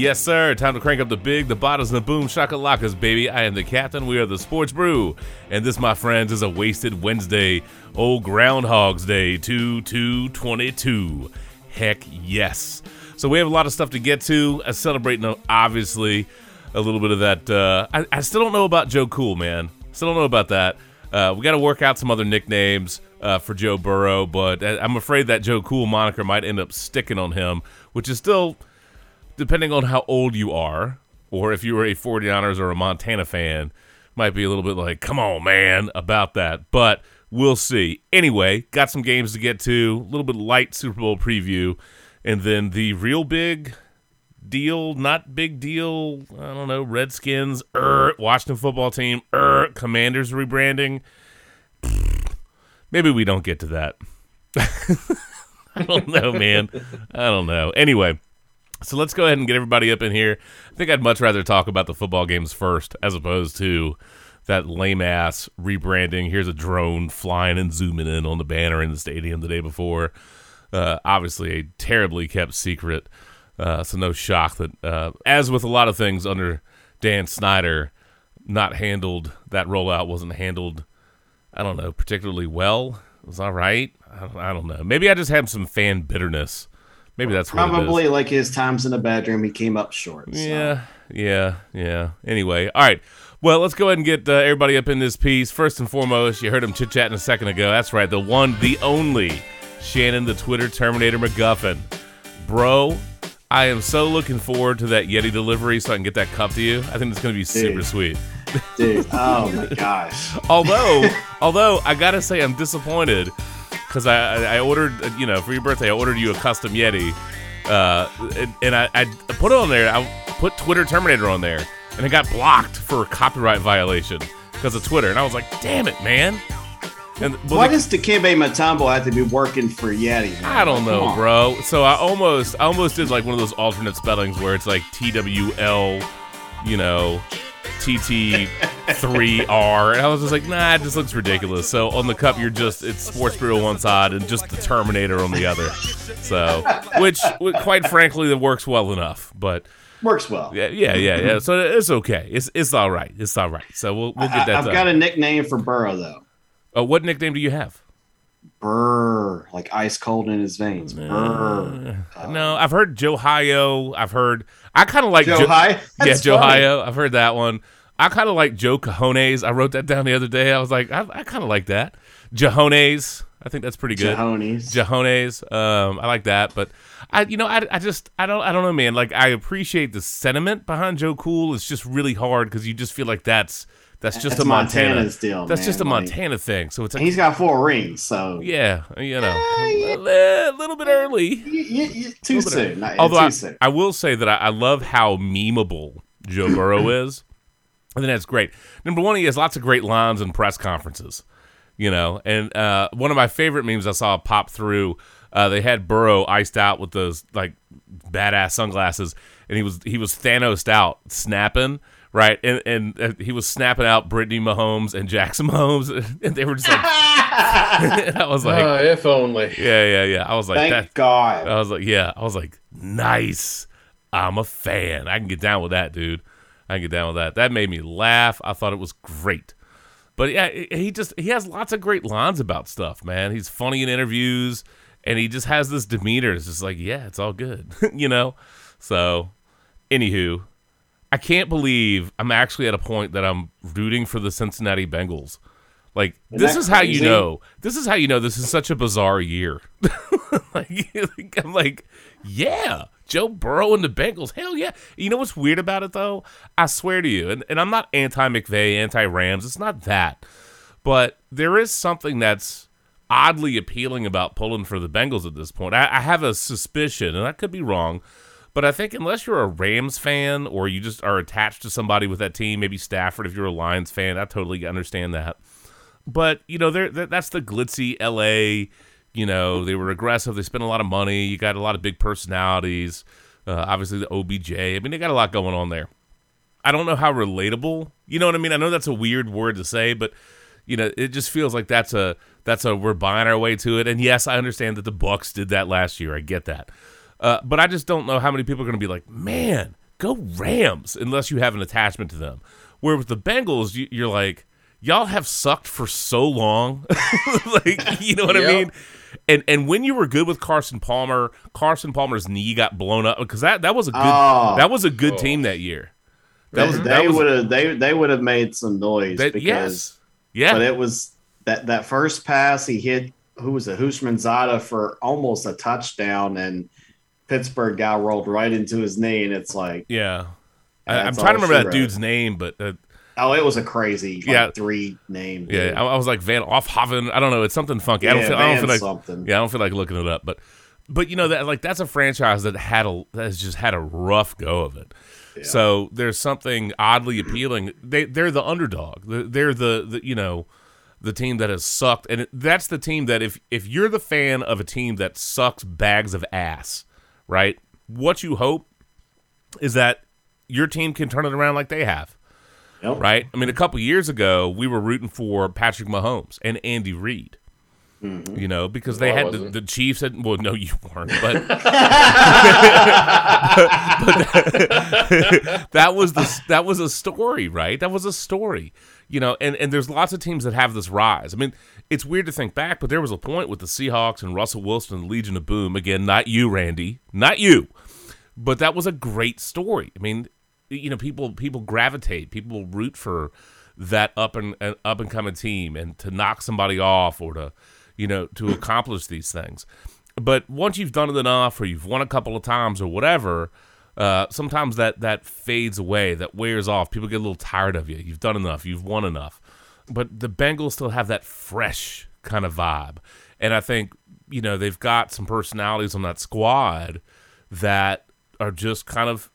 Yes, sir. Time to crank up the big, the bottles, and the boom shakalakas, baby. I am the captain. We are the Sports Brew. And this, my friends, is a wasted Wednesday. Old Groundhog's Day 2 2 22. Heck yes. So we have a lot of stuff to get to. Uh, celebrating, obviously, a little bit of that. Uh, I, I still don't know about Joe Cool, man. Still don't know about that. Uh, we got to work out some other nicknames uh, for Joe Burrow, but uh, I'm afraid that Joe Cool moniker might end up sticking on him, which is still, depending on how old you are, or if you were a 49ers or a Montana fan, might be a little bit like, come on, man, about that. But we'll see. Anyway, got some games to get to, a little bit light Super Bowl preview, and then the real big deal, not big deal. I don't know. Redskins, er, Washington football team, er, Commanders rebranding. Maybe we don't get to that. I don't know, man. I don't know. Anyway, so let's go ahead and get everybody up in here. I think I'd much rather talk about the football games first as opposed to that lame ass rebranding. Here's a drone flying and zooming in on the banner in the stadium the day before. Uh, obviously, a terribly kept secret. Uh, so no shock that, uh, as with a lot of things under Dan Snyder, not handled. That rollout wasn't handled. I don't know particularly well. It was all right. I don't, I don't know. Maybe I just have some fan bitterness. Maybe that's probably like his times in the bedroom. He came up short. So. Yeah, yeah, yeah. Anyway, all right. Well, let's go ahead and get uh, everybody up in this piece. First and foremost, you heard him chit chatting a second ago. That's right, the one, the only Shannon, the Twitter Terminator McGuffin. Bro, I am so looking forward to that Yeti delivery so I can get that cup to you. I think it's going to be super Dude. sweet. Dude, oh my gosh. although, although I gotta say I'm disappointed because I, I ordered, you know, for your birthday I ordered you a custom Yeti, uh, and, and I, I put it on there. I put Twitter Terminator on there, and it got blocked for copyright violation because of Twitter. And I was like, damn it, man. And well, why the, does Dikembe Mutombo have to be working for Yeti? Man? I don't know, bro. So I almost, I almost did like one of those alternate spellings where it's like T W L, you know, TT3R. And I was just like, nah, it just looks ridiculous. So on the cup, you're just, it's Sports Brew on one side and just the Terminator on the other. So, which, quite frankly, that works well enough. But, works well. Yeah, yeah, yeah, yeah. So it's okay. It's it's all right. It's all right. So we'll we'll get that. I, have got a nickname for Burrow though. Uh, what nickname do you have? Burr, like ice cold in his veins. Burr. Uh, no, I've heard Joe Hio. I've heard. I kind of like Joe, Joe High. Yeah, Joe Hio. I've heard that one. I kind of like Joe Cajones. I wrote that down the other day. I was like, I, I kind of like that. Jahones. I think that's pretty good. Jahones. Jahones. Um, I like that, but I, you know, I, I just, I don't, I don't know, man. Like, I appreciate the sentiment behind Joe Cool. It's just really hard because you just feel like that's that's just that's a Montana. Montana's deal, that's man. just a like, Montana thing. So it's like, he's got four rings, so yeah, you know, a little, bit early. You, you, you, too soon. Not, Although too I, soon. I will say that I, I love how memeable Joe Burrow is. I think that's great. Number one, he has lots of great lines in press conferences. You know, and uh, one of my favorite memes I saw pop through. Uh, they had Burrow iced out with those like badass sunglasses, and he was he was Thanos out snapping right? And and uh, he was snapping out Brittany Mahomes and Jackson Mahomes, and they were just like, I was like, uh, if only. Yeah, yeah, yeah. I was like, thank that, God. I was like, yeah. I was like, nice. I'm a fan. I can get down with that, dude. I can get down with that. That made me laugh. I thought it was great. But yeah, he just he has lots of great lines about stuff, man. He's funny in interviews, and he just has this demeanor. It's just like, yeah, it's all good, you know. So, anywho, I can't believe I'm actually at a point that I'm rooting for the Cincinnati Bengals. Like Isn't this is how you know. This is how you know this is such a bizarre year. like, I'm like, yeah, Joe Burrow and the Bengals. Hell yeah. You know what's weird about it though? I swear to you, and, and I'm not anti McVay, anti Rams. It's not that. But there is something that's oddly appealing about pulling for the Bengals at this point. I, I have a suspicion, and I could be wrong, but I think unless you're a Rams fan or you just are attached to somebody with that team, maybe Stafford if you're a Lions fan, I totally understand that. But you know, they're, they're, that's the glitzy LA. You know, they were aggressive. They spent a lot of money. You got a lot of big personalities. Uh, obviously, the OBJ. I mean, they got a lot going on there. I don't know how relatable. You know what I mean? I know that's a weird word to say, but you know, it just feels like that's a that's a we're buying our way to it. And yes, I understand that the Bucks did that last year. I get that. Uh, but I just don't know how many people are going to be like, man, go Rams unless you have an attachment to them. Where with the Bengals, you, you're like, y'all have sucked for so long, like you know what I mean. And and when you were good with Carson Palmer, Carson Palmer's knee got blown up because that that was a good Oh. that was a good Oh. team that year. That was that they would have they they would have made some noise that, because yes, yeah. but it was that that first pass he hit who was a Houshmandzadeh for almost a touchdown and Pittsburgh guy rolled right into his knee and it's like Yeah. I, I'm trying to remember that wrote. dude's name, but uh, oh it was a crazy like, Yeah. three name yeah. I, I was like von Oelhoffen. I don't know. It's something funky. I don't Yeah, feel. I don't feel like. something. Yeah, I don't feel like looking it up. But, but you know that like that's a franchise that had a that has just had a rough go of it. So there's something oddly appealing. They they're the underdog. They're, they're the, the you know the team that has sucked, and that's the team that if if you're the fan of a team that sucks bags of ass, right? What you hope is that your team can turn it around like they have Yep. right? I mean, a couple years ago, we were rooting for Patrick Mahomes and Andy Reid. Mm-hmm. You know, because they had the, the Chiefs had. Well, no, you weren't, but that was the that was a story, right? That was a story, you know. And and there's lots of teams that have this rise. I mean, it's weird to think back, but there was a point with the Seahawks and Russell Wilson and Legion of Boom. Again, not you, Randy, not you, but that was a great story. I mean, you know, people people gravitate, people root for that up and an up and coming team, and to knock somebody off or to, you know, to accomplish these things. But once you've done it enough, or you've won a couple of times, or whatever, uh, sometimes that that fades away, that wears off. People get a little tired of you. You've done enough. You've won enough. But the Bengals still have that fresh kind of vibe, and I think you know they've got some personalities on that squad that are just kind of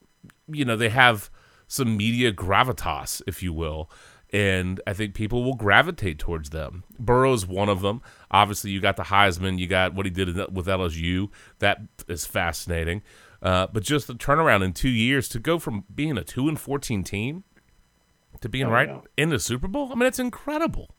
you know they have some media gravitas if you will. And i think people will gravitate towards them. Burrow's one of them. Obviously you got the heisman. You got what he did with lsu that is fascinating. Uh, but just the turnaround in two years to go from being a 2 and 14 team to being Oh, right in the super bowl i mean it's incredible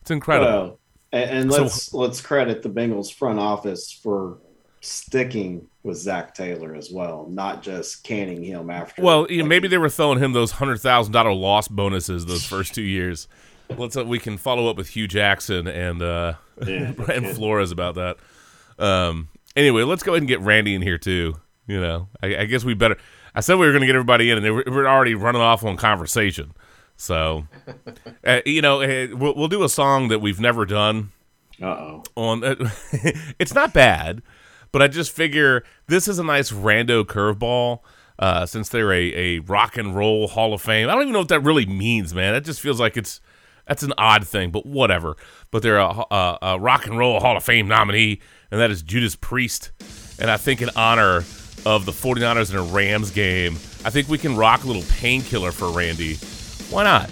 it's incredible Well, and, and let's let's credit the Bengals front office for sticking with Zac Taylor as well, not just canning him after. Well, like, maybe they were throwing him those hundred thousand dollar loss bonuses those first two years. Let's uh, we can follow up with Hue Jackson and uh, Yeah, and. Flores about that. Um, anyway, let's go ahead and get Randy in here too. You know, I, I guess we better. I said we were going to get everybody in, and they were, we're already running off on conversation. So, uh, you know, uh, we'll, we'll do a song that we've never done. Uh-oh. on it's not bad but i just figure this is a nice rando curveball uh, since they're a, a rock and roll hall of fame. I don't even know what that really means man. It just feels like it's that's an odd thing but whatever. But they're a, a, a rock and roll hall of fame nominee and that is judas priest. And i think in honor of the 49ers and a rams game i think we can rock a little painkiller for randy why not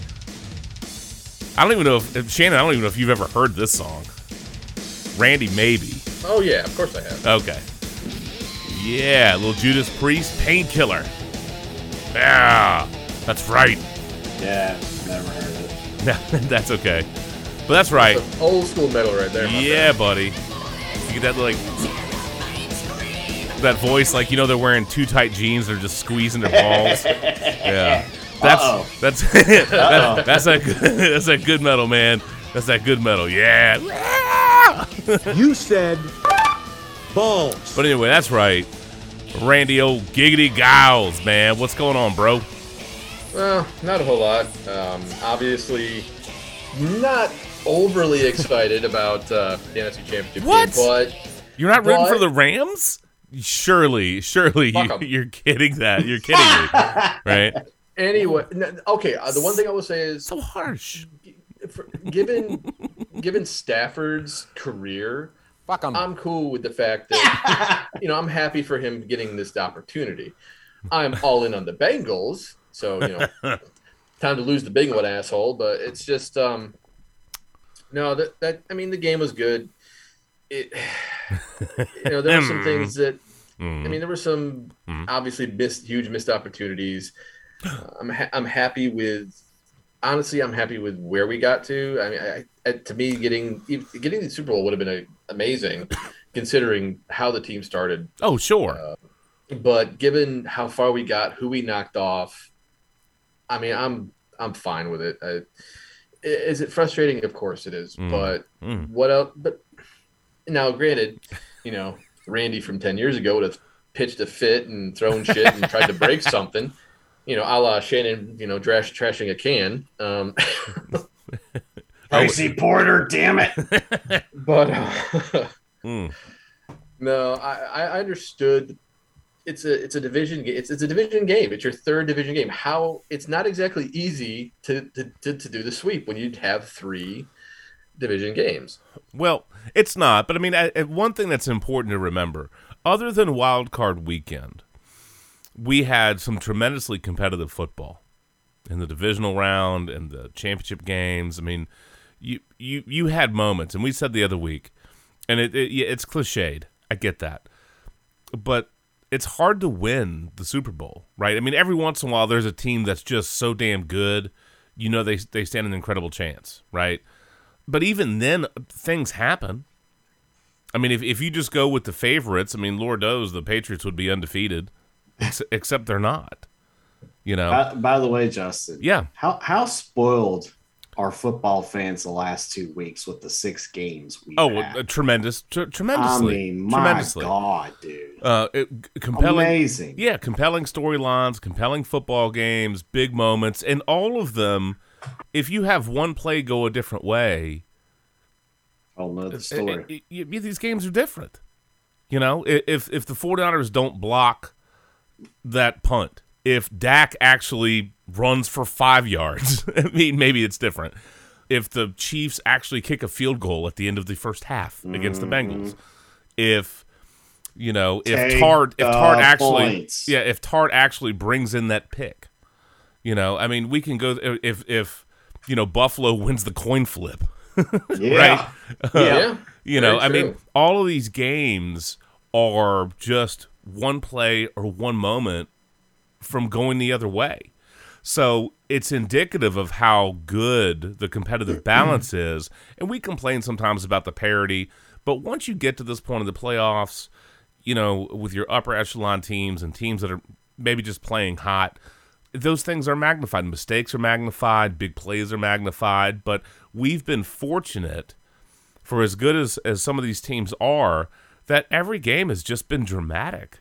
i don't even know if, if shannon i don't even know if you've ever heard this song Randy, maybe. Oh yeah, of course I have. Okay. Yeah, little Judas Priest, painkiller. Yeah, that's right. Yeah, never heard it. that's okay. But that's right. Some old school metal right there. my Yeah, buddy. You get that like that voice, like you know they're wearing too tight jeans, they're just squeezing their balls. yeah. That's Uh-oh. that's that, that's a good, that's a good metal, man. That's that good metal. Yeah. You said balls. But anyway, that's right. Randy old giggity Giles, man. What's going on, bro? Well, not a whole lot. Um, obviously, not overly excited about uh, the NFC Championship What? game, but You're not rooting for the Rams? Surely, surely Fuck you're kidding that. You're kidding me, right? Anyway, okay. Uh, the one thing I will say is, So harsh. for, given given Stafford's career, Fuck 'em. I'm cool with the fact that you know I'm happy for him getting this opportunity. I'm all in on the Bengals, so you know, time to lose the big one, asshole. But it's just um, no, that that I mean the game was good. It you know there were some things that I mean there were some Mhm. obviously missed huge missed opportunities. Uh, I'm ha- I'm happy with honestly I'm happy with where we got to. I mean, I, I, to me, getting getting the Super Bowl would have been a, amazing, considering how the team started. Oh, sure. Uh, but given how far we got, who we knocked off, I mean, I'm I'm fine with it. I, is it frustrating? Of course it is. Mm. But Mm. what else? But now, granted, you know, Randy from ten years ago would have pitched a fit and thrown shit and tried to break something. You know, a la Shannon, you know, trash, trashing a can. Um, Tracy Porter, damn it. but uh, Mm. no, I, I understood. It's a it's a division game. It's, it's a division game. It's your third division game. How it's not exactly easy to to, to, to do the sweep when you have three division games. Well, it's not, but I mean, I, I- one thing that's important to remember, other than Wild Card Weekend, we had some tremendously competitive football in the divisional round and the championship games. I mean, you you you had moments, and we said the other week, and it, it it's cliched. I get that, but it's hard to win the Super Bowl, right? I mean, every once in a while, there's a team that's just so damn good, you know, they they stand an incredible chance, right? But even then, things happen. I mean, if, if you just go with the favorites, I mean, Lord knows the Patriots would be undefeated, ex- except they're not. You know? By, by the way, Justin, yeah. how how spoiled are football fans the last two weeks with the six games we Oh, had? uh, tremendous, tr- I tremendously, mean, my tremendously. God, dude, Uh, it, compelling, amazing. yeah, compelling storylines, compelling football games, big moments, and all of them. If you have one play go a different way, I'll know the story. it- it- these games are different. You know, if if the 49ers don't block that punt, if Dak actually runs for five yards, I mean, maybe it's different. If the Chiefs actually kick a field goal at the end of the first half against the mm-hmm. Bengals, if you know, if Take Tartt, if the Tartt actually, points. yeah, if Tartt actually brings in that pick, you know, I mean, we can go if if you know Buffalo wins the coin flip, yeah, right? Yeah, You know, Very I mean, all of these games are just one play or one moment from going the other way. So it's indicative of how good the competitive balance is. And we complain sometimes about the parity, but once you get to this point of the playoffs, you know, with your upper echelon teams and teams that are maybe just playing hot, those things are magnified. Mistakes are magnified, big plays are magnified, but we've been fortunate for as good as, as some of these teams are, that every game has just been dramatic.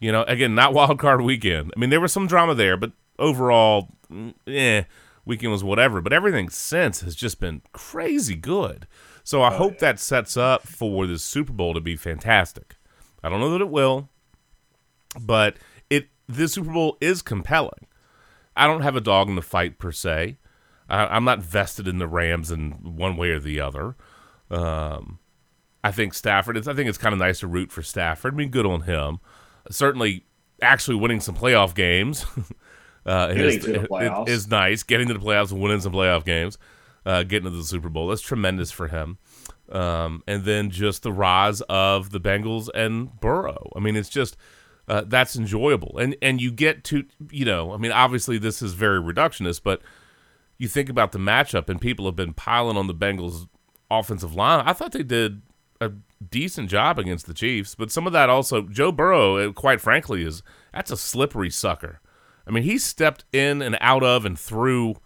You know, again, not wild card weekend. I mean, there was some drama there, but overall, mm, eh, weekend was whatever. But everything since has just been crazy good. So I hope that sets up for the Super Bowl to be fantastic. I don't know that it will, but it this Super Bowl is compelling. I don't have a dog in the fight per se. I, I'm not vested in the Rams in one way or the other. Um, I think Stafford. It's, I think it's kind of nice to root for Stafford. I mean, good on him. Certainly, actually winning some playoff games uh, is, playoffs. is nice. Getting to the playoffs and winning some playoff games, uh, getting to the Super Bowl. That's tremendous for him. Um, and then just the rise of the Bengals and Burrow. I mean, it's just uh, that's enjoyable. And and you get to you know, I mean, obviously this is very reductionist, but you think about the matchup, and people have been piling on the Bengals' offensive line. I thought they did a decent job against the Chiefs, but some of that also, Joe Burrow, uh, quite frankly, is that's a slippery sucker. I mean, he stepped in and out of and through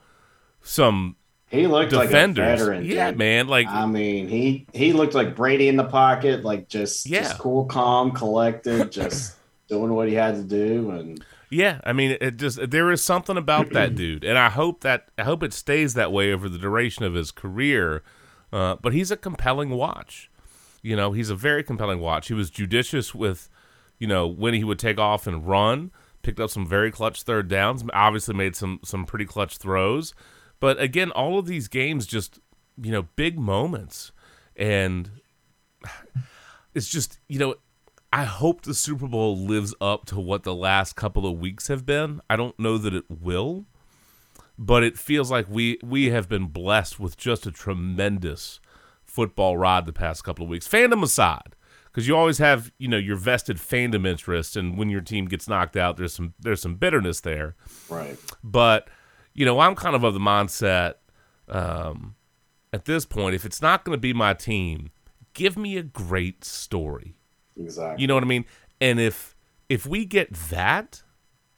some he looked defenders. like a veteran. yeah, dude. man. Like, I mean, he he looked like Brady in the pocket, like just Yeah. just cool, calm, collected, just doing what he had to do, and Yeah, I mean, it just there is something about that dude, and I hope that I hope it stays that way over the duration of his career. Uh, but he's a compelling watch. You know, he's a very compelling watch. He was judicious with, you know, when he would take off and run. Picked up some very clutch third downs. Obviously, made some some pretty clutch throws. But again, all of these games just, you know, big moments, and it's just you know I hope the Super Bowl lives up to what the last couple of weeks have been. I don't know that it will, but it feels like we we have been blessed with just a tremendous football ride the past couple of weeks. Fandom aside, because you always have you know your vested fandom interest, and when your team gets knocked out, there's some there's some bitterness there. right. But you know, I'm kind of of the mindset um, at this point. If it's not going to be my team, give me a great story. Exactly. You know what I mean? And if if we get that,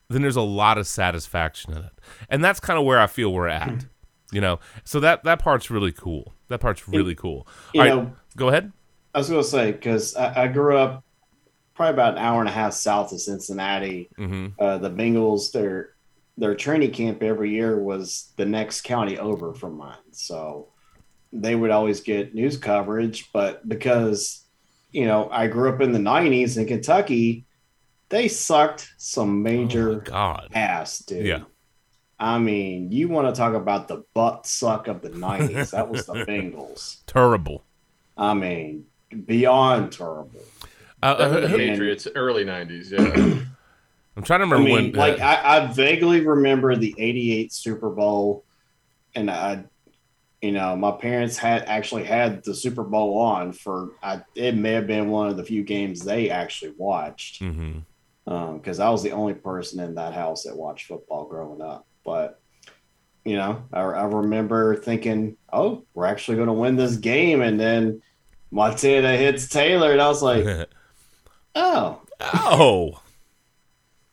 then there's a lot of satisfaction in it, and that's kind of where I feel we're at. You know, so that that part's really cool. That part's really cool. You All right, know, go ahead. I was going to say because I, I grew up probably about an hour and a half south of Cincinnati. hmm Uh, the Bengals, their their training camp every year was the next county over from mine, so they would always get news coverage. But because you know I grew up in the '90s in Kentucky, they sucked some Oh major God. ass, dude. Yeah. I mean, you want to talk about the butt suck of the '90s? that was the Bengals. Terrible. I mean, beyond terrible. Uh, uh, the Patriots, early '90s. Yeah, I'm trying to remember I remember mean, when. like uh, I, I vaguely remember the '88 Super Bowl, and I, you know, my parents had actually had the Super Bowl on for. I, it may have been one of the few games they actually watched, mhm. because I was the only person in that house that watched football growing up. But you know, I, I remember thinking, "Oh, we're actually going to win this game," and then Montana hits Taylor, and I was like, "Oh." oh.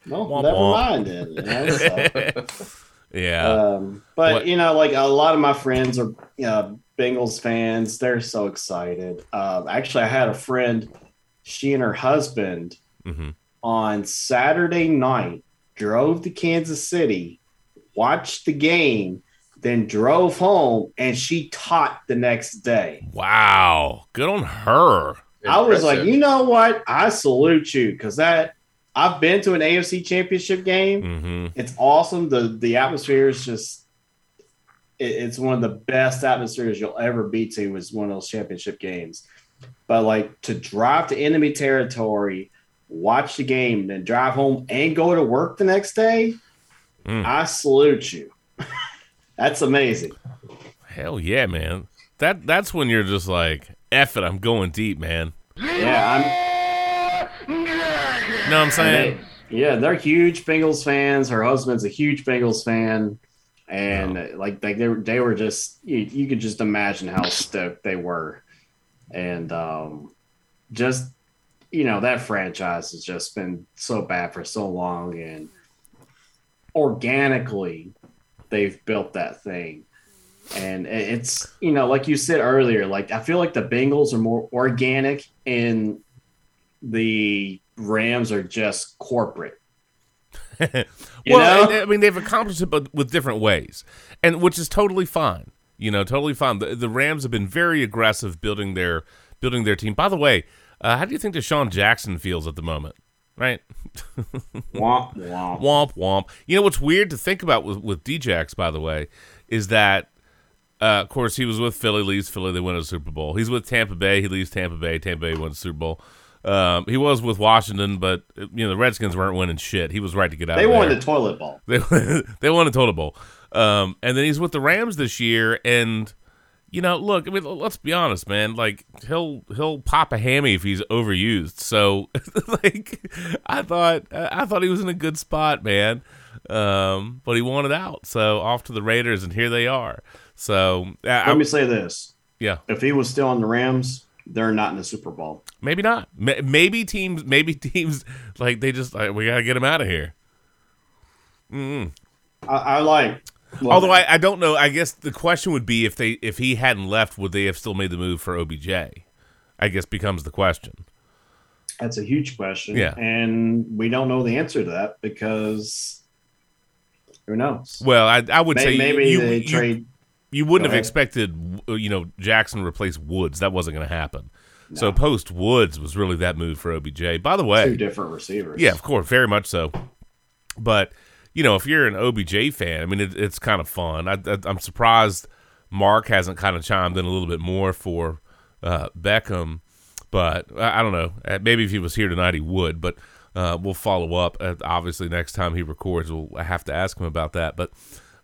No, Womp never womp. mind then. You know, so. Yeah. Um, but What- you know, like a lot of my friends are you know, Bengals fans. They're so excited. Um, actually, I had a friend. She and her husband hmm on Saturday night drove to Kansas City, watched the game, then drove home, and she taught the next day. Wow. Good on her. I was like, you know what? I salute you because that I've been to an AFC Championship game. hmm it's awesome. The the atmosphere is just it, it's one of the best atmospheres you'll ever be to is one of those championship games. But like to drive to enemy territory, watch the game, then drive home and go to work the next day, Mm. I salute you. That's amazing. Hell yeah, man. That that's when you're just like, F it, I'm going deep, man. Yeah, You know what I'm No I'm saying? they, yeah, they're huge Bengals fans. Her husband's a huge Bengals fan. And uh, like like they were they were just you, you could just imagine how stoked they were. And um just you know, that franchise has just been so bad for so long and organically they've built that thing. And it's you know, like you said earlier, like I feel like the Bengals are more organic and the Rams are just corporate. You well, know? I- I mean, they've accomplished it, but with different ways, and which is totally fine. You know, totally fine. The, the Rams have been very aggressive building their building their team. By the way, uh, how do you think DeSean Jackson feels at the moment? Right, Womp womp. womp womp. You know what's weird to think about with with Djax, by the way, is that. Uh, of course, he was with Philly, leaves Philly, they win a Super Bowl. He's with Tampa Bay, he leaves Tampa Bay, Tampa Bay wins Super Bowl. Um, he was with Washington, but you know the Redskins weren't winning shit. He was right to get out. They of there. won the toilet bowl. They they won the toilet bowl. Um, and then he's with the Rams this year, and you know, look, I mean, let's be honest, man. Like he'll he'll pop a hammy if he's overused. So, like, I thought I thought he was in a good spot, man. Um, but he wanted out, so off to the Raiders, and here they are. So, I, Let me say this: yeah, if he was still on the Rams, they're not in the Super Bowl. maybe not. Ma- Maybe teams, maybe teams like they just like we gotta get him out of here. Mm. I, I like. Well, Although I, I don't know, I guess the question would be if they if he hadn't left, would they have still made the move for OBJ? I guess becomes the question. that's a huge question. Yeah. and we don't know the answer to that because who knows? Well, I I would May- say maybe you, they you, trade. you wouldn't have expected you know Jackson replace Woods. That wasn't going to happen. So post Woods was really that move for OBJ. By the way, two different receivers. yeah, of course, very much so. But you know, if you're an OBJ fan, I mean, it, it's kind of fun. I, I'm surprised Mark hasn't kind of chimed in a little bit more for uh, Beckham, but I, I don't know. Uh, Maybe if he was here tonight, he would. But uh, we'll follow up. Uh, obviously, next time he records, we'll have to ask him about that. But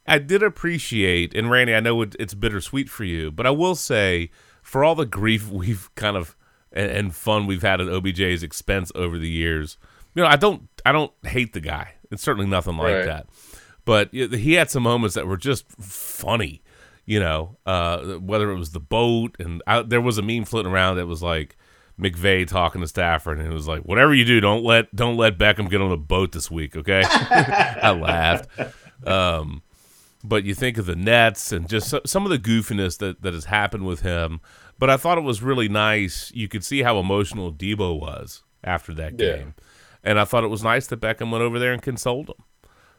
I did appreciate, and Randy, I know it, it's bittersweet for you, but I will say, for all the grief we've kind of and, and fun we've had at OBJ's expense over the years, you know, I don't, I don't hate the guy. It's certainly nothing like Right. that. But he had some moments that were just funny, you know, uh, whether it was the boat and I, there was a meme floating around that was like, McVay talking to Stafford, and it was like, "Whatever you do, don't let don't let Beckham get on the boat this week." Okay, I laughed. Um, but you think of the Nets and just so, some of the goofiness that that has happened with him. But I thought it was really nice. You could see how emotional Deebo was after that Yeah. And I thought it was nice that Beckham went over there and consoled him.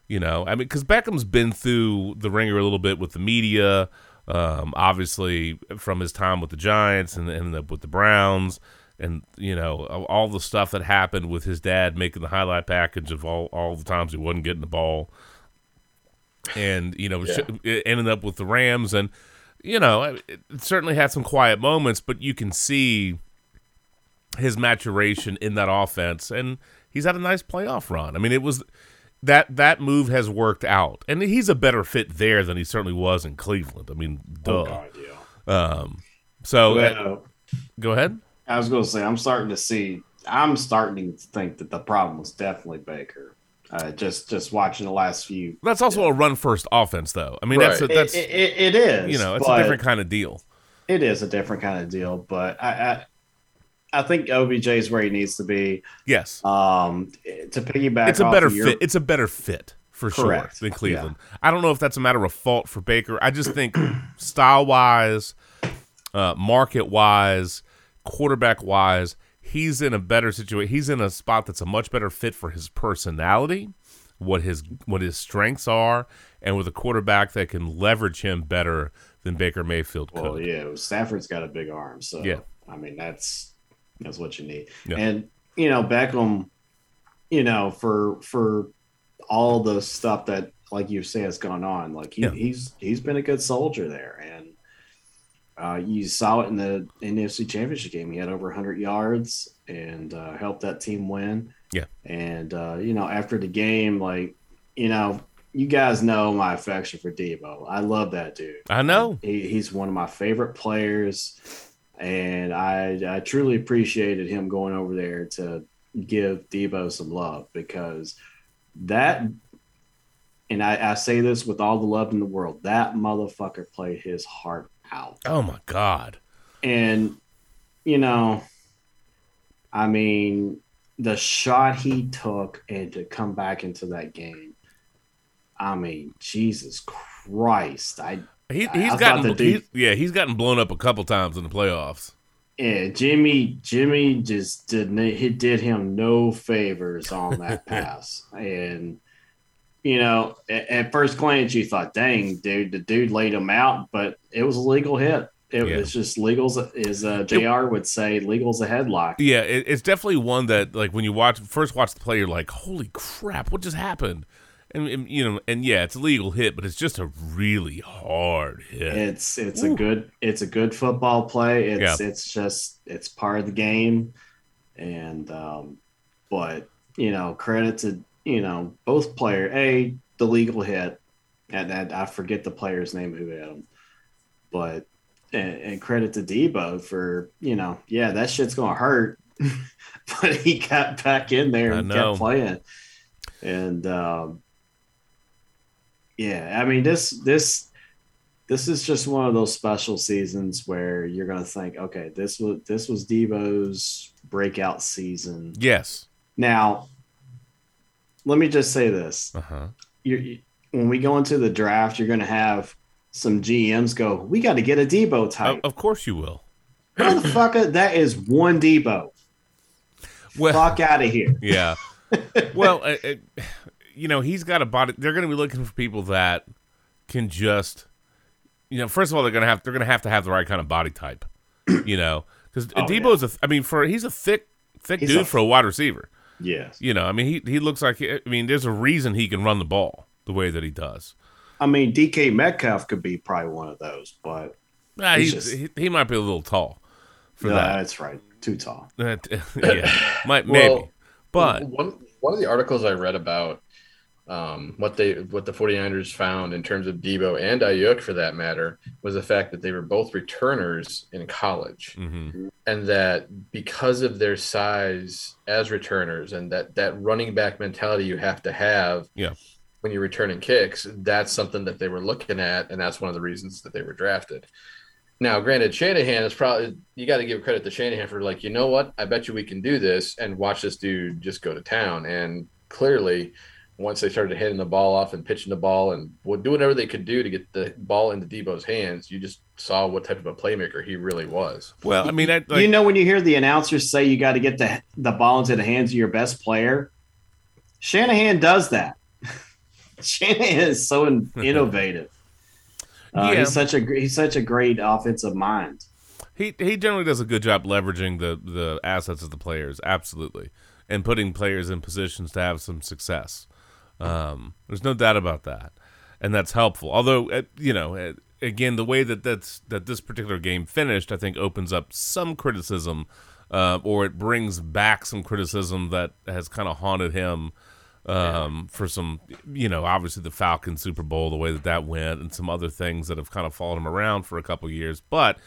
You know, I mean, because Beckham's been through the ringer a little bit with the media, um, obviously from his time with the Giants and, and the, with the Browns, and you know all the stuff that happened with his dad making the highlight package of all all the times he wasn't getting the ball, and you know Yeah. it ended up with the Rams, and you know it, it certainly had some quiet moments, but you can see his maturation in that offense, and he's had a nice playoff run. I mean, it was that that move has worked out, and he's a better fit there than he certainly was in Cleveland. I mean, duh. Oh God, yeah. Um, so uh, go ahead. I was going to say, I'm starting to see. I'm starting to think that the problem was definitely Baker. Uh, just just watching the last few. That's also a run first offense, though. I mean, that's a, that's it, it, it is. you know, it's a different kind of deal. It is a different kind of deal, but I I, I think OBJ is where he needs to be. Yes, Um, to piggyback, it's a off better of your- fit. It's a better fit for Correct. sure than Cleveland. I don't know if that's a matter of fault for Baker. I just think style wise, uh, market wise, quarterback wise, he's in a better situation. He's in a spot that's a much better fit for his personality, what his what his strengths are, and with a quarterback that can leverage him better than Baker Mayfield could. Well, yeah, Stafford's got a big arm, so Yeah. I mean that's that's what you need. Yeah. And you know Beckham, you know for for all the stuff that like you say has gone on, like he, Yeah. he's he's been a good soldier there, and uh, you saw it in the NFC Championship game. He had over 100 yards and uh, helped that team win. Yeah. And uh, you know after the game, like you know. You guys know my affection for Deebo. I love that dude. I know. He, he's one of my favorite players, and I I truly appreciated him going over there to give Deebo some love because that, and I, I say this with all the love in the world, that motherfucker played his heart out, Oh my God. and you know, I mean, the shot he took and to come back into that game, I mean, Jesus Christ, I He, he's gotten he's, yeah he's gotten blown up a couple times in the playoffs. Yeah, Jimmy Jimmy just didn't he did him no favors on that pass. And you know, at, at first glance you thought, dang, dude, the dude laid him out, but it was a legal hit. It Yeah. was just legals as uh, JR would say, legal's a headlock. Yeah, it, it's definitely one that like when you watch first watch the play, you're like, "Holy crap, what just happened?" And, and, you know, and yeah, it's a legal hit, but it's just a really hard hit. It's it's a good it's a good football play. It's it's just it's part of the game. And um but you know, credit to you know, both player A, the legal hit, and, and I forget the player's name who hit him. But and, and credit to Deebo for, you know, yeah, that shit's gonna hurt. but he got back in there and kept playing. And um yeah, I mean this this this is just one of those special seasons where you're gonna think, okay, this was this was Deebo's breakout season. yes. Now, let me just say this: Uh huh. you when we go into the draft, you're gonna have some GMs go, "We got to get a Deebo type." of course you will. Motherfucker, that is one Deebo. Well, Fuck out of here. yeah. well, uh, uh, you know, he's got a body. They're going to be looking for people that can just, you know, first of all, they're going to have they're going to have to have the right kind of body type. You know, because Oh, Deebo's a. I mean, for he's a thick thick He's dude a- for a wide receiver. Yes. You know, I mean, he he looks like. I mean, there's a reason he can run the ball the way that he does. I mean, DK Metcalf could be probably one of those, but Nah, He's he's, just- he, he might be a little tall for no, that. that's right. Too tall. That- yeah, might Well, maybe, but one one of the articles I read about um, what they what the 49ers found in terms of Deebo and Aiyuk for that matter was the fact that they were both returners in college mhm. and that because of their size as returners and that that running back mentality you have to have Yeah. when you're returning kicks that's something that they were looking at and that's one of the reasons that they were drafted Now, granted, Shanahan is probably you got to give credit to Shanahan for like, you know what? I bet you we can do this and watch this dude just go to town. And clearly, once they started hitting the ball off and pitching the ball and doing whatever they could do to get the ball into Deebo's hands, you just saw what type of a playmaker he really was. Well, I mean, I, like, you know when you hear the announcers say you got to get the the ball into the hands of your best player, Shanahan does that. Shanahan is so innovative. Uh, Yeah. He's such a he's such a great offensive mind. he he generally does a good job leveraging the the assets of the players, absolutely, and putting players in positions to have some success. Um, there's no doubt about that, and that's helpful. Although, uh, you know, uh, again, the way that that's that this particular game finished, I think, opens up some criticism, uh, or it brings back some criticism that has kind of haunted him um, for some, you know, obviously the Falcon Super Bowl, the way that that went, and some other things that have kind of followed him around for a couple years. But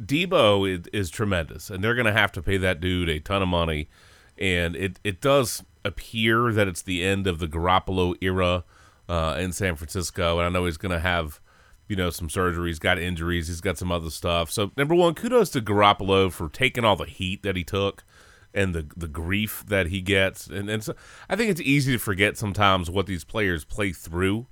Deebo is, is tremendous, and they're going to have to pay that dude a ton of money. And it, it does appear that it's the end of the Garoppolo era uh, in San Francisco. And I know he's going to have, you know, some surgery. He's got injuries. He's got some other stuff. So, number one, kudos to Garoppolo for taking all the heat that he took and the the grief that he gets. And, and so I think it's easy to forget sometimes what these players play through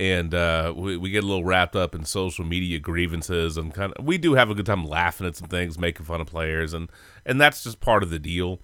and uh, we, we get a little wrapped up in social media grievances and kind of we do have a good time laughing at some things making fun of players and and that's just part of the deal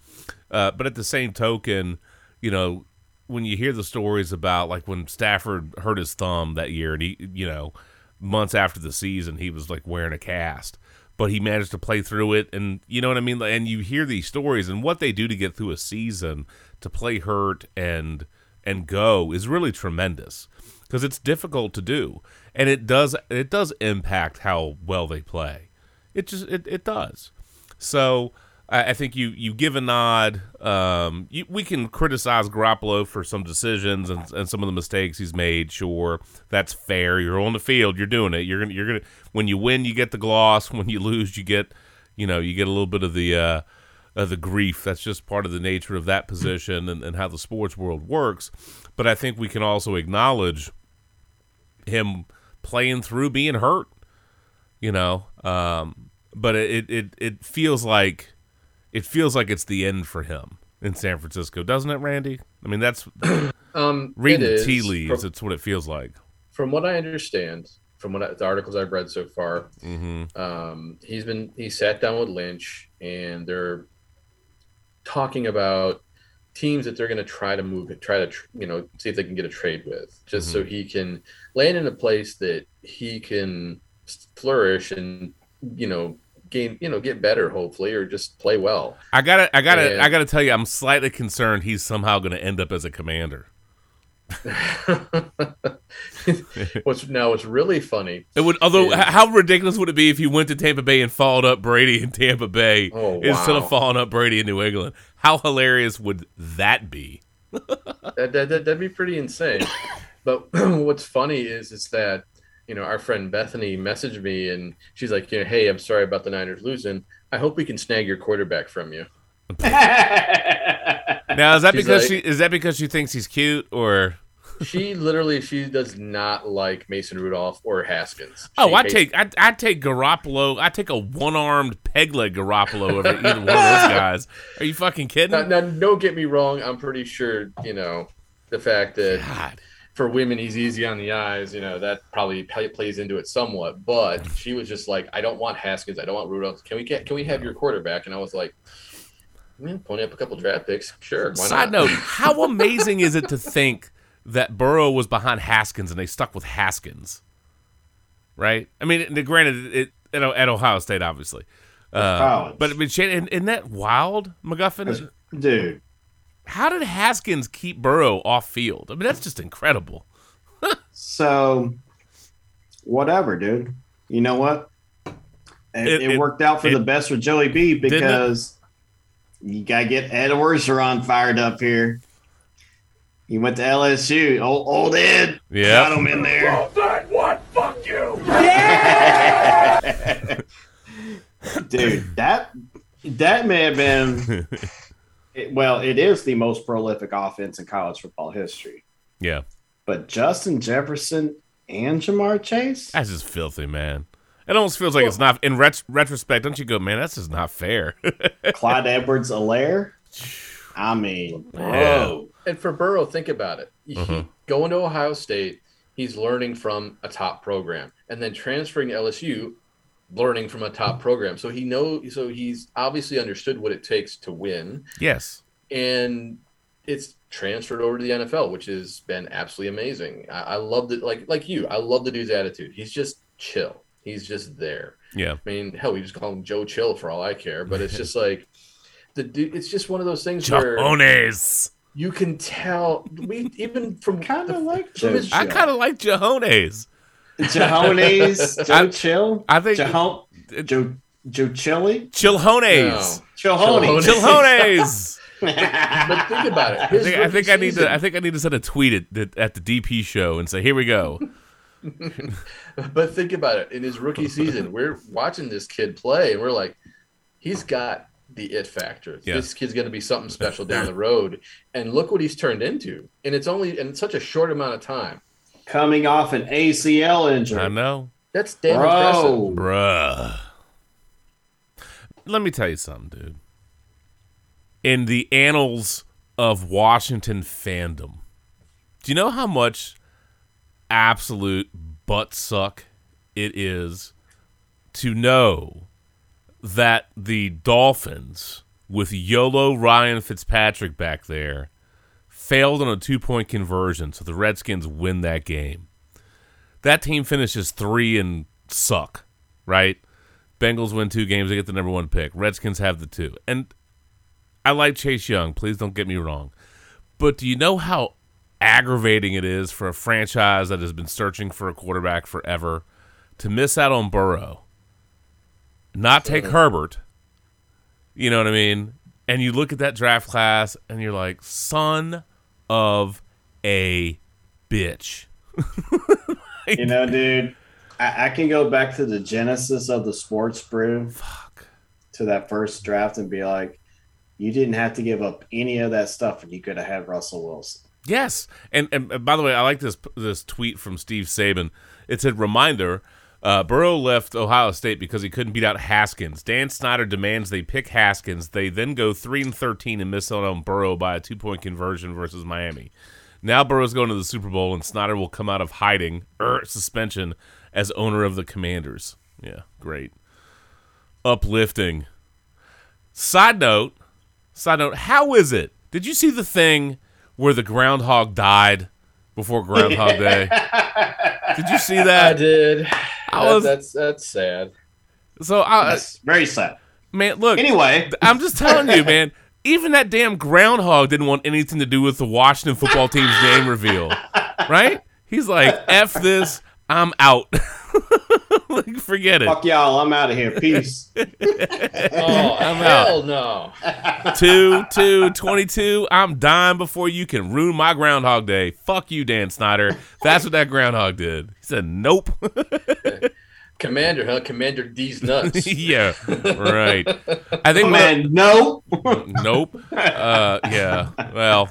uh, but at the same token you know when you hear the stories about like when Stafford hurt his thumb that year and he you know months after the season he was like wearing a cast but he managed to play through it. And you know what I mean? And you hear these stories and what they do to get through a season to play hurt and and go is really tremendous because it's difficult to do. And it does it does impact how well they play. It just it, it does. So I, think you you give a nod um you, we can criticize Garoppolo for some decisions and, and some of the mistakes he's made sure that's fair you're on the field you're doing it you're gonna you're gonna when you win you get the gloss when you lose you get you know you get a little bit of the uh uh, the grief. That's just part of the nature of that position and, and how the sports world works. But I think we can also acknowledge him playing through being hurt, you know. Um, but it, it it feels like it feels like it's the end for him in San Francisco, doesn't it, Randy? I mean, that's Um, reading the tea leaves. From, It's what it feels like. from what I understand, from what I, the articles I've read so far, hmm um, he's been he sat down with Lynch and they're talking about teams that they're going to try to move try to tr- you know see if they can get a trade with, just so he can land in a place that he can flourish and you know gain you know get better hopefully or just play well. I gotta, I gotta, And- I gotta tell you, I'm slightly concerned he's somehow going to end up as a commander. what's now what's really funny It would, although, h- how ridiculous would it be if you went to Tampa Bay and followed up Brady in Tampa Bay Oh, instead of following up Brady in New England? How hilarious would that be? that, that, that, that'd be pretty insane. But what's funny is is that you know our friend Bethany messaged me and she's like, you know, hey, I'm sorry about the Niners losing. I hope we can snag your quarterback from you. Now, is that She's because like- she is that because she thinks he's cute or? She literally she does not like Mason Rudolph or Haskins. Oh, I take I I take Garoppolo. I take a one armed peg leg Garoppolo over either one of those guys. Are you fucking kidding? Now, now, don't get me wrong. I'm pretty sure you know the fact that God. For women he's easy on the eyes. You know that probably play, plays into it somewhat. But she was just like, I don't want Haskins. I don't want Rudolph. Can we get? Can we have your quarterback? And I was like, yeah, pony up a couple draft picks. Sure. Why Side not? note: How amazing is it to think that Burrow was behind Haskins and they stuck with Haskins? Right? I mean, the- granted, it at, at Ohio State, obviously. Uh, but I mean, Shane, isn't- isn't that wild, MacGuffin? Dude, How did Haskins keep Burrow off field? I mean, that's just incredible. so whatever, dude. You know what? It, It- it, it- worked out for it- the best for Joey B because you gotta get Ed Orgeron fired up here. He went to LSU. Old, old Ed. Yeah. Got him in there. Well, what? Fuck you. Yeah. Dude, that that may have been it- well, it is the most prolific offense in college football history. Yeah. But Justin Jefferson and Ja'Marr Chase? That's just filthy, man. It almost feels like it's not. In ret- retrospect, don't you go, man? That's just not fair. Clyde Edwards-Helaire. I mean, bro. And for Burrow, think about it. He, Mhm. going to Ohio State, he's learning from a top program, and then transferring to LSU, learning from a top program. So he know So he's obviously understood what it takes to win, yes. and it's transferred over to the NFL, which has been absolutely amazing. I, I love it. Like like you, I love the dude's attitude. He's just chill. He's just there. Yeah. I mean, hell, we just call him Joe Chill for all I care. But it's just like the dude. It's just one of those things where you can tell. We even from Kind of like From his- I kind of like Jahones. Jahones, Joe I- Chill. I think Jahon, Joe Joe Chili. Chilhones. Chilhoney. Chilhones. But think about it. I think, I, think I need to. I think I need to send a tweet at the, at the DP show and say, "Here we go." But think about it. In his rookie season, we're watching this kid play, and we're like, he's got the it factor. Yeah. This kid's going to be something special down the road. And look what he's turned into. And it's only in such a short amount of time. Coming off an ACL injury. I know, That's damn impressive. Bro. bruh. Let me tell you something, dude. In the annals of Washington fandom, do you know how much absolute butt suck it is to know that the Dolphins, with YOLO Ryan Fitzpatrick back there, failed on a two point conversion, so the Redskins win that game. That team finishes three and suck, right? Bengals win two games, they get the number one pick. Redskins have the two. And I like Chase Young, please don't get me wrong. But do you know how aggravating it is for a franchise that has been searching for a quarterback forever to miss out on Burrow, not take Herbert? You know what I mean? And you look at that draft class and you're like, son of a bitch. You know, dude, I, I can go back to the genesis of the sports brew Fuck. to that first draft and be like, you didn't have to give up any of that stuff and you could have had Russell Wilson. Yes, and, and and by the way, I like this this tweet from Steve Czaban. It said, "Reminder: uh, Burrow left Ohio State because he couldn't beat out Haskins. Dan Snyder demands they pick Haskins. They then go three and thirteen and miss out on Burrow by a two point conversion versus Miami. Now Burrow's going to the Super Bowl, and Snyder will come out of hiding er, suspension as owner of the Commanders. Yeah, great, uplifting. Side note, side note, how is it? Did you see the thing where the groundhog died before Groundhog Day? Did you see that? I did. I That- was- that's that's sad. So, I, uh, That's very sad. man, look, Anyway, I'm just telling you, man. Even that damn groundhog didn't want anything to do with the Washington football team's name reveal, right? He's like, "F this, I'm out." like, forget it. fuck y'all. I'm out of here. Peace. Oh I'm out. hell no! two, two, 22. I'm dying before you can ruin my Groundhog Day. Fuck you, Dan Snyder. That's what that groundhog did. He said, "Nope." Commander, huh? Commander D's nuts. yeah, right. I think Oh, man, no. nope. Uh, yeah. Well.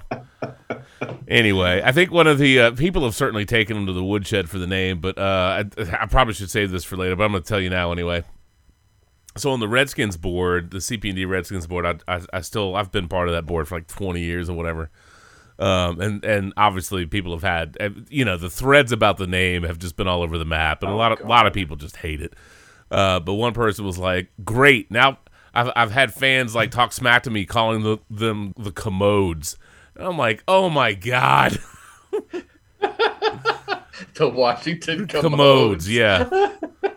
Anyway, I think one of the uh, people have certainly taken him to the woodshed for the name, but uh, I, I probably should save this for later. But I'm going to tell you now anyway. So on the Redskins board, the CP&D Redskins board, I, I, I still I've been part of that board for like 20 years or whatever. Um, and and obviously people have had uh, you know the threads about the name have just been all over the map, and a lot of a lot of people just hate it. Uh, but one person was like, "Great, now I've I've had fans like talk smack to me, calling the, them the commodes." And I'm like, "Oh my god, the Washington commodes. commodes, yeah,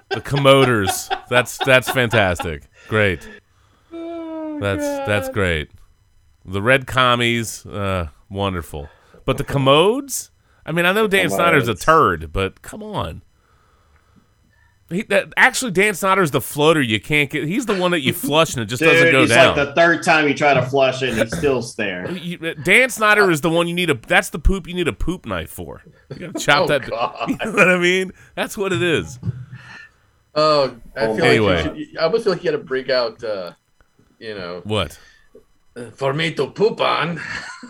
the commoders. That's that's fantastic, great. That's that's great. The red commies, uh, wonderful. But the commodes? I mean, I know Dan Snyder's a turd, but come on. He, that, actually, Dan Snyder's the floater you can't get. He's the one that you flush and it just doesn't Dude, go it's down. like the third time you try to flush it and he's still there. You- Dan Snyder is the one you need a. That's the poop you need a poop knife for. You gotta chop Oh, that. God. You know what I mean? That's what it is. Oh, I feel anyway. like should, I almost feel like you got to break out. Uh, you know, What? for me to poop on.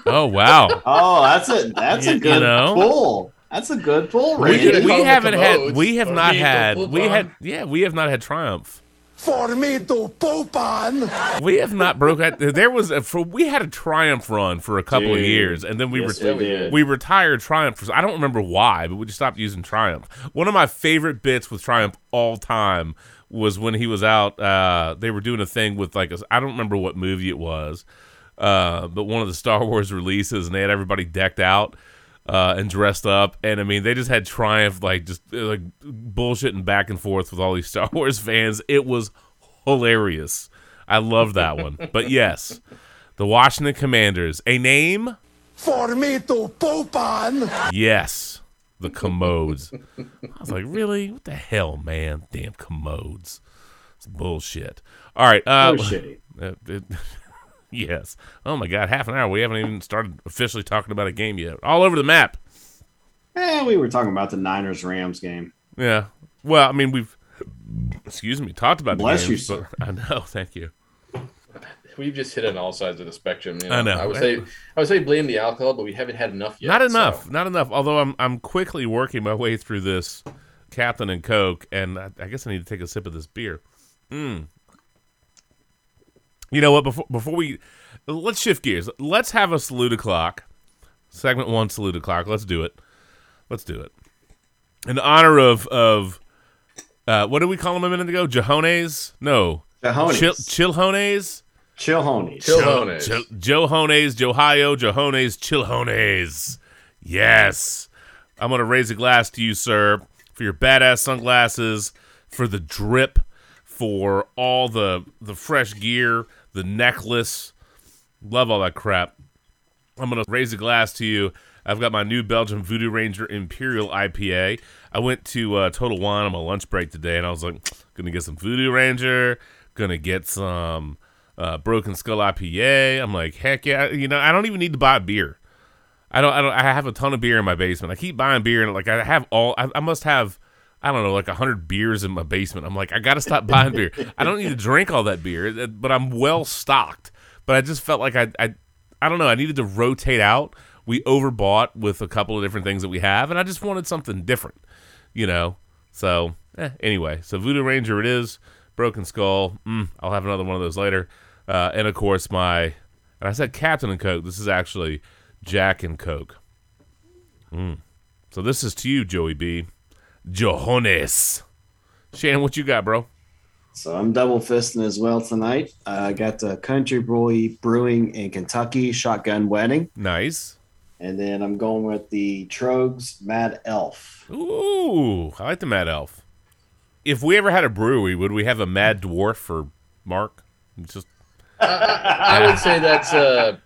Oh wow. Oh, that's a that's You- a you good know? pull. That's a good pull, We, Randy. Randy. We haven't had we have or not had we had yeah we have not had triumph. For me to poop on. We have not broke out. There was a, for we had a triumph run for a couple of years, and then we Yes, were we we retired Triumph. For, I don't remember why, but we just stopped using Triumph. One of my favorite bits with Triumph all time was when he was out. Uh, they were doing a thing with like I I don't remember what movie it was, uh, but one of the Star Wars releases, and they had everybody decked out. Uh, and dressed up, and I mean, they just had Triumph like just like bullshitting back and forth with all these Star Wars fans. It was hilarious. I love that one. But yes, the Washington Commanders, a name For me to poop on. Yes, the commodes. I was like, really? What the hell, man? Damn commodes. It's bullshit. All right. Uh, Oh, shitty. uh, it- yes. Oh my God, half an hour. We haven't even started officially talking about a game yet. All over the map. Eh, we were talking about the Niners Rams game. Yeah. Well, I mean, we've excuse me talked about. the Bless you, games, but- I know. Thank you. We've just hit on all sides of the spectrum. You know? I know. I would say I would say blame the alcohol, but we haven't had enough yet. not so- enough. Not enough. Although I'm I'm quickly working my way through this Captain and Coke, and I, I guess I need to take a sip of this beer. Mm. You know what? Before before we let's shift gears. Let's have a salute o'clock. Segment one, salute o'clock. Let's do it. Let's do it. In honor of of uh, what did we call him a minute ago? Jahones? No, Johones. Chil- Chilhones. Chilhones. Chilhones. Chil- Johones, Johio, Johones, Chilhones. Yes. I'm going to raise a glass to you, sir, for your badass sunglasses, for the drip, for all the the fresh gear, the necklace. Love all that crap. I'm going to raise a glass to you. I've got my New Belgium Voodoo Ranger Imperial IPA. I went to uh, Total Wine on my lunch break today, and I was like, gonna get some Voodoo Ranger, gonna get some uh, Broken Skull IPA. I'm like, heck yeah! You know, I don't even need to buy beer. I don't. I don't. I have a ton of beer in my basement. I keep buying beer, and like I have all. I, I must have. I don't know, like hundred beers in my basement. I'm like, I gotta stop buying beer. I don't need to drink all that beer, uh, but I'm well stocked. But I just felt like I, I, I don't know. I needed to rotate out. We overbought with a couple of different things that we have, and I just wanted something different, you know. So eh, anyway, so Voodoo Ranger it is. Broken Skull. Mm, I'll have another one of those later. Uh, and of course my, and I said Captain and Coke. This is actually Jack and Coke. Mm. So this is to you, Joey B. Johannes. Shannon, what you got, bro? So I'm double fisting as well tonight. Uh, I got the Country Boy Brewing in Kentucky Shotgun Wedding. Nice. And then I'm going with the Tröegs Mad Elf. Ooh, I like the Mad Elf. If we ever had a brewery, would we have a Mad Dwarf for Mark? It's just I would say that's a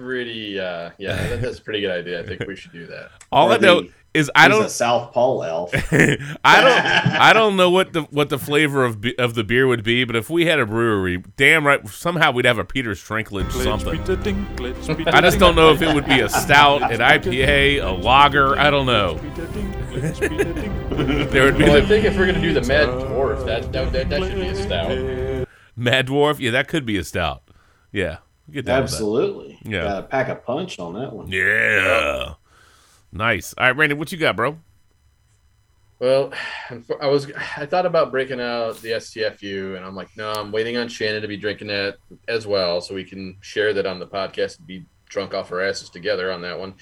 pretty. Uh, yeah, that- that's a pretty good idea. I think we should do that. all Or I know the- is I don't a South Pole elf. I don't I don't know what the what the flavor of be- of the beer would be, but if we had a brewery, damn right, somehow we'd have a Peter Strenglich something. I just don't know if it would be a stout, an IPA, a lager. I don't know. there would be Well, I think if we're gonna do the Mad Dwarf, that that, that, that should be a stout. Mad Dwarf. Yeah, that could be a stout. Yeah, get down with that. Absolutely. Yeah. Got to pack a punch on that one. Yeah, nice. All right, Randy, what you got, bro? Well, I was I thought about breaking out the STFU, and I'm like, no, I'm waiting on Shannon to be drinking that as well, so we can share that on the podcast and be drunk off our asses together on that one.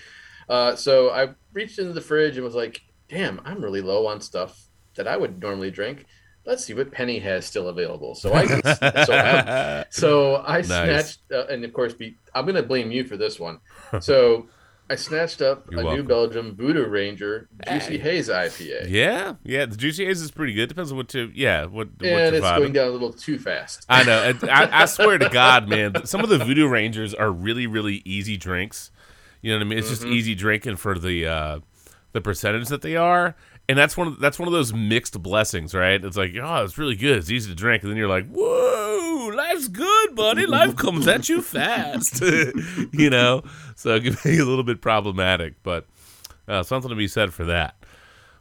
Uh, so I reached into the fridge and was like, damn, I'm really low on stuff that I would normally drink. Let's see what Penny has still available. So I so I, so I snatched, uh, and of course, be, I'm going to blame you for this one. So I snatched up You're a welcome. New Belgium Voodoo Ranger Juicy Hey. Haze IPA. yeah, yeah. The juicy haze is pretty good. Depends on what to. Yeah, what what and you're it's vibing. going down a little too fast. I know. I, I swear to God, man, some of the Voodoo Rangers are really, really easy drinks. You know what I mean? It's just easy drinking for the uh, the percentage that they are, and that's one of that's one of those mixed blessings, right? It's like, oh, it's really good, it's easy to drink, and then you're like, whoa, life's good, buddy. Life comes at you fast, you know. So it can be a little bit problematic, but uh, something to be said for that.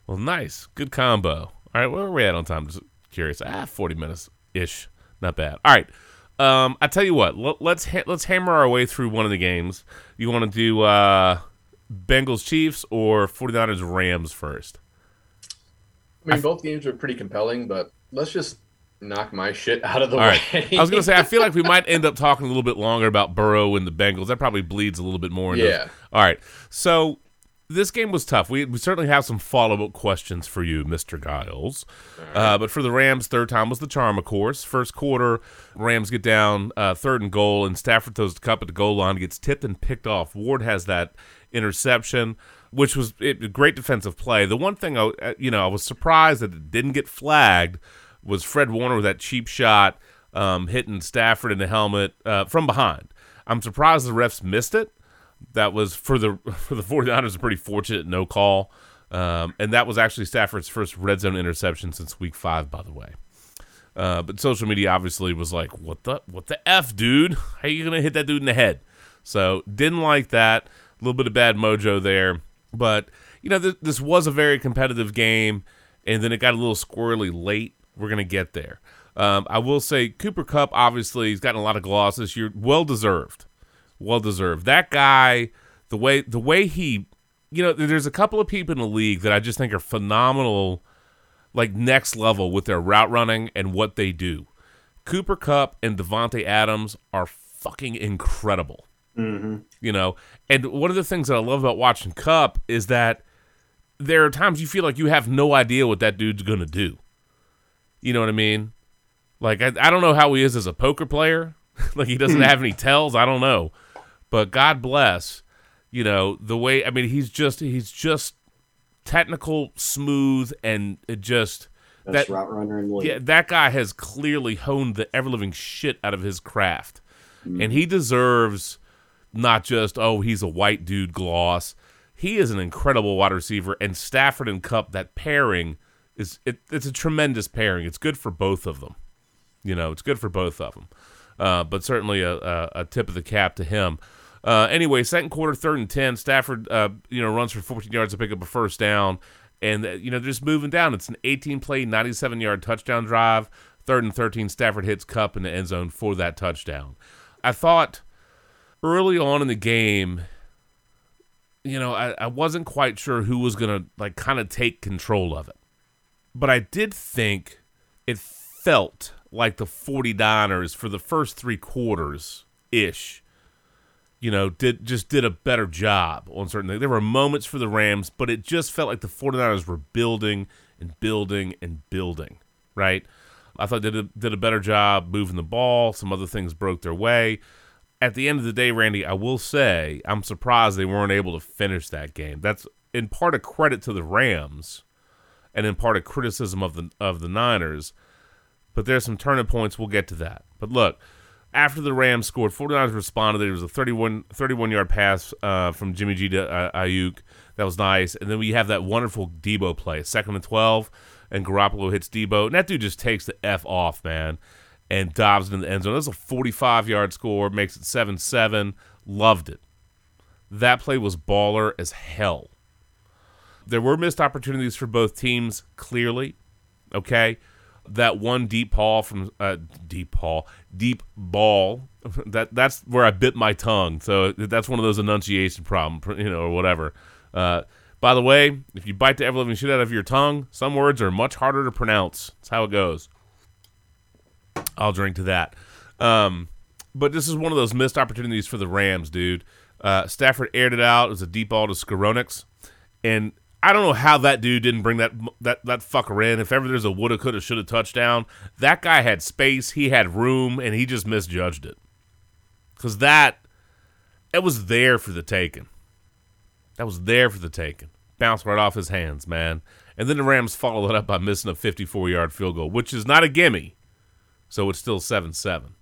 Well, nice, good combo. All right, where are we at on time? Just curious. Ah, forty minutes ish, not bad. All right. Um, I tell you what, let, let's ha- let's hammer our way through one of the games. You want to do uh, Bengals Chiefs or 49ers Rams first? I mean, both games are pretty compelling, but let's just knock my shit out of the All way. right. I was going to say, I feel like we might end up talking a little bit longer about Burrow and the Bengals. That probably bleeds a little bit more. Into Yeah. All right. So this game was tough. We, we certainly have some follow up questions for you, Mr. Giles. Uh, but for the Rams, third time was the charm, of course. First quarter, Rams get down uh, third and goal, and Stafford throws the cup at the goal line, gets tipped and picked off. Ward has that interception, which was it, great defensive play. The one thing, I, uh, you know, I was surprised that it didn't get flagged was Fred Warner with that cheap shot um, hitting Stafford in the helmet uh, from behind. I'm surprised the refs missed it. That was for the for the 49ers a pretty fortunate no call. Um, and that was actually Stafford's first red zone interception since week five, by the way. Uh, but social media obviously was like, "What the what the f, dude? How you gonna hit that dude in the head?" So didn't like that. A little bit of bad mojo there. But you know, th- this was a very competitive game, and then it got a little squirrely late. We're gonna get there. Um, I will say Cooper Kupp obviously he's gotten a lot of gloss this year. Well deserved well deserved. That guy, the way the way he, you know, there's a couple of people in the league that I just think are phenomenal, like next level with their route running and what they do. Cooper Kupp and Davante Adams are fucking incredible. Mm-hmm. You know, and one of the things that I love about watching Kupp is that there are times you feel like you have no idea what that dude's gonna do. You know what I mean? Like I, I don't know how he is as a poker player. like he doesn't have any tells. I don't know, but God bless, you know the way. I mean, he's just he's just technical, smooth, and it just Best that route runner in the league. yeah, that guy has clearly honed the ever living shit out of his craft, and he deserves not just oh he's a white dude gloss. He is an incredible wide receiver, and Stafford and Kupp that pairing is it, it's a tremendous pairing. It's good for both of them. You know, it's good for both of them. Uh, but certainly a, a, a tip of the cap to him. Uh, anyway, second quarter, third and ten. Stafford, uh, you know, runs for 14 yards to pick up a first down, and uh, you know they're just moving down. It's an 18 play, 97 yard touchdown drive. Third and 13, Stafford hits Kupp in the end zone for that touchdown. I thought early on in the game, you know, I, I wasn't quite sure who was gonna like kind of take control of it, but I did think it felt like the 49ers for the first three quarters ish you know did just did a better job on certain things. There were moments for the rams but it just felt like the 49ers were building and building and building right? I thought they did a, did a better job moving the ball. Some other things broke their way at the end of the day randy i will say i'm surprised they weren't able to finish that game that's in part a credit to the rams and in part a criticism of the of the niners but there's some turning points. We'll get to that. But look, after the Rams scored, 49ers responded. There was a 31, 31 yard pass uh, from Jimmy G to uh, Aiyuk. That was nice. And then we have that wonderful Deebo play, second and 12, and Garoppolo hits Deebo. And that dude just takes the F off, man, and dives in the end zone. That's a 45 yard score, makes it 7 7. Loved it. That play was baller as hell. There were missed opportunities for both teams, clearly. Okay that one deep ball from uh, deep ball, deep ball. That that's where I bit my tongue. So that's one of those enunciation problem, you know, or whatever. Uh, by the way, if you bite the ever living shit out of your tongue, some words are much harder to pronounce. That's how it goes. I'll drink to that. Um, but this is one of those missed opportunities for the Rams, dude. Uh, Stafford aired it out. It was a deep ball to Skoronix, and I don't know how that dude didn't bring that that that fucker in. If ever there's a woulda, coulda, shoulda touchdown, that guy had space, he had room, and he just misjudged it. Cause that it was there for the taking. That was there for the taking. Bounced right off his hands, man. And then the Rams followed it up by missing a 54 yard field goal, which is not a gimme. So it's still 7 7.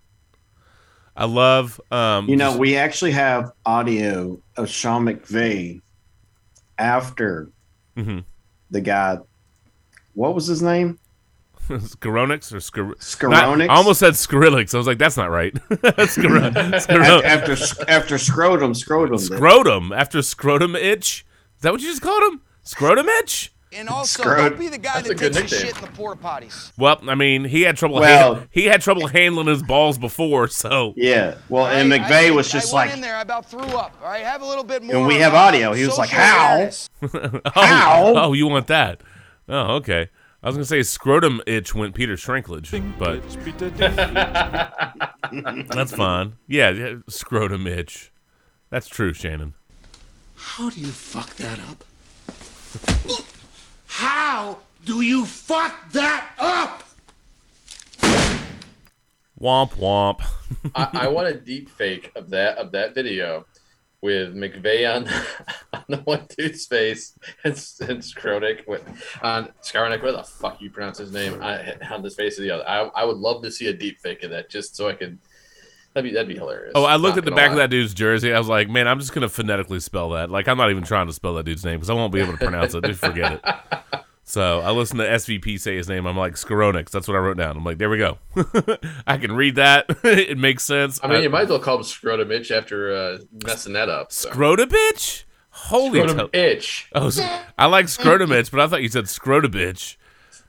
I love. Um, You know, we actually have audio of Sean McVay after Mhm. the guy. What was his name? Skoronix or Skor- Skoronix? Not- I almost said Skrillex. I was like, that's not right. Skor- Skor- after after scrotum, scrotum. scrotum after scrotum itch. Is that what you just called him? Scrotum itch? And also, Screwed. don't be the guy That's that good takes a shit in the porta potties. Well, I mean, he had trouble. Well- han- he had trouble handling his balls before, so Yeah. Well, and I- McVay I- was just I went like, in there, I about threw up. All right, have a little bit more. And we have audio. He was like, "How?" oh, How? oh, you want that? Oh, okay. I was gonna say scrotum itch went Peter Shrinklage, but that's fine. Yeah, yeah, scrotum itch. That's true, Shannon. How do you fuck that up? How do you fuck that up? Womp womp. I, I want a deep fake of that of that video with McVay on, on the one dude's face and, and Skronik with on Skarnik, where the fuck you pronounce his name I, on the face of the other. I, I would love to see a deep fake of that just so I could. That'd be that'd be hilarious. Oh, I looked Not at the back of that dude's jersey. I was like, man, I'm just gonna phonetically spell that. Like, I'm not even trying to spell that dude's name because I won't be able to pronounce it. Just forget it. So I listened to SVP say his name. I'm like Skoronix. That's what I wrote down. I'm like, there we go. I can read that. it makes sense. I mean, you might as well call him Scrotum Itch after uh, messing that up. So. Scrota bitch. Holy. Scrotum Itch. oh, I like scrotum bitch, but I thought you said scrota bitch,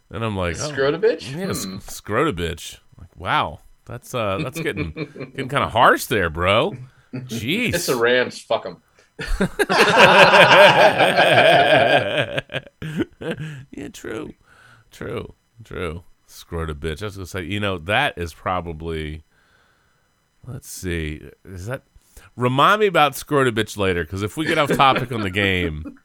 and I'm like, oh, Scrotum Itch? yeah, Hmm. bitch. Like, wow, that's uh, that's getting getting kind of harsh there, bro. Jeez. It's the Rams. Fuck them. yeah, true, true, true. Scrota bitch. I was gonna say, you know, that is probably. Let's see, is that? Remind me about scrota bitch later, because if we get off topic on the game,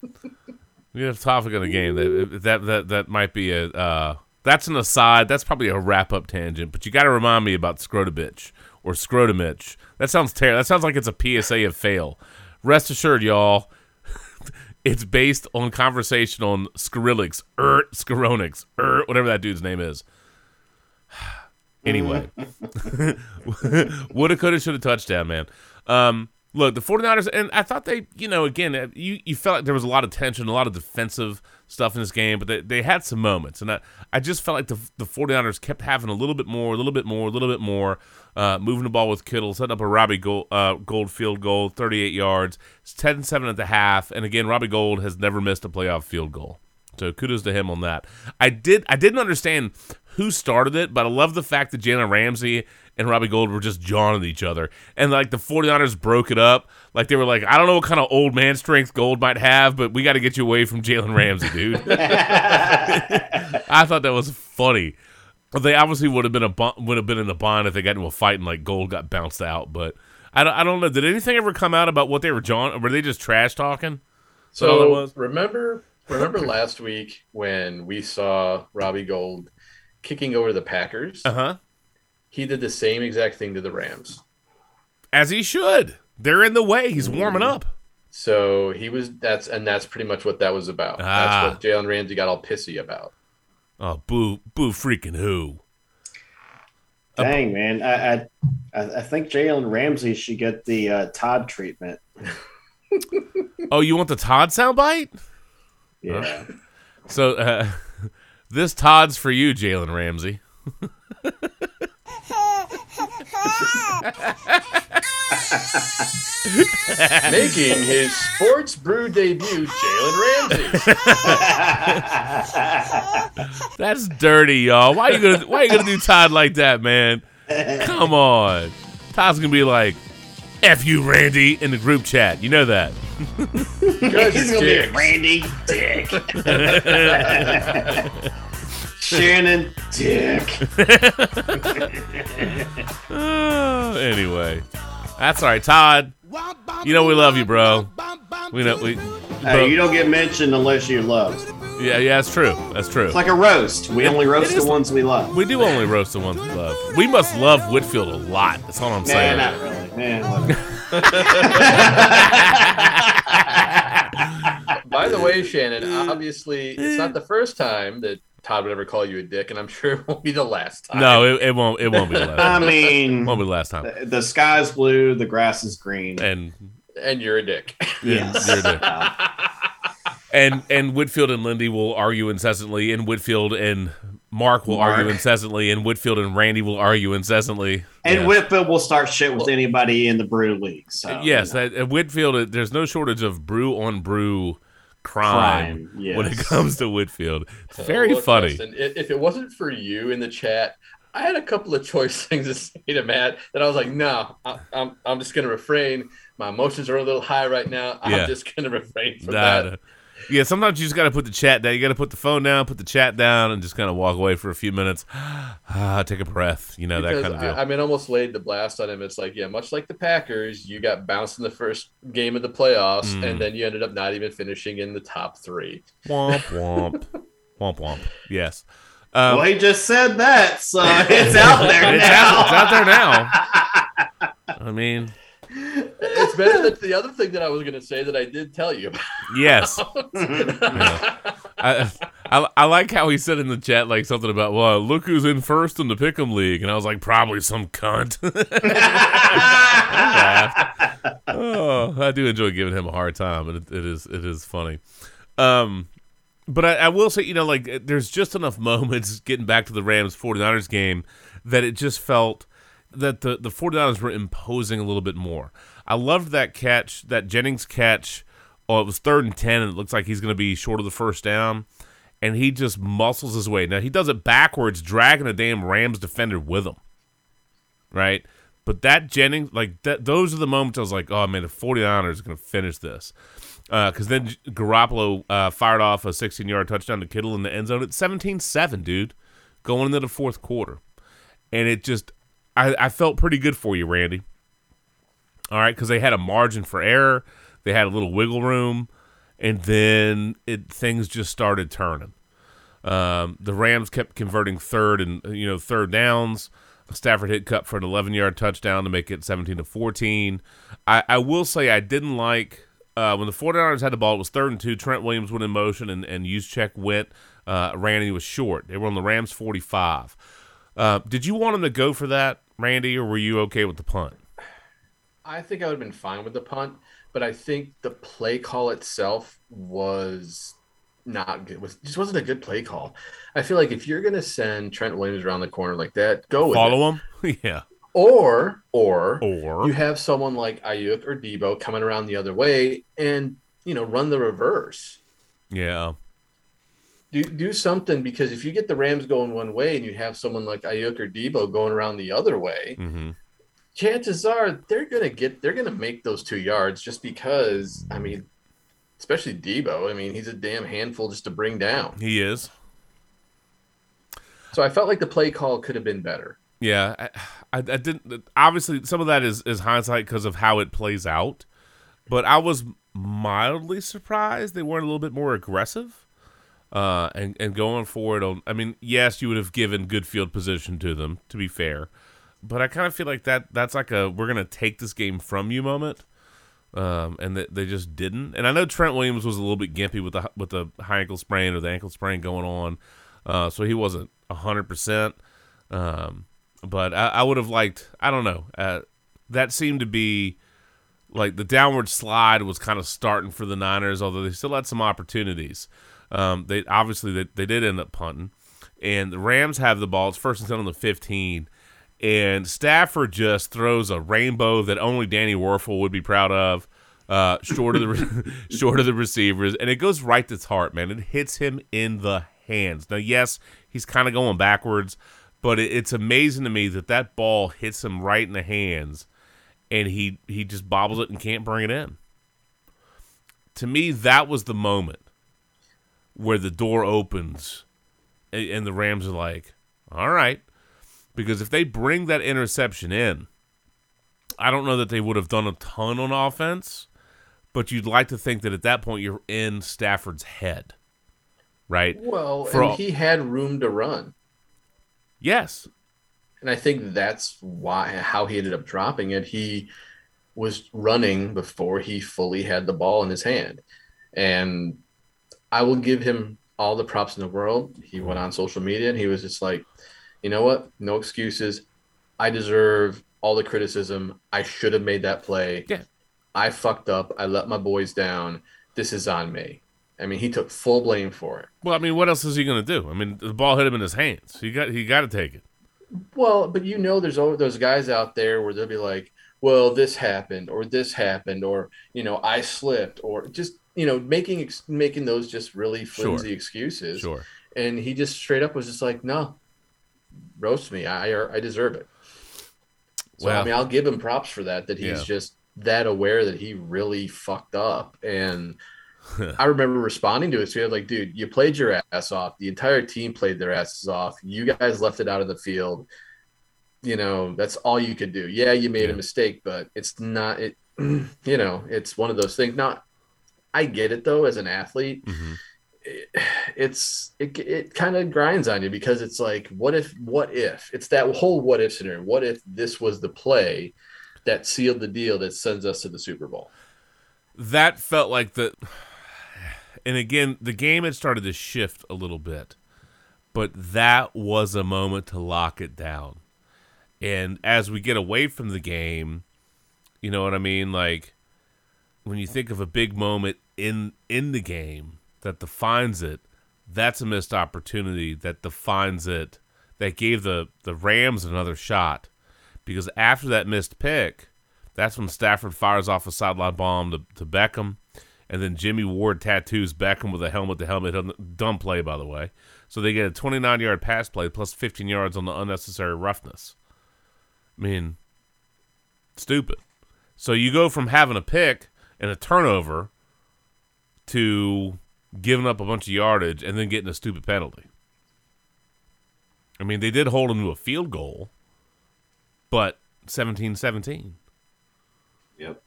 we get off topic on the game. That that that that might be a. Uh, that's an aside. That's probably a wrap up tangent. But you got to remind me about Scrotabitch or scrotumitch. That sounds terrible. That sounds like it's a PSA of fail. Rest assured, y'all. It's based on conversation on Skrillex, er, Skoronix, er, whatever that dude's name is. Anyway, woulda, coulda, shoulda, touchdown, man. Um, look, the 49ers, and I thought they, you know, again, uh, you, you felt like there was a lot of tension, a lot of defensive stuff in this game, but they, they had some moments. And I, I just felt like the, the 49ers kept having a little bit more, a little bit more, a little bit more, uh, moving the ball with Kittle, setting up a Robbie Gould, uh, Gould field goal, 38 yards. It's 10 7 at the half. And again, Robbie Gould has never missed a playoff field goal. So kudos to him on that. I did I didn't understand who started it, but I love the fact that Jalen Ramsey and Robbie Gould were just jawing at each other. And like the 49ers broke it up. Like they were like, I don't know what kind of old man strength Gould might have, but we got to get you away from Jalen Ramsey, dude. I thought that was funny. But they obviously would have been a bu- would have been in the bond if they got into a fight and like Gould got bounced out. But I don't, I don't know. Did anything ever come out about what they were jawing? Or were they just trash talking? that all it So was? remember, remember last week when we saw Robbie Gould kicking over the Packers? Uh huh. He did the same exact thing to the Rams. As he should. They're in the way. He's warming up. So he was that's and that's pretty much what that was about. Ah. That's what Jalen Ramsey got all pissy about. Oh, boo, boo, freaking who? Dang, man. I I, I I think Jalen Ramsey should get the uh, Todd treatment. Oh, you want the Todd soundbite? Yeah. So, uh, this Todd's for you, Jalen Ramsey. Making his sports brew debut, Jalen Ramsey. That's dirty, y'all. Why are you gonna Why are you gonna do Todd like that, man? Come on. Todd's gonna be like, "F you, Randy," in the group chat. You know that. Guys, He's gonna be Randy Dick. Shannon Dick. Oh, anyway, that's all right, Todd. You know we love you, bro. We know we. Hey, you don't get mentioned unless you love. Yeah, yeah, that's true. That's true. It's like a roast. We only roast the ones we love. We do only roast the ones we love. We must love Whitfield a lot. That's all I'm Man, saying. not really. Man. By the way, Shannon, obviously it's not the first time that Todd would ever call you a dick, and I'm sure it won't be the last time. no, it, it won't. It won't be the last. I time. mean, won't be the last time. the, the sky's blue, the grass is green. And and you're a dick. Yes. you're a dick. and and Whitfield and Lindy will argue incessantly, and Whitfield and Mark will Mark. argue incessantly, and Whitfield and Randy will argue incessantly. And Yeah. Whitfield will start shit with anybody in the brew league. So yes, you know. at, at Whitfield, uh, there's no shortage of brew on brew crime, Crime, when it comes to Whitfield. It's oh, very Look, funny. If it wasn't for you in the chat, I had a couple of choice things to say to Matt that I was like, no, I, I'm, I'm just going to refrain. My emotions are a little high right now. I'm Yeah. just going to refrain from Nah, that. Nah. Yeah, sometimes you just got to put the chat down. You got to put the phone down, put the chat down, and just kind of walk away for a few minutes. Ah, take a breath. You know that kind of deal. I, I mean, almost laid the blast on him. It's like, yeah, much like the Packers, you got bounced in the first game of the playoffs, Mm. and then you ended up not even finishing in the top three. womp womp womp womp. Yes. Um, well, he just said that, so it's out there it's, now. out, it's out there now. I mean, It's better than the other thing that I was going to say that I did tell you about. yes. I, I I like how he said in the chat like something about well look who's in first in the pick'em league and I was like probably some cunt. oh, I do enjoy giving him a hard time, and it, it is it is funny. Um, but I, I will say, you know, like there's just enough moments getting back to the Rams 49ers game that it just felt that the the 49ers were imposing a little bit more. I loved that catch, that Jennings catch. Oh, it was third and ten, and it looks like he's going to be short of the first down, and he just muscles his way. Now he does it backwards, dragging a damn Rams defender with him, right? But that Jennings, like that, those are the moments I was like, oh man, the 49ers are going to finish this. Because then Garoppolo uh, fired off a 16 yard touchdown to Kittle in the end zone at 17 7, dude, going into the fourth quarter. And it just, I, I felt pretty good for you, Randy. All right, because they had a margin for error, they had a little wiggle room, and then it things just started turning. Um, the Rams kept converting third and you know third downs. Stafford hit cut for an 11 yard touchdown to make it 17 to 14. I, I will say I didn't like uh, when the 49ers had the ball. It was third and two. Trent Williams went in motion and and Juszczyk went. Uh, Randy was short. They were on the Rams 45. Uh, did you want him to go for that, Randy, or were you okay with the punt? I think I would have been fine with the punt, but I think the play call itself was not good. Was just wasn't a good play call. I feel like if you're gonna send Trent Williams around the corner like that, go with it. Follow him? yeah. Or or Or you have someone like Aiyuk or Deebo coming around the other way and you know run the reverse. yeah. Do do something because if you get the Rams going one way and you have someone like Aiyuk or Deebo going around the other way, hmm chances are they're gonna get they're gonna make those two yards just because I mean, especially Deebo. I mean, he's a damn handful just to bring down. He is. So I felt like the play call could have been better. Yeah, I, I, I didn't. Obviously, some of that is is hindsight because of how it plays out. But I was mildly surprised they weren't a little bit more aggressive, uh, and and going forward, on. I mean, yes, you would have given good field position to them. To be fair, but I kind of feel like that that's like a we're gonna take this game from you moment. Um, and that they just didn't. And I know Trent Williams was a little bit gimpy with the with the high ankle sprain or the ankle sprain going on, uh, so he wasn't hundred percent. Um, but I, I would have liked. I don't know. Uh, that seemed to be like the downward slide was kind of starting for the Niners, although they still had some opportunities. Um, they obviously they, they did end up punting, and the Rams have the ball. It's first and ten on the fifteen, and Stafford just throws a rainbow that only Danny Wuerffel would be proud of. Uh, short of the re- short of the receivers, and it goes right to his heart, man. It hits him in the hands. Now, yes, he's kind of going backwards, but it, it's amazing to me that that ball hits him right in the hands, and he he just bobbles it and can't bring it in. To me, that was the moment where the door opens, and, and the Rams are like, "All right," because if they bring that interception in, I don't know that they would have done a ton on offense, but you'd like to think that at that point you're in Stafford's head, right? Well, For and all- he had room to run. Yes, And I think that's why how he ended up dropping it. He was running before he fully had the ball in his hand. And I will give him all the props in the world. He went on social media and he was just like, you know what? No excuses. I deserve all the criticism. I should have made that play. Yeah. I fucked up. I let my boys down. This is on me. I mean, he took full blame for it. Well, I mean, what else is he going to do? I mean, the ball hit him in his hands. He got he got to take it. Well, but you know, there's always those guys out there where they'll be like, "Well, this happened, or this happened, or you know, I slipped, or just you know, making making those just really Sure. flimsy excuses. Sure. And he just straight up was just like, no, roast me. I I deserve it. So Well- I mean, I'll give him props for that. That he's Yeah. just that aware that he really fucked up. And I remember responding to it. So he was like, dude, you played your ass off. The entire team played their asses off. You guys left it out of the field. You know, that's all you could do. Yeah, you made Yeah. a mistake, but it's not it. You know, it's one of those things. Not, I get it though. As an athlete, Mhm. it, it's it, it kind of grinds on you because it's like what if what if? It's that whole what if scenario. What if this was the play that sealed the deal that sends us to the super bowl? That felt like the and again the game had started to shift a little bit but that was a moment to lock it down. And as we get away from the game you know what i mean? Like when you think of a big moment in in the game that defines it that's a missed opportunity that defines it that gave the the rams another shot because after that missed pick that's when Stafford fires off a sideline bomb to, to Beckham, and then Jimmy Ward tattoos Beckham with a helmet to helmet. Dumb play, by the way. So they get a 29 yard pass play plus 15 yards on the unnecessary roughness. I mean, stupid. So you go from having a pick and a turnover to giving up a bunch of yardage and then getting a stupid penalty. I mean, they did hold him to a field goal, but 17 17. Yep.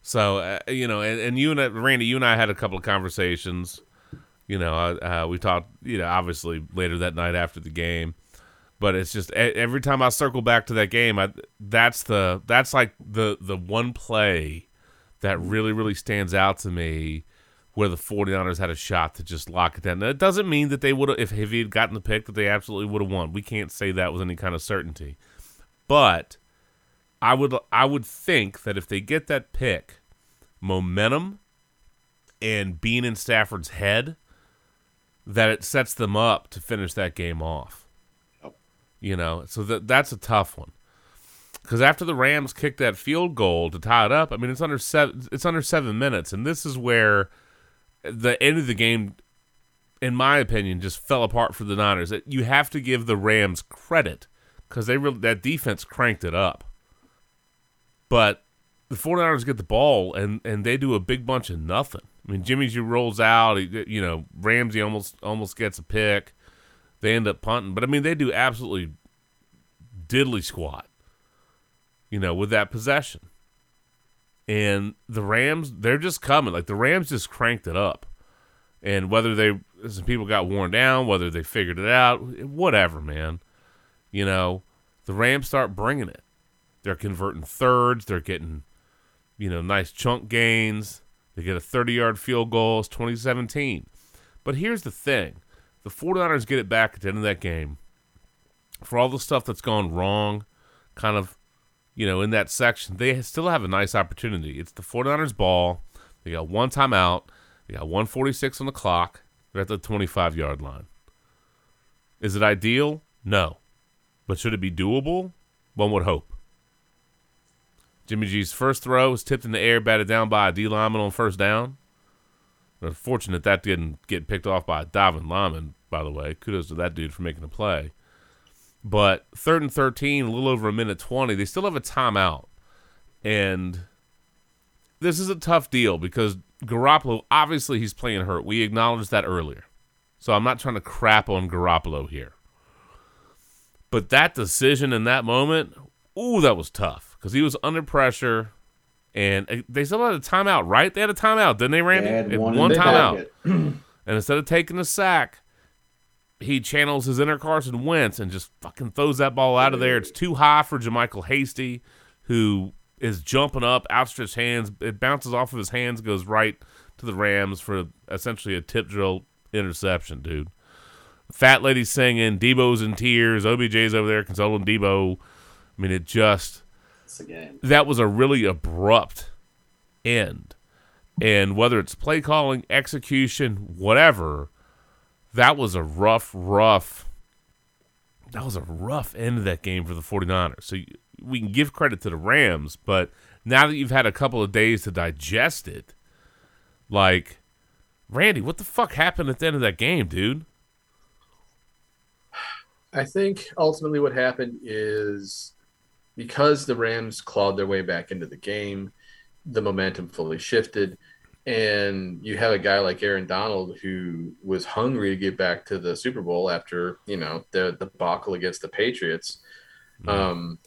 So uh, you know, and, and you and I, Randy, you and I had a couple of conversations. You know, uh, uh, we talked. You know, obviously later that night after the game, but it's just every time I circle back to that game, I that's the that's like the the one play that really really stands out to me where the 49ers had a shot to just lock it down. Now, it doesn't mean that they would have if, if he had gotten the pick that they absolutely would have won. We can't say that with any kind of certainty. But I would I would think that if they get that pick, momentum and being in Stafford's head, that it sets them up to finish that game off. Yep. You know, so that that's a tough one. Because after the Rams kicked that field goal to tie it up, I mean it's under seven it's under seven minutes, and this is where the end of the game, in my opinion, just fell apart for the Niners. You have to give the Rams credit because they really that defense cranked it up. But the 49ers get the ball and, and they do a big bunch of nothing. I mean, Jimmy G rolls out. He, you know, Ramsey almost almost gets a pick. They end up punting, but I mean, they do absolutely diddly squat. You know, with that possession, and the Rams they're just coming. Like the Rams just cranked it up, and whether they some people got worn down, whether they figured it out, whatever, man. You know, the Rams start bringing it. They're converting thirds. They're getting, you know, nice chunk gains. They get a 30 yard field goal. It's 2017. But here's the thing the 49ers get it back at the end of that game. For all the stuff that's gone wrong, kind of, you know, in that section, they still have a nice opportunity. It's the 49ers ball. They got one timeout. They got 146 on the clock. They're at the 25 yard line. Is it ideal? No. But should it be doable? One would hope. Jimmy G's first throw was tipped in the air, batted down by a D lineman on first down. Unfortunate that didn't get picked off by a diving lineman, by the way. Kudos to that dude for making the play. But third and 13, a little over a minute 20, they still have a timeout. And this is a tough deal because Garoppolo, obviously, he's playing hurt. We acknowledged that earlier. So I'm not trying to crap on Garoppolo here. But that decision in that moment, ooh, that was tough because he was under pressure, and uh, they still had a timeout, right? They had a timeout, didn't they, Randy? They had one, one timeout, and instead of taking a sack, he channels his inner Carson Wentz and just fucking throws that ball out of there. It's too high for JaMycal Hasty, who is jumping up, outstretched hands. It bounces off of his hands, goes right to the Rams for essentially a tip drill interception, dude. Fat lady singing, Deebo's in tears, OBJ's over there consoling Deebo. I mean, it just It's a game. that was a really abrupt end. And whether it's play calling, execution, whatever, that was a rough, rough, that was a rough end of that game for the 49ers. So we can give credit to the Rams, but now that you've had a couple of days to digest it, Like, Randy, what the fuck happened at the end of that game, dude? I think ultimately what happened is because the Rams clawed their way back into the game, the momentum fully shifted. And you have a guy like Aaron Donald who was hungry to get back to the Super Bowl after, you know, the the debacle against the Patriots. Um,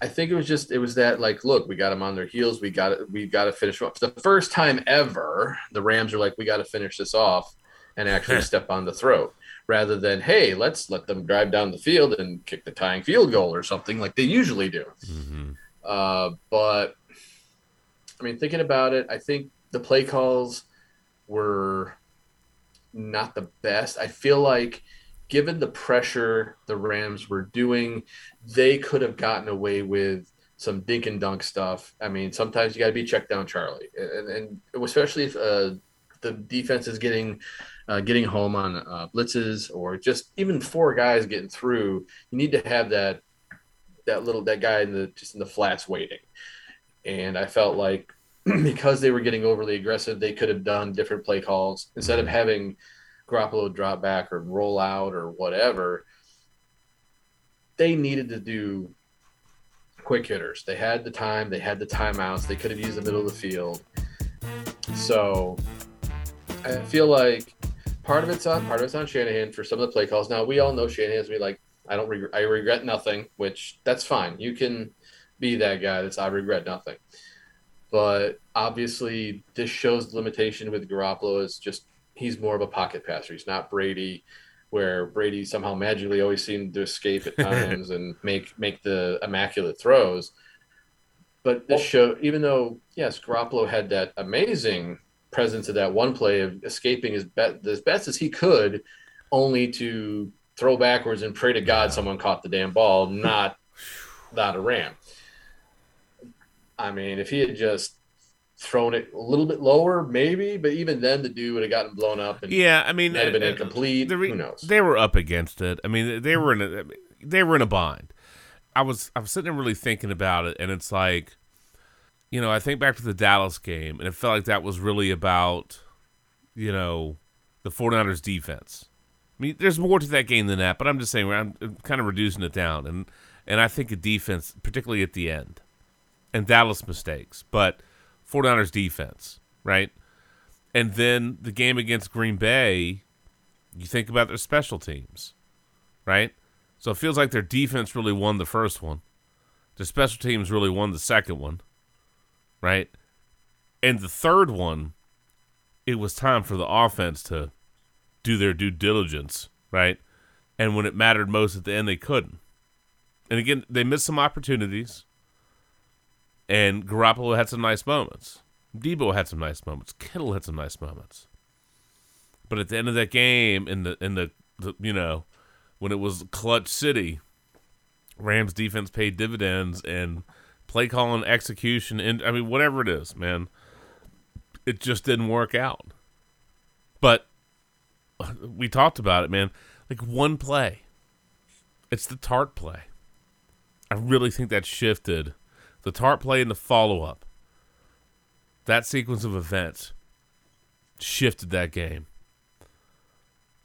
I think it was just it was that like, look, we got them on their heels. We got it. We got to finish off. The first time ever, the Rams are like, we got to finish this off and actually step on the throat rather than hey, let's let them drive down the field and kick the tying field goal or something like they usually do. Mm-hmm. Uh, but I mean, thinking about it, I think the play calls were not the best. I feel like, given the pressure the Rams were doing, they could have gotten away with some dink and dunk stuff. I mean, sometimes you got to be checked down, Charlie, and, and especially if uh, the defense is getting uh, getting home on uh, blitzes or just even four guys getting through. You need to have that that little that guy in the just in the flats waiting. And I felt like because they were getting overly aggressive, they could have done different play calls instead of mm-hmm. having Garoppolo drop back or roll out or whatever. They needed to do quick hitters. They had the time, they had the timeouts, they could have used the middle of the field. So I feel like part of it's on part of it's on Shanahan for some of the play calls. Now we all know Shanahan's be like, I don't regret I regret nothing, which that's fine. You can be that guy that's I regret nothing. But obviously this shows the limitation with Garoppolo is just he's more of a pocket passer. He's not Brady, where Brady somehow magically always seemed to escape at times and make make the immaculate throws. But this show, even though yes, Garoppolo had that amazing presence of that one play of escaping as, be- as best as he could, only to throw backwards and pray to God someone caught the damn ball, not not a ram. I mean, if he had just thrown it a little bit lower, maybe, but even then, the dude would have gotten blown up and Yeah, I mean, might have been uh, uh, incomplete. the re- Who knows? They were up against it. I mean, they were in a they were in a bind. I was I was sitting there really thinking about it, and it's like, you know, I think back to the Dallas game, and it felt like that was really about, you know, the 49ers defense. I mean, there's more to that game than that, but I'm just saying I'm I'm kind of reducing it down, and and I think a defense, particularly at the end, and Dallas mistakes, but 49ers defense, right? And then the game against Green Bay, you think about their special teams, right? So it feels like their defense really won the first one. Their special teams really won the second one, right? And the third one, it was time for the offense to do their due diligence, right? And when it mattered most at the end, they couldn't. And again, they missed some opportunities. And Garoppolo had some nice moments. Deebo had some nice moments. Kittle had some nice moments. But at the end of that game, in the in the, the you know, when it was clutch city, Rams defense paid dividends and play calling execution and I mean whatever it is, man, it just didn't work out. But we talked about it, man. Like one play. It's the Tartt play. I really think that shifted the Tartt play and the follow up. That sequence of events shifted that game.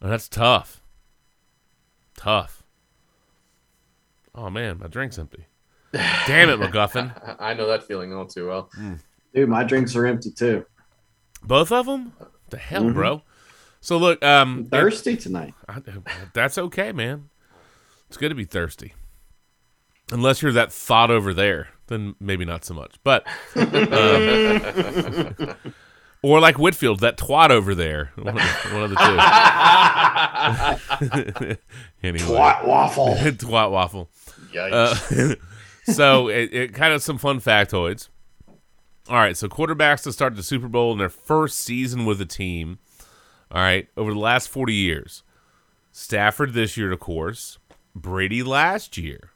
And that's tough. Tough. Oh man, my drink's empty. Damn it, MacGuffin. I know that feeling all too well. Dude, my drinks are empty too. Both of them? The hell, Mhm. bro. So look, um, Thirsty tonight. I, that's okay, man. It's good to be thirsty. Unless you're that thought over there, then maybe not so much. But, um, or like Whitfield, that twat over there. One of the, one of the two. anyway, Twat waffle. twat waffle. Yikes. Uh, so it, it kind of some fun factoids. All right, so quarterbacks to start the Super Bowl in their first season with a team. All right, over the last forty years, Stafford this year, of course. Brady last year.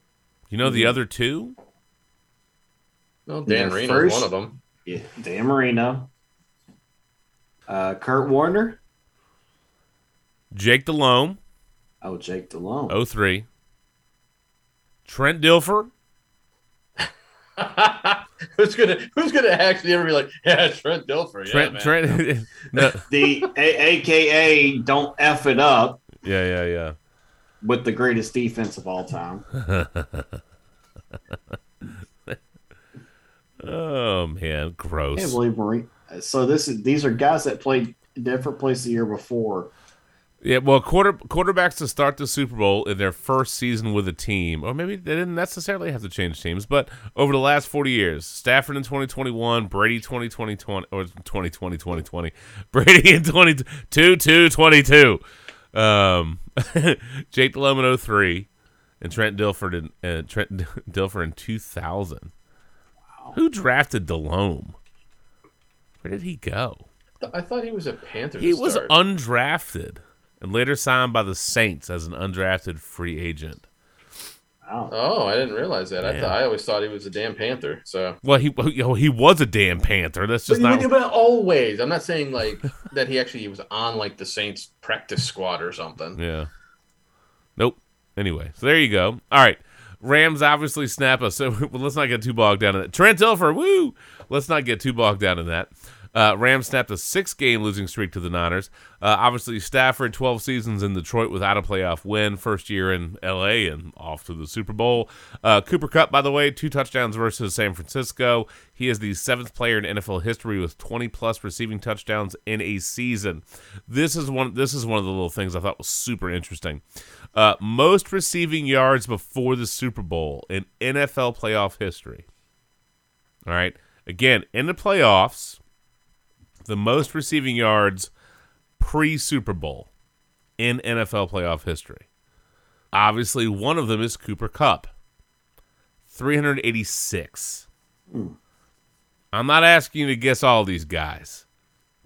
You know the other two? Well, Dan Their Marino's first- one of them. Yeah, Dan Marino. Uh, Kurt Warner. Jake Delhomme, Oh, Jake Delhomme. 03. Trent Dilfer, who's gonna who's gonna actually ever be like, yeah, Trent Dilfer, yeah, Trent, man. Trent, no, The a- AKA don't F it up yeah, yeah, yeah. with the greatest defense of all time. Oh man, I can't gross. believe Marine. So this is these are guys that played different places the year before. Yeah, well, quarter quarterbacks to start the Super Bowl in their first season with a team, or maybe they didn't necessarily have to change teams, but over the last 40 years, Stafford in 2021, Brady 2020, 20, or 2020, 2020, Brady in 22, 2, 22, um, Jake Delhomme in 03, and Trent Dilford in, uh, Trent Dilfer in 2000. Who drafted Delhomme? Where did he go? I thought he was a Panther. He was start. undrafted and later signed by the Saints as an undrafted free agent. Wow. Oh, I didn't realize that. I thought I always thought he was a damn Panther. So, Well, he you know, he was a damn Panther. That's just but, not. but always, I'm not saying like that. He actually was on like the Saints practice squad or something. Yeah. Nope. Anyway, so there you go. All right. Rams obviously snap us. So let's not get too bogged down in that. Trent Dilfer, woo! Let's not get too bogged down in that. Uh, Rams snapped a six-game losing streak to the Niners. Uh, obviously, Stafford, 12 seasons in Detroit without a playoff win. First year in L.A. and off to the Super Bowl. Uh, Cooper Kupp, by the way, two touchdowns versus San Francisco. He is the seventh player in NFL history with 20-plus receiving touchdowns in a season. This is one. This is one of the little things I thought was super interesting. Uh, most receiving yards before the Super Bowl in NFL playoff history. All right. Again, in the playoffs, the most receiving yards pre Super Bowl in NFL playoff history. Obviously, one of them is Cooper Kupp 386. I'm not asking you to guess all these guys,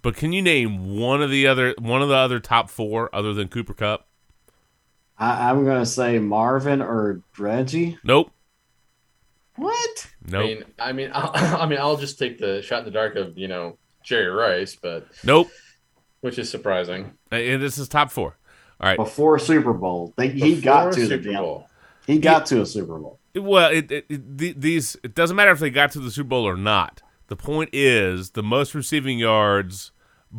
but can you name one of the other one of the other top four other than Cooper Kupp? I, I'm gonna say Marvin or Reggie. Nope. What? Nope. I mean, I mean, I'll, I mean, I'll just take the shot in the dark of you know Jerry Rice, but nope. which is surprising. And this is top four. All right. Before Super Bowl, they, he got Before to the Super damn- Bowl. He got to a Super Bowl. Well, it, it, it, these it doesn't matter if they got to the Super Bowl or not. The point is the most receiving yards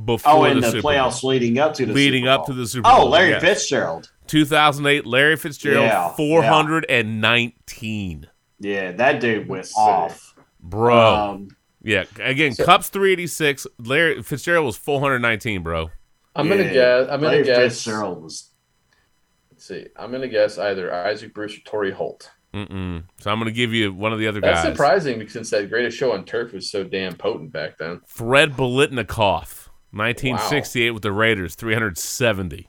before Oh, in the, the, Super playoffs Bowl. leading up to the leading Super up Bowl. to the Super Bowl. Oh, Larry yes. Fitzgerald. 2008, Larry Fitzgerald, Yeah, 419. Yeah, that dude went off. Bro. Um, yeah, again, So- Kupp's 386. Larry Fitzgerald was 419, bro. I'm gonna guess. I'm gonna Larry guess. Fitzgerald was. Let's see. I'm gonna guess either Isaac Bruce or Torrey Holt. Mm-mm. So I'm going to give you one of the other That's guys. That's surprising because since that greatest show on turf was so damn potent back then. Fred Biletnikoff, 1968 with the Raiders, 370.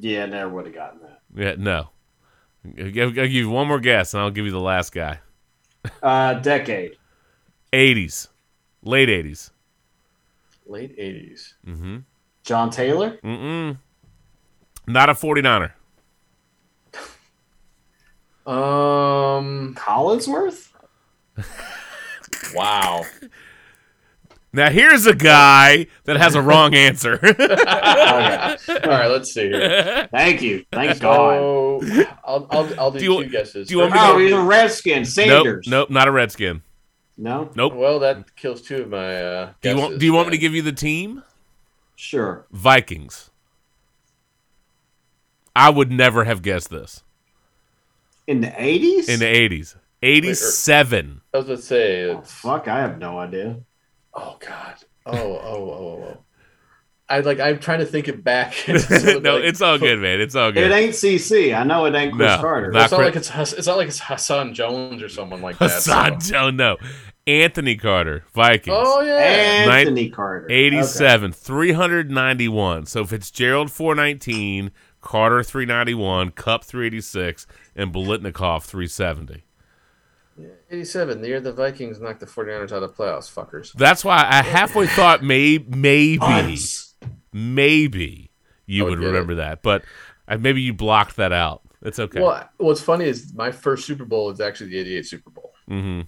Yeah, never would have gotten that. Yeah, no. I'll give, I'll give you one more guess, and I'll give you the last guy. Uh, decade. 80s, late 80s. Late 80s. Mm-hmm. John Taylor. Mm-mm. Not a 49er. Um. Collinsworth. Wow. Now here's a guy that has a wrong answer. Okay. All right. Let's see here. Thank you. Thank God. So I'll I'll, I'll do, Do you- two guesses. do you want me Oh, to- he's a Redskin. nope, Sanders. nope, not a Redskin. No. Nope. Well, that kills two of my. Uh, Do you want? Do you want me to give you the team? Sure. Vikings. I would never have guessed this In the eighties. in the 80s. 87. I was going to say. Oh, fuck, I have no idea. oh God. Oh oh oh oh. I like. I'm trying to think it back. no, it's all good, man. It's all good. It ain't CC. I know it ain't Chris No, Carter. not It's not Chris- like it's Hass- it's not like it's Hassan Jones or someone like that. Hassan so- Joe, no. Anthony Carter, Vikings. Oh yeah. Anthony Carter. 87, 391. So Fitzgerald 419, Carter 391, Kupp 386, and Biletnikoff 370. 87, the year the Vikings knocked the 49ers out of the playoffs, fuckers. That's why I halfway thought may, maybe, Bunts. Maybe you I would would remember that, but uh, maybe you blocked that out. It's okay. Well, what's funny is my first Super Bowl is actually the 88 Super Bowl. hmm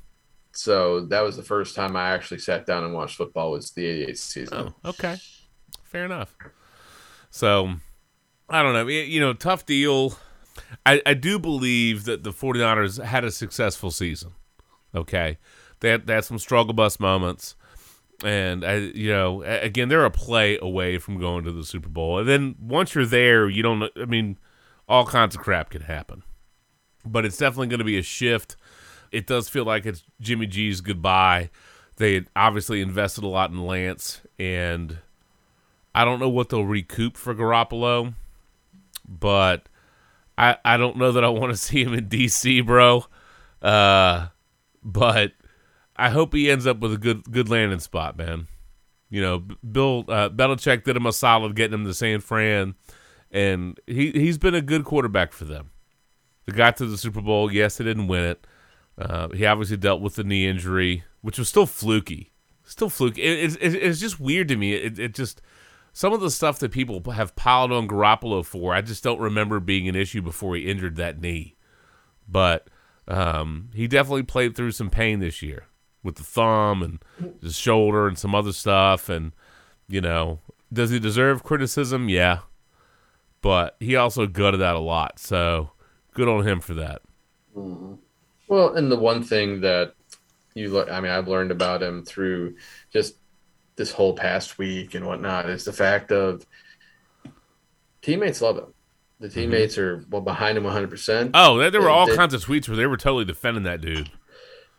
So that was the first time I actually sat down and watched football was the 88 season. Oh, okay. Fair enough. So, I don't know. You know, tough deal. I, I do believe that the 49ers had a successful season. Okay. They had, they had some struggle bus moments, and I, you know, again, they're a play away from going to the Super Bowl. And then once you're there, you don't. I mean, all kinds of crap can happen, but it's definitely going to be a shift. It does feel like it's Jimmy G's goodbye. They obviously invested a lot in Lance, and I don't know what they'll recoup for Garoppolo, but I I don't know that I want to see him in DC, bro. Uh, but I hope he ends up with a good good landing spot, man. You know, Bill uh, Belichick did him a solid getting him to San Fran, and he he's been a good quarterback for them. They got to the Super Bowl. Yes, they didn't win it. Uh, he obviously dealt with the knee injury, which was still fluky. Still fluky. It, it, it's just weird to me. It, it just some of the stuff that people have piled on Garoppolo for, I just don't remember being an issue before he injured that knee. But um, he definitely played through some pain this year with the thumb and his shoulder and some other stuff. And you know, does he deserve criticism? Yeah, but he also gutted out a lot. So good on him for that. Mm-hmm. Well, and the one thing that you, le- I mean, I've learned about him through just this whole past week and whatnot is the fact of teammates love him. The mm-hmm. teammates are well behind him 100. percent Oh, there, there were all they- kinds of tweets where they were totally defending that dude.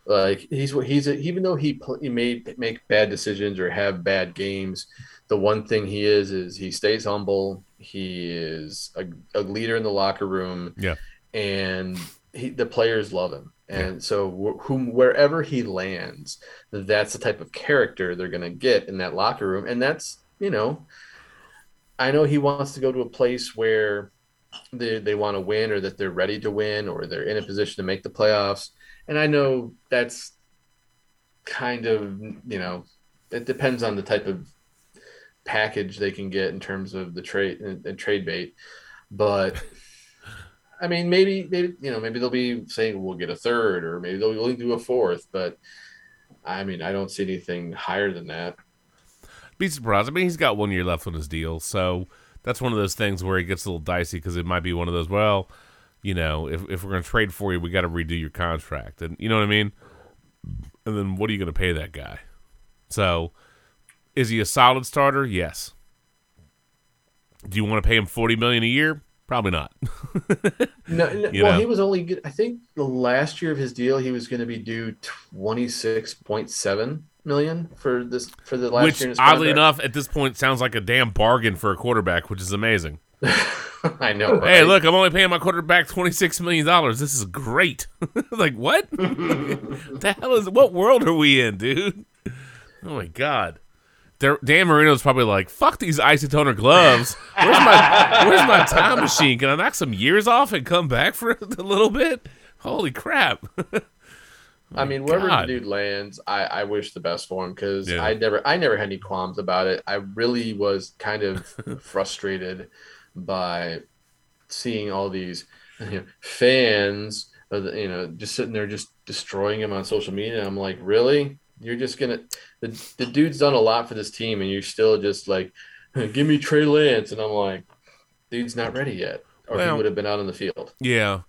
Like he's he's a, even though he pl- he made make bad decisions or have bad games, the one thing he is is he stays humble. He is a, a leader in the locker room. Yeah. and he, the players love him. And so wh- whom wherever he lands, that's the type of character they're going to get in that locker room. And that's you know, I know he wants to go to a place where they they want to win or that they're ready to win or they're in a position to make the playoffs. And I know that's kind of you know it depends on the type of package they can get in terms of the trade uh, and trade bait, but. I mean, maybe, maybe you know, maybe they'll be saying we'll get a third, or maybe they'll only do a fourth. But I mean, I don't see anything higher than that. Be surprised. I mean, he's got one year left on his deal, so that's one of those things where it gets a little dicey because it might be one of those. Well, you know, if if we're going to trade for you, we got to redo your contract, and you know what I mean. And then what are you going to pay that guy? So, is he a solid starter? Yes. Do you want to pay him forty million a year? Probably not. No, no well, know. he was only good. I think the last year of his deal, he was going to be due twenty six point seven million for this for the last Which, year. in his oddly enough, at this point, sounds like a damn bargain for a quarterback, which is amazing. I know. Hey, look, I'm only paying my quarterback twenty six million dollars. This is great. like what? the hell is what world are we in, dude? Oh my god. Dan Marino's probably like, "Fuck these isotoner gloves. Where's my Where's my time machine? Can I knock some years off and come back for a little bit? Holy crap!" I mean, wherever God. the dude lands, I, I wish the best for him because Yeah. I never I never had any qualms about it. I really was kind of frustrated by seeing all these you know, fans, of the, you know, just sitting there just destroying him on social media. I'm like, really? You're just gonna the the dude's done a lot for this team, and you're still just like, give me Trey Lance, and I'm like, dude's not ready yet, or he would have been out on the field. Yeah.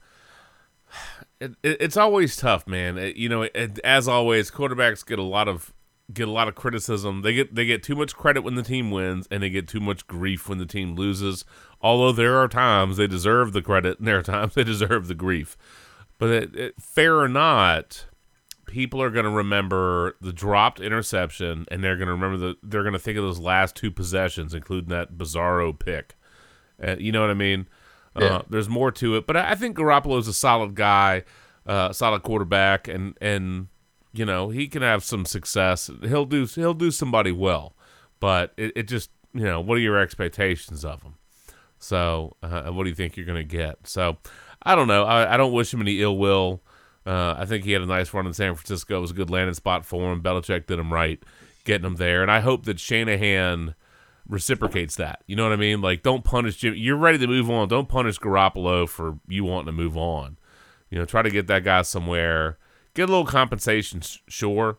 It, it, it's always tough, man. It- you know, as always, quarterbacks get a lot of get a lot of criticism. They get they get too much credit when the team wins, and they get too much grief when the team loses. Although there are times they deserve the credit, and there are times they deserve the grief. But it, it, fair or not, people are going to remember the dropped interception, and they're going to remember the they're going to think of those last two possessions, including that bizarro pick. Uh, you know what I mean? Yeah. Uh, there's more to it, but I I think is a solid guy, uh, solid quarterback, and and you know he can have some success. He'll do he'll do somebody well, but it, it just you know what are your expectations of him? So uh, what do you think you're going to get? So I don't know. I, I don't wish him any ill will. Uh, I think he had a nice run in San Francisco. It was a good landing spot for him. Belichick did him right, getting him there, and I hope that Shanahan reciprocates that. You know what I mean? Like, don't punish. You're ready to move on. Don't punish Garoppolo for you wanting to move on. You know, try to get that guy somewhere. Get a little compensation, sure,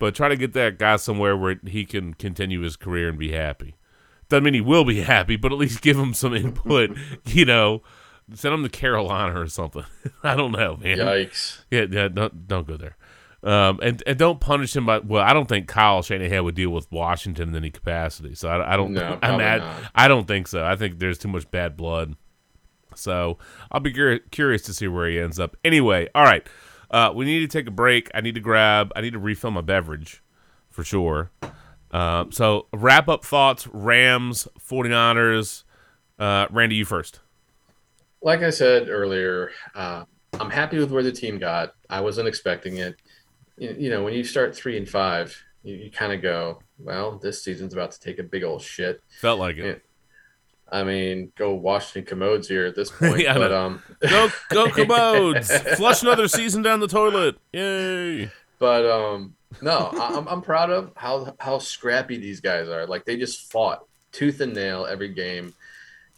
but try to get that guy somewhere where he can continue his career and be happy. Doesn't mean he will be happy, but at least give him some input. you know, send him to Carolina or something. I don't know, man. Yikes! Yeah, yeah. Don't don't go there. Um, and, and don't punish him by well, I don't think Kyle Shanahan would deal with Washington in any capacity. So I, I don't. No, I'm not. I don't think so. I think there's too much bad blood. So I'll be cur- curious to see where he ends up. Anyway, all right. Uh, we need to take a break. I need to grab. I need to refill my beverage for sure. Um, so wrap up thoughts. Rams, 49ers. Uh, Randy, you first. like I said earlier, uh, I'm happy with where the team got. I wasn't expecting it. You, you know, when you start three and five, you, you kind of go, well, this season's about to take a big old shit. Felt like it. I mean, go Washington commodes here at this point. Yeah, but um, Go go commodes. Flush another season down the toilet. Yay. but um, no, I- I'm I'm proud of how how scrappy these guys are. Like they just fought tooth and nail every game,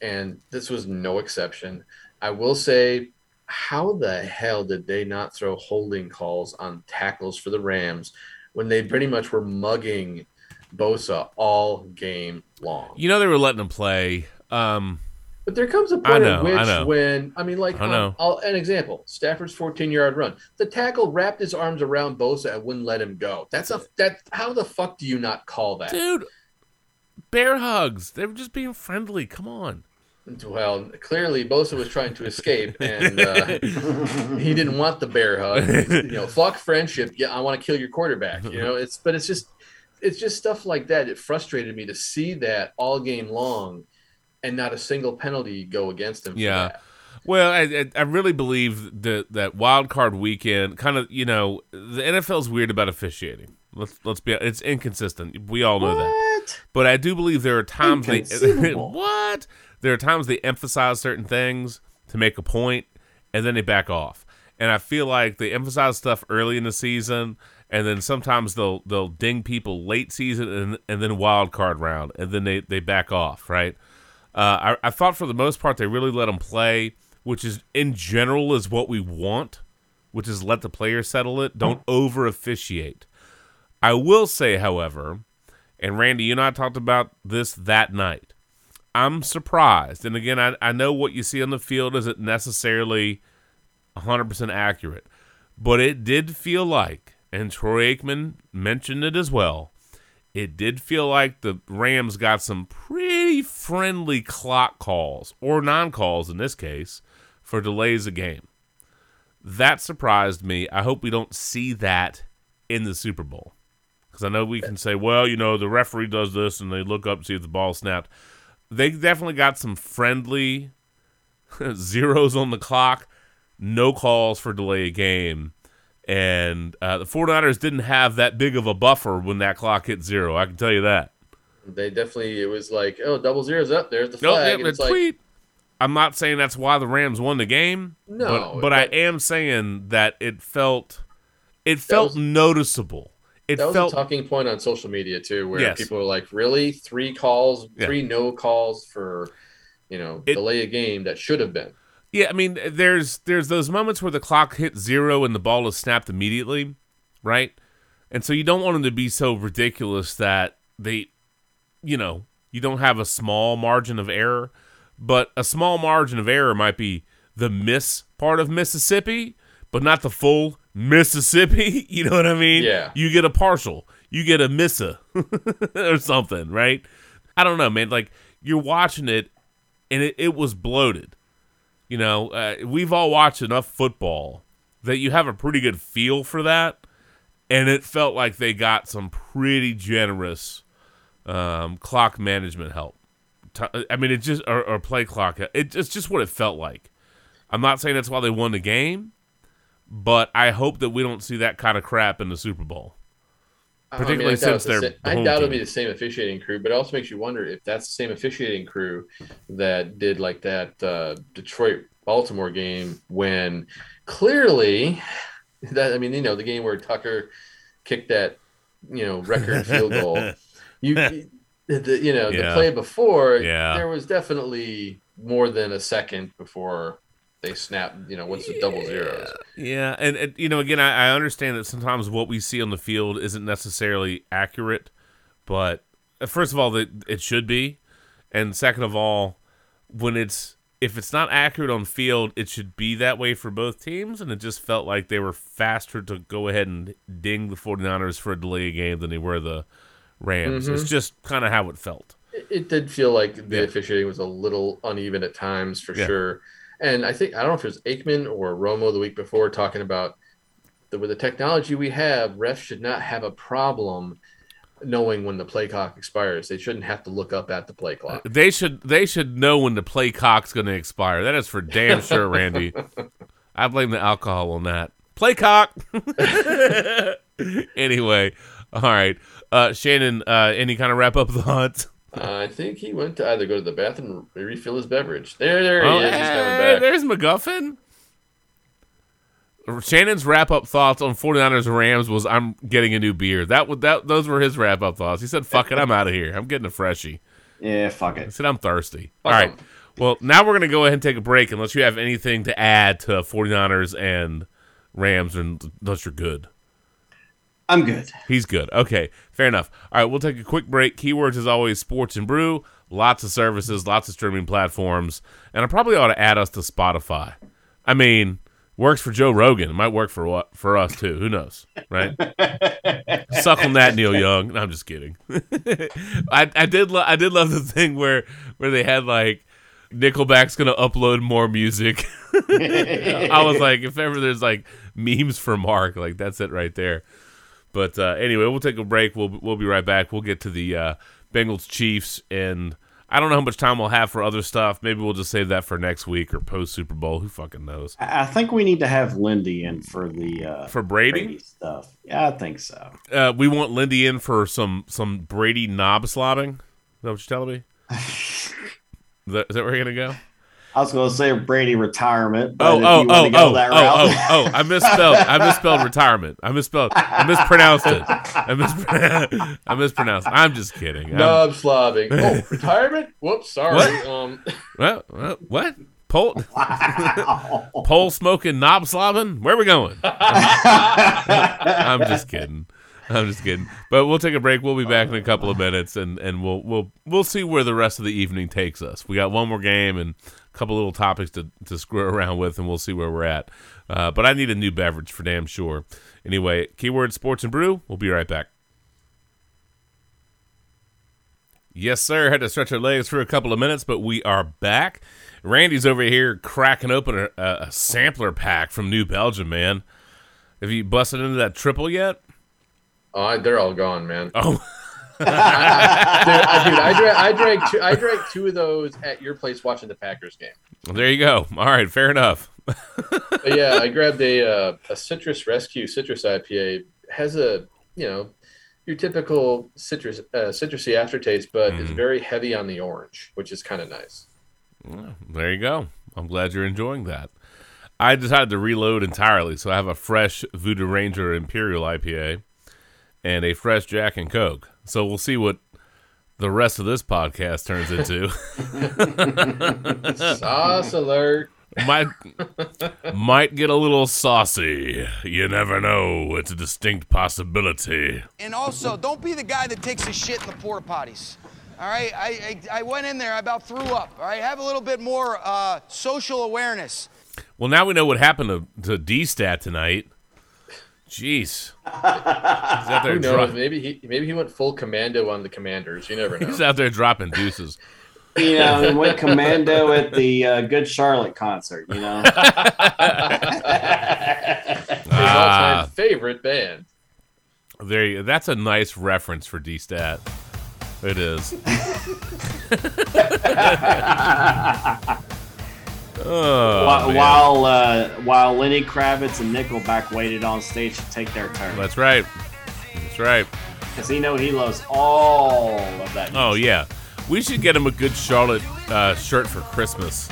and this was no exception. I will say, how the hell did they not throw holding calls on tackles for the Rams when they pretty much were mugging Bosa all game long? You know they were letting him play. Um, But there comes a point know, at which, I when I mean, like, I know. um, I'll, an example: Stafford's 14-yard run. The tackle wrapped his arms around Bosa and wouldn't let him go. That's a that. How the fuck do you not call that? dude, bear hugs. They were just being friendly. Come on. Well, clearly Bosa was trying to escape, and uh, he didn't want the bear hug. you know, fuck friendship. Yeah, I want to kill your quarterback. You know, it's but it's just it's just stuff like that. It frustrated me to see that all game long, and not a single penalty go against him. Yeah. Well, I, I, really believe that that wild card weekend kind of you know the NFL's weird about officiating. Let's let's be it's inconsistent. We all know that. But I do believe there are times they what there are times they emphasize certain things to make a point, and then they back off. And I feel like they emphasize stuff early in the season, and then sometimes they'll they'll ding people late season and and then wild card round, and then they they back off. Right? Uh, I, I thought for the most part they really let them play, which is in general is what we want, which is let the players settle it. Don't over officiate. I will say, however, and Randy, you and I talked about this that night. I'm surprised. And again, I, I know what you see on the field isn't necessarily 100% accurate, but it did feel like, and Troy Aikman mentioned it as well, it did feel like the Rams got some pretty friendly clock calls, or non calls in this case, for delays of game. That surprised me. I hope we don't see that in the Super Bowl. Because I know we can say, well, you know, the referee does this and they look up to see if the ball snapped. They definitely got some friendly zeros on the clock, no calls for delay a game. And uh, the 49ers didn't have that big of a buffer when that clock hit zero. I can tell you that. They definitely it was like, oh, double zeros up. There's the flag. yeah, but it's like, tweet. I'm not saying that's why the Rams won the game. No, but, but I am saying that it felt it felt was- noticeable. It that was felt a talking point on social media too, where Yes. people were like, "Really, three calls, Yeah. three no calls for, you know, It- delay a game that should have been." Yeah, I mean, there's there's those moments where the clock hits zero and the ball is snapped immediately, right? And so you don't want them to be so ridiculous that they, you know, you don't have a small margin of error, but a small margin of error might be the miss part of Mississippi, but not the full Mississippi. You know what I mean? Yeah. You get a partial, you get a missa or something, right? I don't know, man. Like you're watching it, and it, it was bloated. You know, uh, we've all watched enough football that you have a pretty good feel for that, and it felt like they got some pretty generous um, clock management help. I mean, it just or, or play clock. It, it's just what it felt like. I'm not saying that's why they won the game, but I hope that we don't see that kind of crap in the Super Bowl. I mean, Particularly I doubt since they're the I doubt it'll be the same officiating crew, but it also makes you wonder if that's the same officiating crew that did like that uh, Detroit Baltimore game when clearly that I mean you know the game where Tucker kicked that you know record field goal. You the, you know the Yeah. play before Yeah. there was definitely more than a second before they snap. You know what's the double zeros? Yeah, and, and you know, again, I, I understand that sometimes what we see on the field isn't necessarily accurate, but uh, first of all, that it should be, and second of all, when it's if it's not accurate on field, it should be that way for both teams. And it just felt like they were faster to go ahead and ding the 49ers for a delay game than they were the Rams. It's just kind of how it felt. It, it did feel like the Yeah. officiating was a little uneven at times for Yeah. sure. And I think I don't know if it was Aikman or Romo the week before talking about the with the technology we have, refs should not have a problem knowing when the play clock expires. They shouldn't have to look up at the play clock. They should they should know when the play cock's going to expire. That is for damn sure, Randy. I blame the alcohol on that. Play cock. anyway, all right. Uh, Shannon, uh, any kind of wrap up thoughts? Uh, I think he went to either go to the bathroom or refill his beverage. There, there he Oh, is. He's coming back. there's McGuffin. Shannon's wrap up thoughts on 49ers Rams was I'm getting a new beer. That would that those were his wrap up thoughts. He said, "Fuck it, I'm out of here. I'm getting a freshie." Yeah, fuck it. He said, "I'm thirsty." Fuck All right. 'em. Well, now we're going to go ahead and take a break unless you have anything to add to 49ers and Rams and unless you're good. I'm good. He's good. Okay, fair enough. All right, we'll take a quick break. Keywords is always sports and brew. Lots of services, lots of streaming platforms, and I probably ought to add us to Spotify. I mean, works for Joe Rogan. It might work for what for us too. Who knows, right? Suck on that, Neil Young. No, I'm just kidding. I, I did lo- I did love the thing where where they had like Nickelback's gonna upload more music. I was like, if ever there's like memes for Mark, like that's it right there. But uh, anyway, we'll take a break. We'll we'll be right back. We'll get to the uh, Bengals Chiefs, and I don't know how much time we'll have for other stuff. Maybe we'll just save that for next week or post Super Bowl. Who fucking knows? I think we need to have Lindy in for the uh, For Brady, Brady stuff. Yeah, I think so. uh, we want Lindy in for some some Brady knob slobbing. Is that what you're telling me? Is that, is that where you're gonna go? I was going to say Brady retirement. But Oh, if oh, you oh, wanna go oh, that oh, route- oh, oh! I misspelled. I misspelled retirement. I misspelled. I mispronounced it. I, mispr- I mispronounced. I'm just kidding. I'm- Knob slobbing. Oh, retirement? Whoops, sorry. What? Um, Well, well, what? Pole, Wow. pole smoking, knob slobbing? Where are we going? I'm just kidding. I'm just kidding. But we'll take a break. We'll be back in a couple of minutes, and, and we'll we'll we'll see where the rest of the evening takes us. We got one more game and a couple little topics to, to screw around with, and we'll see where we're at. Uh, but I need a new beverage for damn sure. Anyway, keyword sports and brew. We'll be right back. Yes, sir. Had to stretch our legs for a couple of minutes, but we are back. Randy's over here cracking open a, a, sampler pack from New Belgium, man. Have you busted into that triple yet? oh, they're all gone, man. Oh, Dude, I, dude, I drank, I drank, two, I drank two of those at your place watching the Packers game. there you go. All right, fair enough. Yeah, I grabbed a uh, a citrus rescue citrus IPA. Has a you know your typical citrus uh, citrusy aftertaste, but it's very heavy on the orange, which is kind of nice. There you go. I'm glad you're enjoying that. I decided to reload entirely, so I have a fresh Voodoo Ranger Imperial IPA and a fresh Jack and Coke. So we'll see what the rest of this podcast turns into. Sauce alert! might might get a little saucy. You never know. It's a distinct possibility. And also, don't be the guy that takes a shit in the porta potties. All right, I, I, I went in there, I about threw up. All right, have a little bit more uh, social awareness. Well, now we know what happened to, to D Stat tonight. Jeez, he's out there. Who knows? Dro- Maybe he maybe he went full commando on the Commanders. You never know. he's out there dropping deuces. you know, and went commando at the uh, Good Charlotte concert. You know, His Ah. all-time favorite band. There, you, that's a nice reference for D Stat. It is. Oh, while man. while, uh, while Lenny Kravitz and Nickelback waited on stage to take their turn, That's right. That's right. because he know he loves all of that. Oh yeah, we should get him a good Charlotte uh, shirt for Christmas,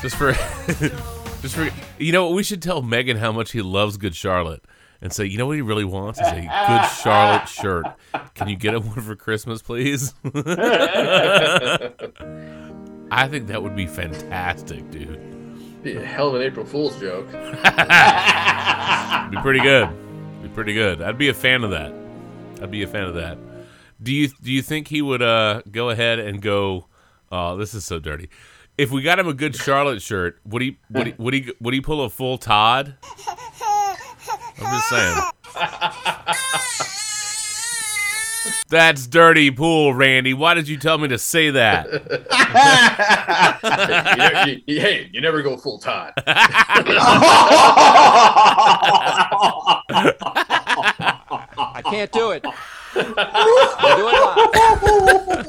just for, just for. You know, what? we should tell Megan how much he loves Good Charlotte, and say, you know what he really wants is a Good Charlotte shirt. Can you get him one for Christmas, please? I think that would be fantastic, dude. Be a hell of an April Fool's joke. Be pretty good. Be pretty good. I'd be a fan of that. I'd be a fan of that. Do you do you think he would uh go ahead and go? Oh, this is so dirty. if we got him a good Charlotte shirt, would he would he would he would he pull a full Todd? I'm just saying. That's dirty pool, Randy. Why did you tell me to say that? you, you- you- hey, you never go full time. I can't do it. We'll do it live.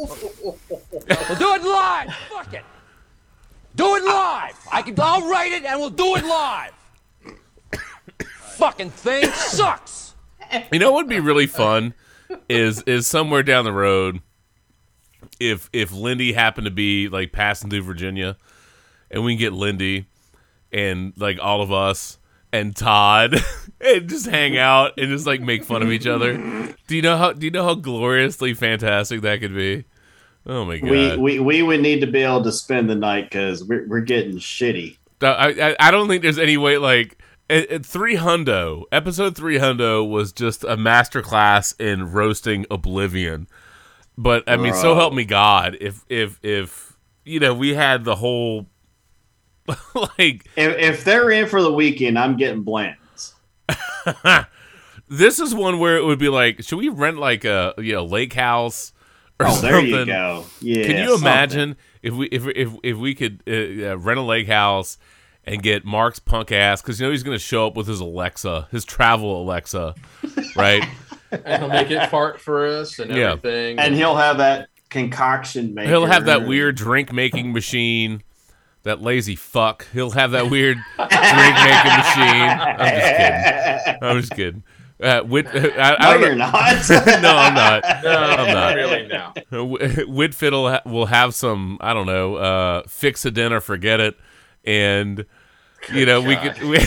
We'll do it live. Fuck it. Do it live. I can. I'll write it and we'll do it live. Fucking thing sucks. You know what would be really fun is is somewhere down the road if if Lindy happened to be like passing through Virginia and we can get Lindy and like all of us and Todd and just hang out and just like make fun of each other. Do you know how do you know how gloriously fantastic that could be? Oh my god. we, we we would need to be able to spend the night because we're, we're getting shitty. I, I I don't think there's any way like at, at three hundo episode three hundo was just a masterclass in roasting oblivion. But I mean, so help me God, if if if you know we had the whole like If, if they're in for the weekend, I'm getting blends. this is one where it would be like, should we rent like a you know lake house or Oh, something? there you go. Yeah. Can you something. imagine if we if if if we could uh, rent a lake house and get Mark's punk ass because you know he's going to show up with his Alexa, his travel Alexa, right? and he'll make it fart for us and Yeah. everything. And he'll have that concoction maker. He'll have that weird drink making machine. That lazy fuck. He'll have that weird drink making machine. I'm just kidding. I'm just kidding. Uh, Whit, I, I No, don't know- you're not. no, I'm not. no, I'm not. really no. Whitfit will, have some, I don't know, uh, fix a dinner, forget it, and you know we could we,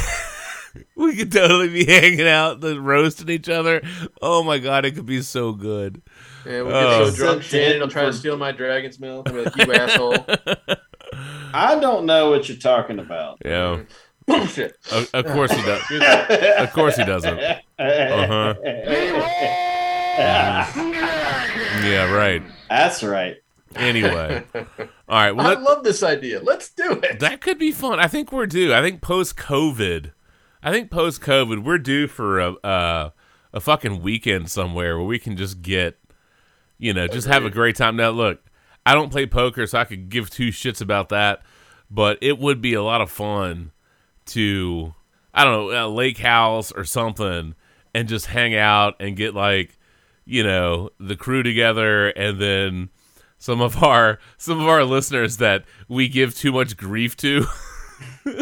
we could totally be hanging out, and roasting each other. Oh my god, it could be so good. Yeah, we'll Oh. get so drunk, Sit Shannon will try to steal my dragon's milk. I'm like, you asshole. I don't know what you're talking about. Yeah, Bullshit. of, of course he does. Of course he doesn't. Uh huh. Yeah, right. That's right. Anyway, all right. Well, I that, love this idea. Let's do it. that could be fun. I think we're due. I think post COVID, I think post COVID, we're due for a uh, a fucking weekend somewhere where we can just get, you know, just have a great time. Now, look, I don't play poker, so I could give two shits about that, but it would be a lot of fun to, I don't know, a lake house or something, and just hang out and get like, you know, the crew together, and then some of our some of our listeners that we give too much grief to.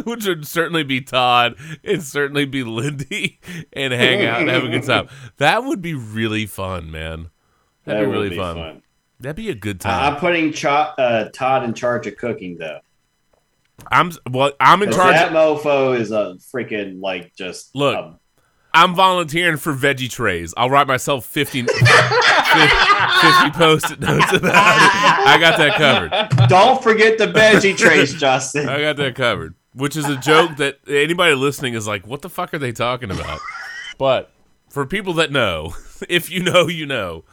Which would certainly be Todd and certainly be Lindy and hang out and have a good time. That would be really fun, man. That'd That be really be fun. fun. That'd be a good time. I'm putting Cho- uh, Todd in charge of cooking though. I'm well. I'm in charge. That mofo is a freaking like just Look. I'm volunteering for veggie trays. I'll write myself 50, 50 post-it notes about it. I got that covered. don't forget the veggie trays, Justin. I got that covered. Which is a joke that anybody listening is like, "What the fuck are they talking about?" But for people that know, if you know, you know.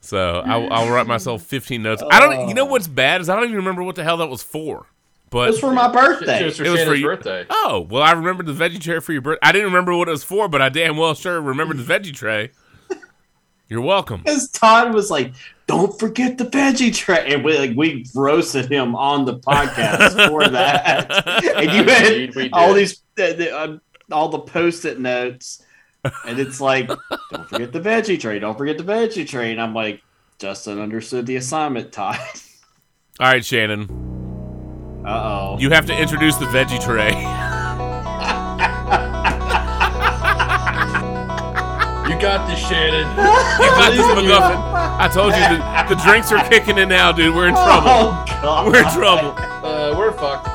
So I'll, I'll write myself 15 notes. I don't. You know what's bad is I don't even remember what the hell that was for. But It was for my birthday. It was for It was for Shannon's birthday. Oh, well, I remembered the veggie tray for your birthday. I didn't remember what it was for, but I damn well sure remembered the veggie tray. You're welcome. Because Todd was like, "Don't forget the veggie tray," and we like we roasted him on the podcast for that. and you had Indeed, all these the, the, uh, all the post-it notes, and it's like, "Don't forget the veggie tray. Don't forget the veggie tray." And I'm like, Justin understood the assignment, Todd. All right, Shannon. Uh oh. You have to introduce the veggie tray. You got this, Shannon. You got this MacGuffin. I told you the, the drinks are kicking in now, dude. We're in trouble. Oh God. We're in trouble. Uh, we're fucked.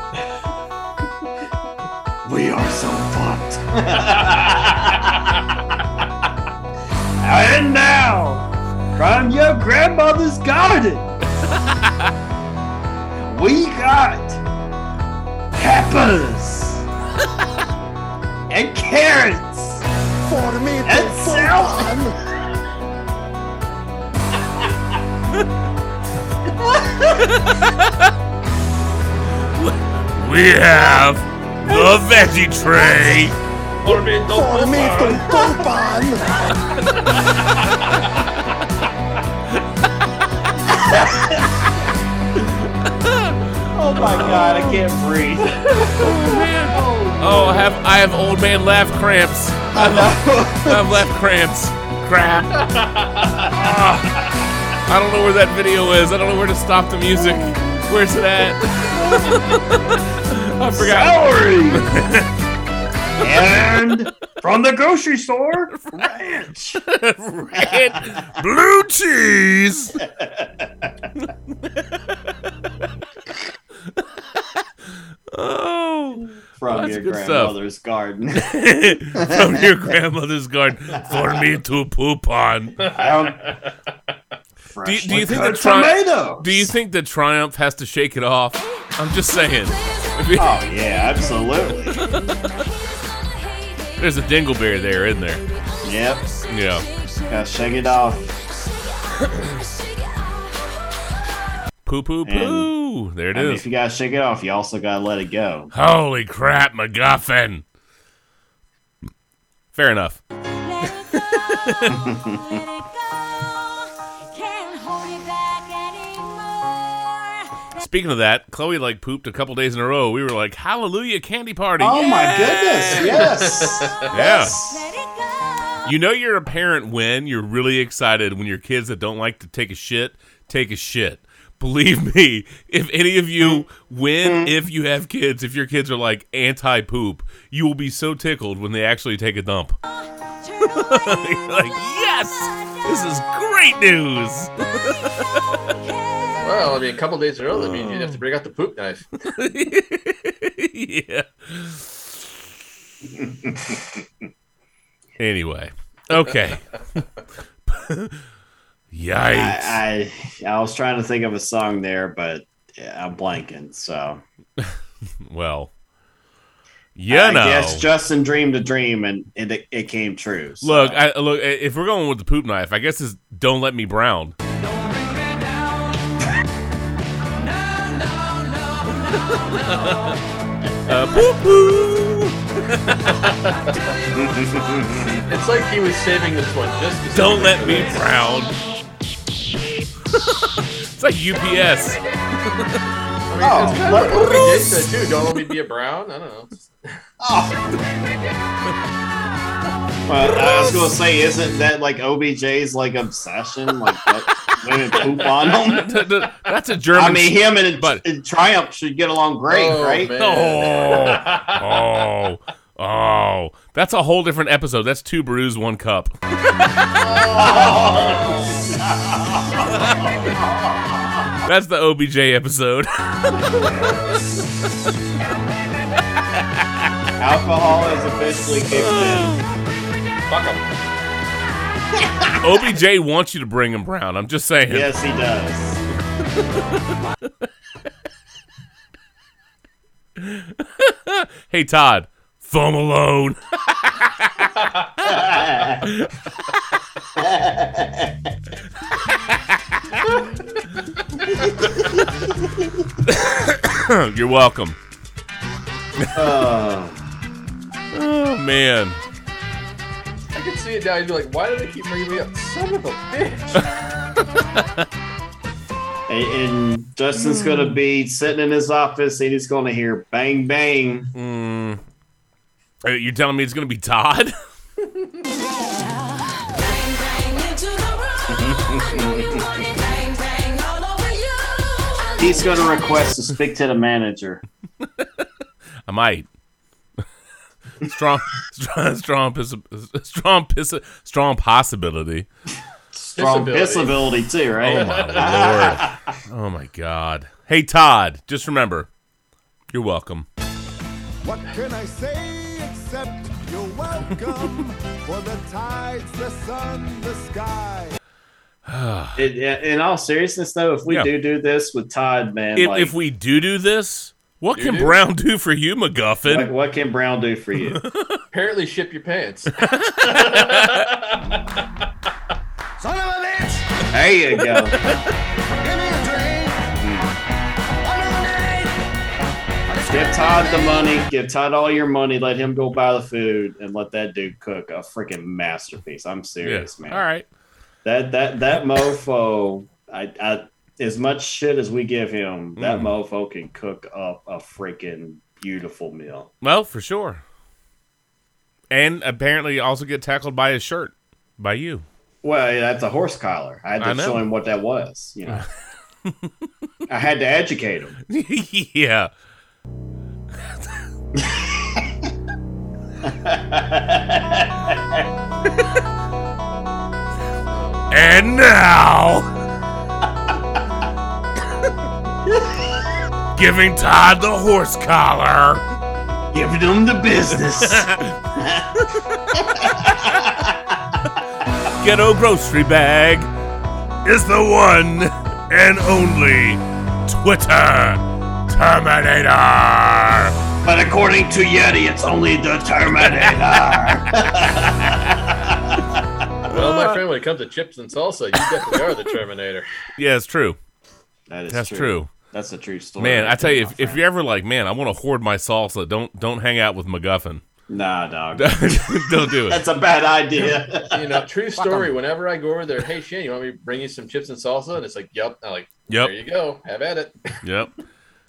We are so fucked. and now, from your grandmother's garden, we got peppers and carrots and salad. we have the veggie tray. Oh my god, I can't breathe. Oh, I have I have old man laugh cramps. I have laugh cramps. Crap. Ah. I don't know where that video is. I don't know where to stop the music. Where's it at? I forgot. and from the grocery store, ranch. Red blue cheese. Oh, From your good stuff. grandmother's garden. from your grandmother's garden for me to poop on. Um, do you, do you think the tri- Do you think the Triumph has to shake it off? I'm just saying. Oh yeah, absolutely. There's a dingleberry there, isn't there? Yep. Yeah. Gotta shake it off. Poo poo poo. There it I mean, if you gotta shake it off, you also gotta let it go. Holy crap, MacGuffin. Fair enough. Speaking of that, Chloe like pooped a couple days in a row. We were like, "Hallelujah, candy party!" Oh my goodness! Yes. Yeah. You know you're a parent when you're really excited when your kids that don't like to take a shit take a shit. Believe me, if any of you mm-hmm. win, mm-hmm. if you have kids, if your kids are like anti poop, you will be so tickled when they actually take a dump. Like, yes, this is great news. Well, I mean, a couple days in a row, that means you have to bring out the poop knife. yeah. anyway, okay. Yikes. I, I I was trying to think of a song there, but yeah, I'm blanking. So well, yeah, I know. guess Justin dreamed a dream and it it came true. so. Look, I, look. If we're going with the poop knife, I guess it's "Don't Let Me Brown." uh, poop poo. It's like he was saving this one just Don't let me brown. It's like UPS. I mean, Oh, it's kind of let- what OBJ said too. Don't let me be a brown. I don't know. Oh. Well, I was gonna say, isn't that like OBJ's like obsession? Like that women poop on him. That's a German. I mean, him and, but- and Triumph should get along great, Oh, right? man. Oh, oh, oh. That's a whole different episode. That's two brews, one cup. That's the OBJ episode. Alcohol is officially kicked in. Fuck 'em. OBJ wants you to bring him brown. I'm just saying. Yes, he does. Hey, Todd, foam alone. You're welcome. Oh, Oh, man. I can see it now. You'd be like, why do they keep bringing me up? Son of a bitch. and, and Justin's gonna be sitting in his office and he's gonna hear bang bang. Mm. You're telling me it's going to be Todd? He's gonna request to speak to the manager. I might. strong, strong, strong, piss, strong, piss, strong possibility. Strong Disability. disability too, right? Oh my lord! Oh my god! Hey Todd, just remember, you're welcome. What can I say except you're welcome for the tides, the sun, the sky. In, in all seriousness, though, if we Yeah. do do this with Todd, man, If, like, if we do do this, what can Do-do? Brown do for you, MacGuffin? what, what can Brown do for you? Apparently, ship your pants. Son of a bitch! there you go. Give me a drink! One lemonade! Give Todd the money. Give Todd all your money. Let him go buy the food and let that dude cook a freaking masterpiece. I'm Yeah. serious, man. All right. That that that mofo. I, I as much shit as we give him, that Mm. mofo can cook up a freaking beautiful meal. Well, for sure. And apparently also get tackled by his shirt by you. Well, yeah, that's a horse collar. I had to know. show him what that was. You know, I had to educate him. yeah. And now, giving Todd the horse collar. Giving him the business. Ghetto grocery bag is the one and only Twitter Terminator. but according to Yeti, it's only the Terminator. Well, my friend, when it comes to chips and salsa, you definitely are the Terminator. Yeah, it's true. that is That's true. That's a true story. Man, I tell you, if, if you're ever like, man, I want to hoard my salsa, don't don't hang out with MacGuffin. nah, dog, don't do it. that's a bad idea. You know, true story. Whenever I go over there, hey Shane, you want me to bring you some chips and salsa? And it's like, yep. I'm like, Yep. there you go. Have at it. Yep.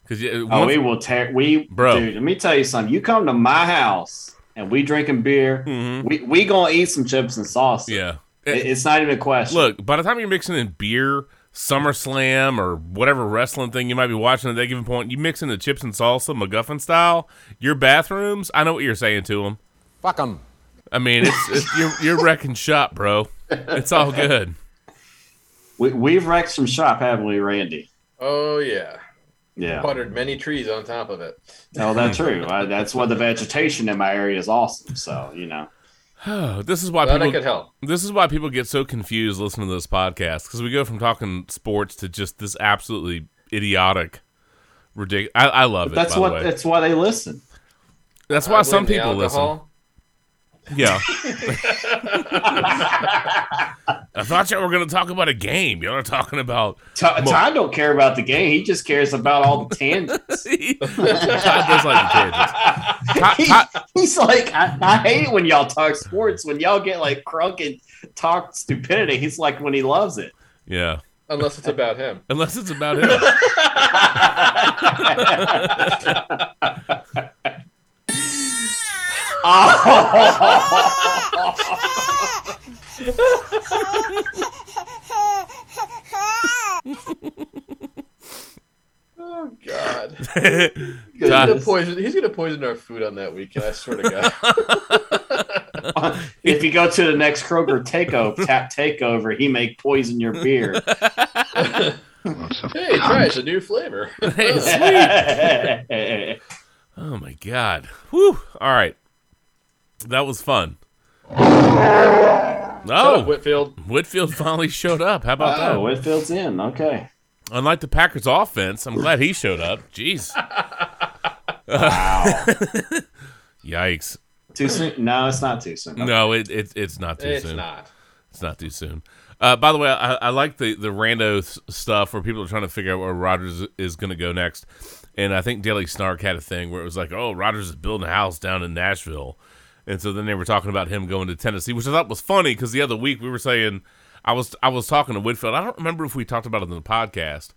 Because oh, we will tear. We, Bro. dude. Let me tell you something. You come to my house and we drinking beer. We we gonna eat some chips and salsa. Mm-hmm. yeah. It- it's not even a question. Look, by the time you're mixing in beer, SummerSlam, or whatever wrestling thing you might be watching at that given point, you mix in the chips and salsa, MacGuffin style. Your bathrooms, I know what you're saying to them. Fuck them. I mean, it's, it's you're you're wrecking shop, bro. It's all good. we we've wrecked some shop, haven't we, Randy? Oh yeah. Yeah. Buttered many trees on top of it. Oh, that's true. I, that's why the vegetation in my area is awesome. So you know. this is why Glad I people could help. this is why people get so confused listening to this podcast because we go from talking sports to just this absolutely idiotic, ridiculous. I, I love it. That's by what. the way. That's why they listen. That's why blame some people listen. Alcohol. Yeah. I thought you were going to talk about a game. Y'all are talking about. Todd, Todd don't care about the game. He just cares about all the tangents. Todd does like the tangents. Todd- He- Todd- he's like, I, I hate it when y'all talk sports. When y'all get like crunk and talk stupidity, he's like when he loves it. yeah. Unless it's about him. Unless it's about him. Oh God. He's gonna poison. He's gonna poison our food on that weekend. I swear to God. if you go to the next Kroger takeover, tap takeover, he may poison your beer. hey, try it. It's a new flavor. Hey, sweet. Oh my god. Whew. All right. That was fun. Up, Oh, Whitfield. Whitfield finally showed up. How about that? oh, that? Whitfield's in. Okay. Unlike the Packers offense, I'm glad he showed up. Jeez. Wow. Yikes. too soon? No, it's not too soon. No, it, it it's not too It's soon. not. It's not too soon. Uh, by the way, I, I like the the rando stuff where people are trying to figure out where Rodgers is going to go next. And I think Daily Snark had a thing where it was like, "Oh, Rodgers is building a house down in Nashville," and so then they were talking about him going to Tennessee, which I thought was funny because the other week we were saying I was I was talking to Whitfield. I don't remember if we talked about it in the podcast,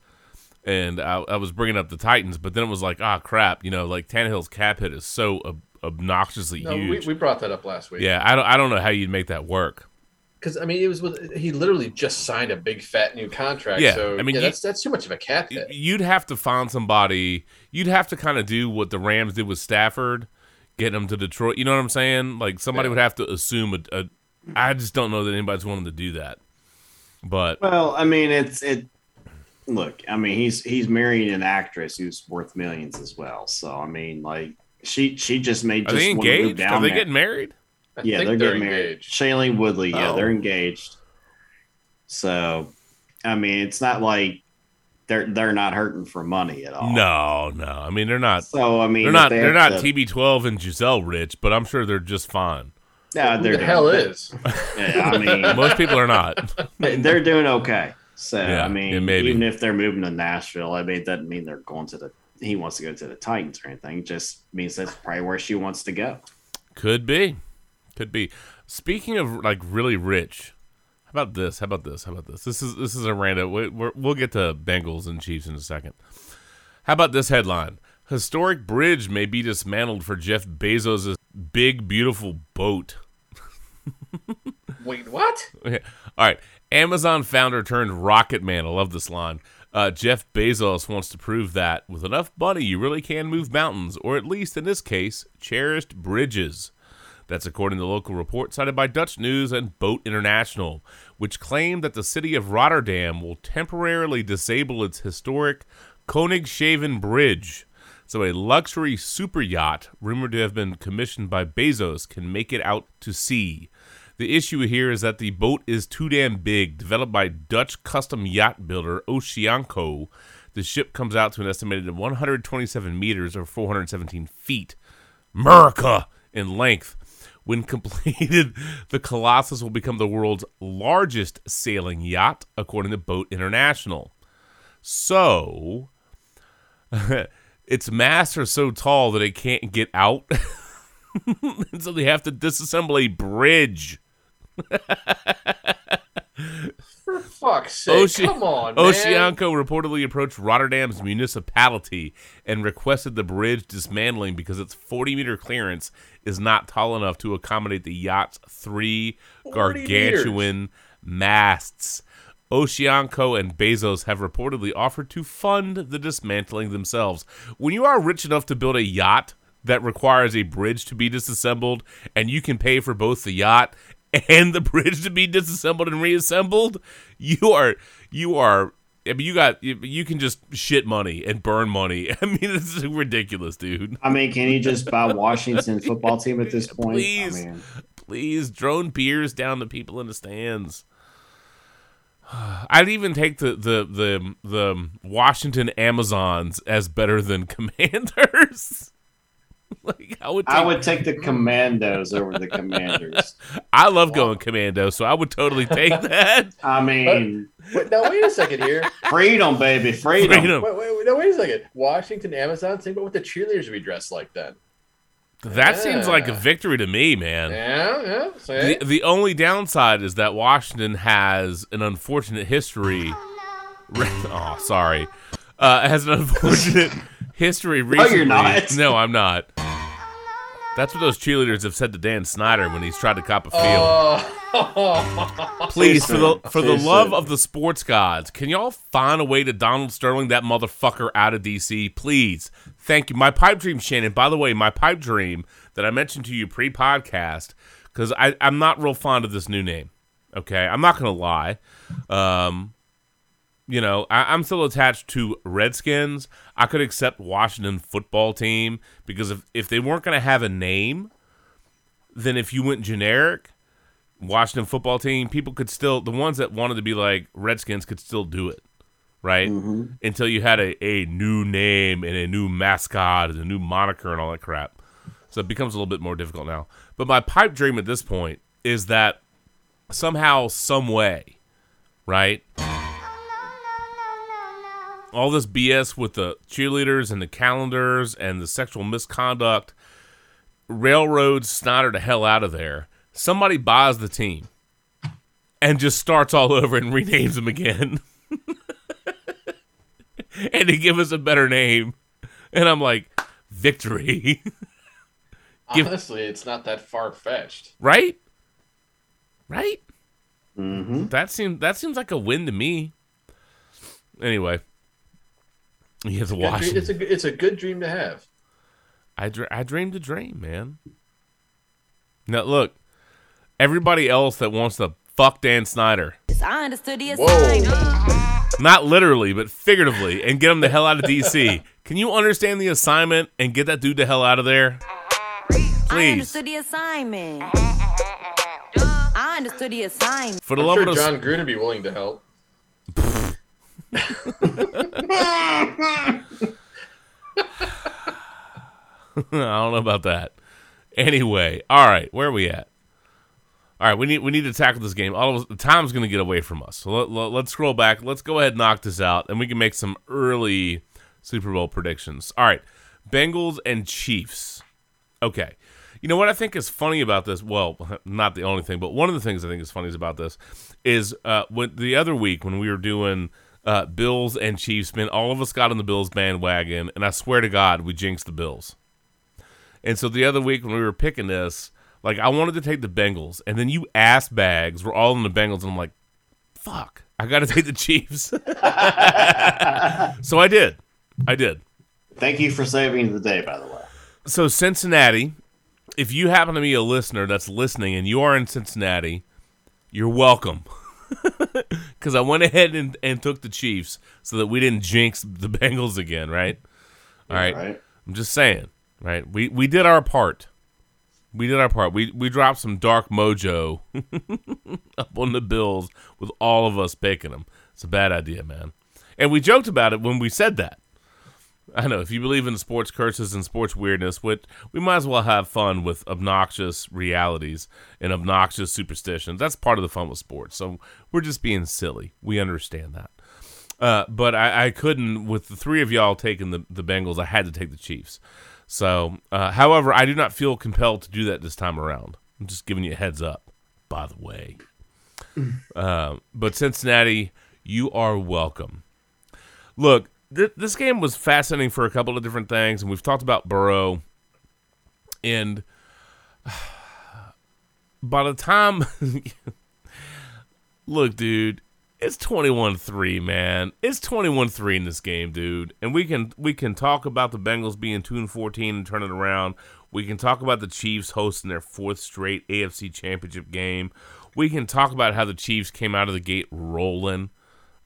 and I, I was bringing up the Titans, but then it was like, ah, crap, you know, like Tannehill's cap hit is so ob- obnoxiously No, we, we brought that up last week. yeah, I don't I don't know how you'd make that work. because I mean, it was with he literally just signed a big fat new contract. Yeah, so I mean, yeah, you- that's that's too much of a cap hit. you'd have to find somebody. You'd have to kind of do what the Rams did with Stafford, get him to Detroit. You know what I'm saying? Like somebody Yeah. would have to assume a, a. I just don't know that anybody's willing to do that. But Well, I mean, it's it. Look, I mean, he's he's marrying an actress who's worth millions as well. So I mean, like she she just made are just they wanna move engaged? down Are they there. getting married? I yeah, they're, they're getting married. engaged. Shailene Woodley, yeah, Oh. they're engaged. So, I mean, it's not like they're they're not hurting for money at all. No, no. I mean, they're not. So I mean, They're not. they They're not to- TB12 and Gisele rich, but I'm sure they're just fine. Yeah, Who they're the doing- hell is? Yeah, I mean, Most people are not. they're doing okay. So Yeah, I mean, yeah, maybe. even if they're moving to Nashville, I mean, it doesn't mean they're going to the he wants to go to the Titans or anything. It just means that's probably where she wants to go. Could be. Could be. Speaking of like really rich, how about this? How about this? How about this? This is this is a random. We, we're, we'll get to Bengals and Chiefs in a second. How about this headline? Historic bridge may be dismantled for Jeff Bezos' big beautiful boat. Wait, what? All right. Amazon founder turned rocket man. I love this line. Uh, Jeff Bezos wants to prove that with enough money, you really can move mountains, or at least in this case, cherished bridges. That's according to local report cited by Dutch News and Boat International, which claim that the city of Rotterdam will temporarily disable its historic Koningshaven Bridge. So a luxury super yacht, rumored to have been commissioned by Bezos, can make it out to sea. The issue here is that the boat is too damn big. Developed by Dutch custom yacht builder Oceanco, the ship comes out to an estimated 127 meters or 417 feet. America in length. When completed, the Colossus will become the world's largest sailing yacht, according to Boat International. So, its masts are so tall that it can't get out. so they have to disassemble a bridge. For fuck's sake, Oce- come on, man. Oceanco reportedly approached Rotterdam's municipality and requested the bridge dismantling because its 40 meter clearance is not tall enough to accommodate the yacht's three 40 gargantuan masts. Oceanco and Bezos have reportedly offered to fund the dismantling themselves. When you are rich enough to build a yacht that requires a bridge to be disassembled, and you can pay for both the yacht and the bridge to be disassembled and reassembled, you are you are. I mean, you got you, can just shit money and burn money. I mean, this is ridiculous, dude. I mean, can you just buy Washington football team at this point? Please. Mean, Please drone beers down to people in the stands. I'd even take the the the the Washington Amazons as better than Commanders. like I would take, I would take the Commandos over the Commanders. I love going commando, so I would totally take that. I mean, Wait, now wait a second here. freedom, baby, freedom. Freedom. Wait, wait, wait, no, wait a second. Washington Amazon. Think about what the cheerleaders would be dressed like then. That seems like a victory to me, man. Yeah, yeah. See? The, the only downside is that Washington has an unfortunate history. Oh, sorry. Uh, has an unfortunate history recently. you're not. No, I'm not. That's what those cheerleaders have said to Dan Snyder when he's tried to cop a field. Oh, Please, for the for the love of the sports gods, can y'all find a way to Donald Sterling that motherfucker out of DC? Please, thank you. My pipe dream, Shannon. By the way, my pipe dream that I mentioned to you pre-podcast because I'm not real fond of this new name. Okay, I'm not gonna lie. Um, you know, I, I'm still attached to Redskins. I could accept Washington football team because if if they weren't gonna have a name, then if you went generic, Washington football team, people could still the ones that wanted to be like Redskins could still do it, right? Mm-hmm. Until you had a, a new name and a new mascot and a new moniker and all that crap. So it becomes a little bit more difficult now. But my pipe dream at this point is that somehow, some way, right? All this BS with the cheerleaders and the calendars and the sexual misconduct railroads Snyder the hell out of there. Somebody buys the team and just starts all over and renames them again. and they give us a better name. And I'm like, victory. give- honestly, it's not that far fetched. right? Right? hmm That seems that seems like a win to me. Anyway. Yeah, the Washington. It's a it's a good dream to have. I, dr- I dreamed a dream, man. Now, look, everybody else that wants to fuck Dan Snyder, I understood the Whoa. assignment. not literally, but figuratively, and get him the hell out of DC. Can you understand the assignment and get that dude the hell out of there? Please. I understood the assignment. I understood the assignment. For the I'm love sure of the Jon Gruden be willing to help. I don't know about that. Anyway, all right, where are we at? All right, we need we need to tackle this game. All of us, the time's going to get away from us. So let, let, let's scroll back. Let's go ahead and knock this out, and we can make some early Super Bowl predictions. All right, Bengals and Chiefs. Okay. You know what I think is funny about this? Well, not the only thing, but one of the things I think is funny about this is uh, when the other week when we were doing uh, Bills and Chiefs, man, all of us got on the Bills bandwagon, and I swear to God, we jinxed the Bills. And so the other week when we were picking this, like I wanted to take the Bengals, and then you ass bags were all in the Bengals, and I'm like, fuck, I got to take the Chiefs. so I did, I did. Thank you for saving the day, by the way. So Cincinnati, if you happen to be a listener that's listening and you are in Cincinnati, you're welcome. Because I went ahead and, and took the Chiefs so that we didn't jinx the Bengals again, right? All right. Right. I'm just saying, right? We we did our part. We did our part. We we dropped some dark mojo up on the Bills with all of us picking them. It's a bad idea, man. And we joked about it when we said that. I know if you believe in sports curses and sports weirdness, which we might as well have fun with obnoxious realities and obnoxious superstitions. That's part of the fun with sports. So we're just being silly. We understand that. Uh, but I, I couldn't, with the three of y'all taking the, the Bengals, I had to take the Chiefs. So, uh, however, I do not feel compelled to do that this time around. I'm just giving you a heads up, by the way. Uh, but Cincinnati, you are welcome. Look, th- this game was fascinating for a couple of different things, and we've talked about Burrow. And by the time, look, dude, it's 21-3, man. It's 21-3 in this game, dude. And we can we can talk about the Bengals being 2 and 14 and turning around. We can talk about the Chiefs hosting their fourth straight AFC Championship game. We can talk about how the Chiefs came out of the gate rolling,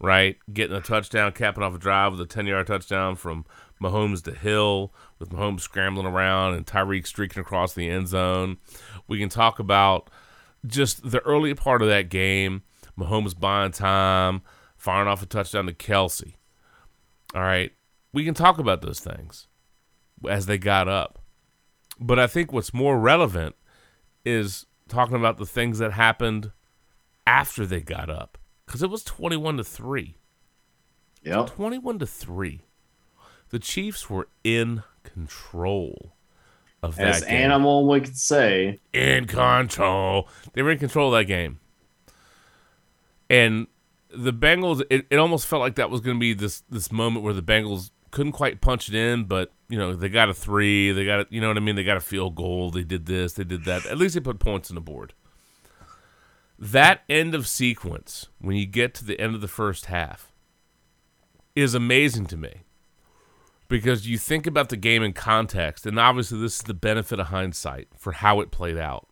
right? Getting a touchdown, capping off a drive with a 10-yard touchdown from Mahomes to Hill, with Mahomes scrambling around and Tyreek streaking across the end zone. We can talk about just the early part of that game, Mahomes buying time, firing off a touchdown to Kelce. All right. We can talk about those things as they got up. But I think what's more relevant is talking about the things that happened after they got up. Because it was 21 to 3. Yep. 21 to 3. The Chiefs were in control of that As game. animal would say, in control. They were in control of that game. And the Bengals, it, it almost felt like that was going to be this this moment where the Bengals couldn't quite punch it in, but you know they got a three, they got a, you know what I mean, they got a field goal, they did this, they did that. At least they put points on the board. That end of sequence, when you get to the end of the first half, is amazing to me because you think about the game in context, and obviously this is the benefit of hindsight for how it played out.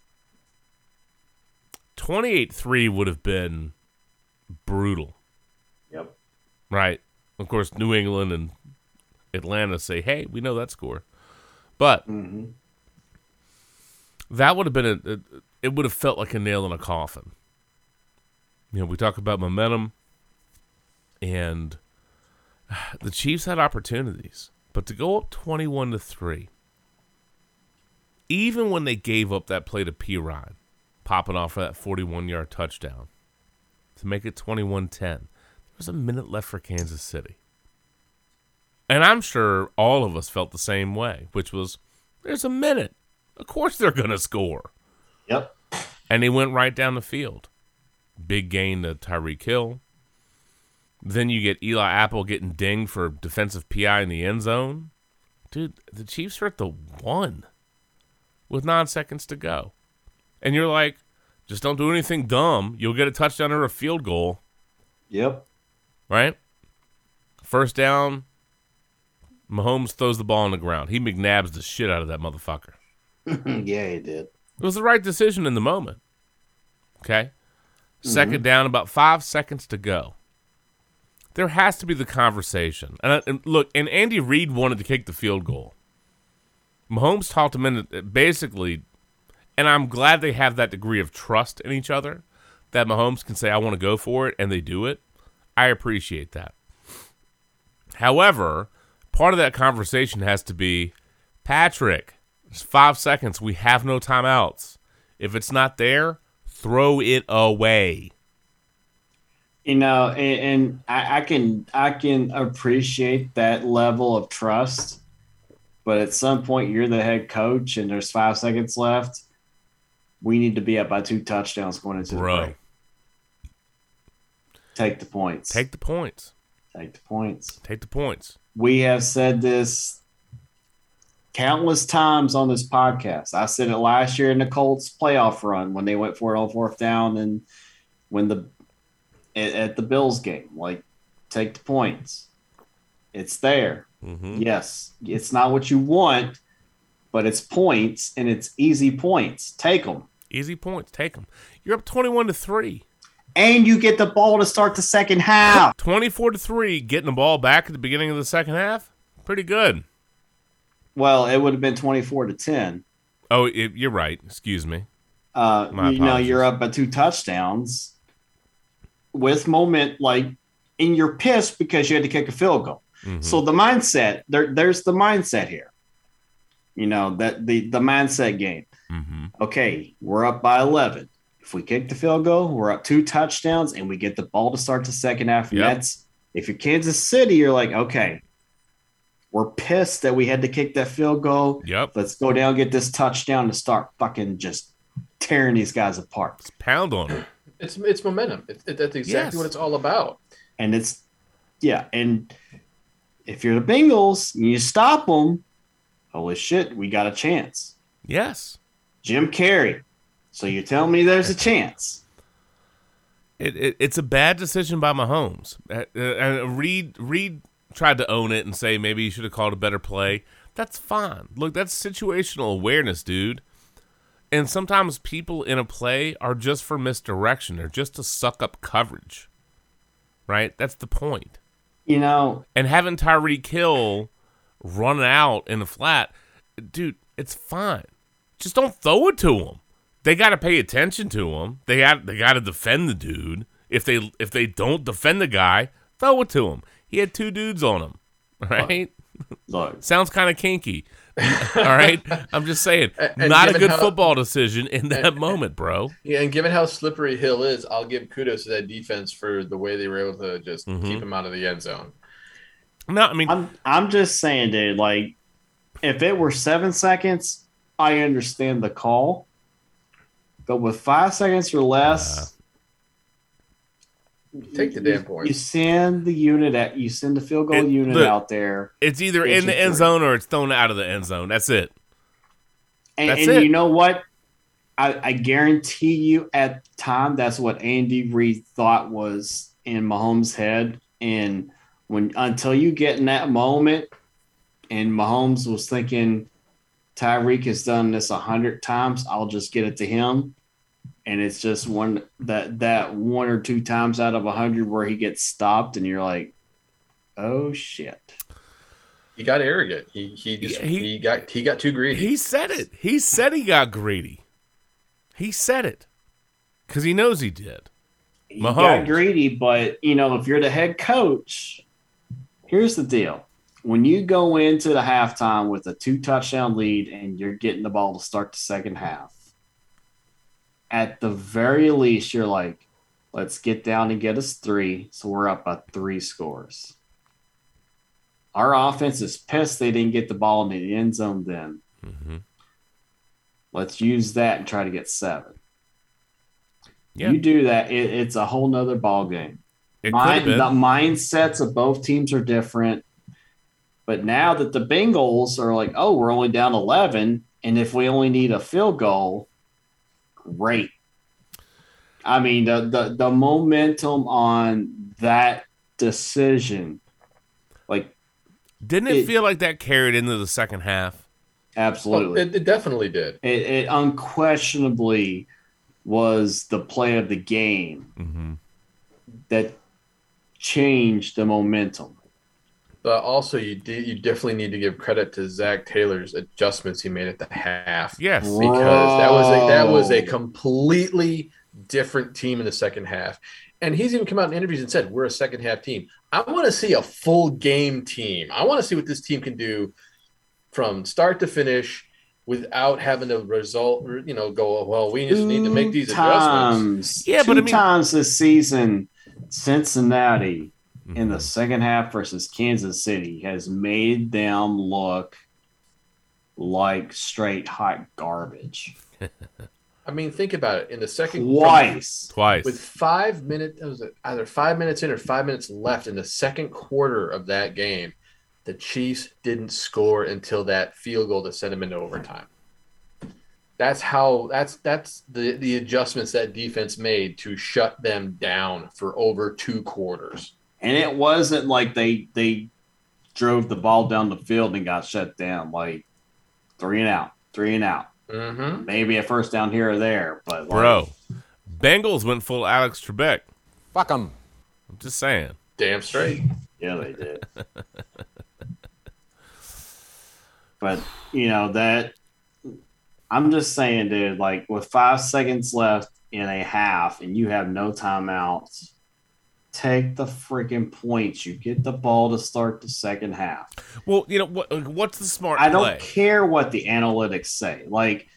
28 3 would have been brutal, yep. right? Of course, New England and Atlanta say, hey, we know that score. But mm-hmm. that would have been a, a, it would have felt like a nail in a coffin. You know, we talk about momentum, and the Chiefs had opportunities, but to go up 21 to 3, even when they gave up that play to Perine, popping off for that 41 yard touchdown to make it 21 10, there was a minute left for Kansas City. And I'm sure all of us felt the same way, which was there's a minute. Of course they're going to score. Yep. And they went right down the field. Big gain to Tyreek Hill. Then you get Eli Apple getting dinged for defensive PI in the end zone. Dude, the Chiefs are at the one with nine seconds to go. And you're like, just don't do anything dumb. You'll get a touchdown or a field goal, Yep. right? First down, Mahomes throws the ball on the ground. He McNabbs the shit out of that motherfucker. yeah, he did. It was the right decision in the moment. Okay? 2nd mm-hmm. down, about five seconds to go. There has to be the conversation. And, I- and look, and Andy Reid wanted to kick the field goal. Mahomes talked him into basically, and I'm glad they have that degree of trust in each other that Mahomes can say, I want to go for it, and they do it. I appreciate that. However, part of that conversation has to be Patrick, it's five seconds. We have no timeouts. If it's not there, throw it away. You know, and, and I, I can I can appreciate that level of trust, but at some point you're the head coach and there's five seconds left. We need to be up by two touchdowns going into the break. Take the points. Take the points. Take the points. Take the points. We have said this countless times on this podcast. I said it last year in the Colts playoff run when they went for it on fourth down and when the at, the Bills game. Like, take the points. It's there. Mm-hmm. Yes, it's not what you want, but it's points and it's easy points. Take them. Easy points. Take them. You're up 21 to 3. And you get the ball to start the second half. 24 to 3, getting the ball back at the beginning of the second half. Pretty good. Well, it would have been 24 to 10. Oh, it, you're right. Excuse me. uh, My you know you're up by two touchdowns with moment like and you're pissed because you had to kick a field goal Mhm. so the mindset there there's the mindset here you know that the the mindset game Mhm. okay we're up by 11 if we kick the field goal we're up two touchdowns and we get the ball to start the second half and Yep. that's if you're kansas city you're like okay we're pissed that we had to kick that field goal Yep. let's go down get this touchdown and start fucking just tearing these guys apart Pound on it. It's it's momentum. It, it- that's exactly Yes. what it's all about. and it's yeah and if you're the bengals and you stop them holy shit we got a chance Yes. jim carrey so you're telling me there's a chance It, it, it's a bad decision by Mahomes. Uh, uh, and Reid Reid tried to own it and say maybe you should have called a better play. That's fine. Look, that's situational awareness, dude. And sometimes people in a play are just for misdirection. They're just to suck up coverage. Right? That's the point. you know And having Tyreek Hill run out in the flat, dude, it's fine. Just don't throw it to him. They got to pay attention to him. They got they got to defend the dude. If they if they don't defend the guy, throw it to him. He had two dudes on him. Right? look Sounds kind of kinky. All right? I'm just saying. And not a given good how- football decision in that moment, bro. Yeah, and given how slippery Hill is, I'll give kudos to that defense for the way they were able to just Mhm. keep him out of the end zone. No, I mean, i'm i'm just saying dude like if it were seven seconds i understand the call but with five seconds or less Take the you- damn points. You send the unit at you send the field goal It- unit look, out there, it's either in the end zone or it's thrown out of the end zone. That's it. and, That's and it. you know what? I, I guarantee you, at the time, that's what Andy Reid thought was in Mahomes' head. And when until you get in that moment, and Mahomes was thinking, Tyreek has done this a hundred times, I'll just get it to him. And it's just one that that one or two times out of a hundred where he gets stopped, and you're like, oh shit. He got arrogant. He he just he- he, got he got too greedy. He said it. He said he got greedy. He said it because he knows he did. he Mahomes. got greedy, but you know, if you're the head coach, here's the deal. When you go into the halftime with a two touchdown lead and you're getting the ball to start the second half, at the very least, you're like, let's get down and get us three. So we're up by three scores. Our offense is pissed they didn't get the ball in the end zone then. hmm Let's use that and try to get seven. Yeah, You do that, it, it's a whole nother ball game. Mind, the mindsets of both teams are different. But now that the Bengals are like, oh, we're only down 11, and if we only need a field goal, great. I mean, the, the, the momentum on that decision, like, Didn't it, it- feel like that carried into the second half? Oh, absolutely. it, it definitely did. it, it unquestionably was the play of the game Mm-hmm. that changed the momentum. But also, you did you definitely need to give credit to Zac Taylor's adjustments he made at the half. Yes. because that was a that was a completely different team in the second half. And he's even come out in interviews and said, "We're a second half team. I want to see a full game team. I want to see what this team can do from start to finish without having to result. You know, go well. We just need to make these Two adjustments. Yeah, two but I mean- times this season, Cincinnati in Mm-hmm. the second half versus Kansas City has made them look like straight hot garbage. I mean, think about it. In the second Twice. Twice. with five minutes, was it either five minutes in or five minutes left in the second quarter of that game, the Chiefs didn't score until that field goal to send them into overtime. That's how. That's that's the the adjustments that defense made to shut them down for over two quarters. And it wasn't like they they drove the ball down the field and got shut down. Like three and out, three and out. Mm-hmm. Maybe a first down here or there, but like, Bro, Bengals went full Alex Trebek. Fuck them. I'm just saying. Damn straight. Yeah, they did. but you know that I'm just saying, dude. Like with five seconds left in a half, and you have no timeouts, take the freaking points. You get the ball to start the second half. Well, you know what? What's the smart I don't care what the analytics say. Like,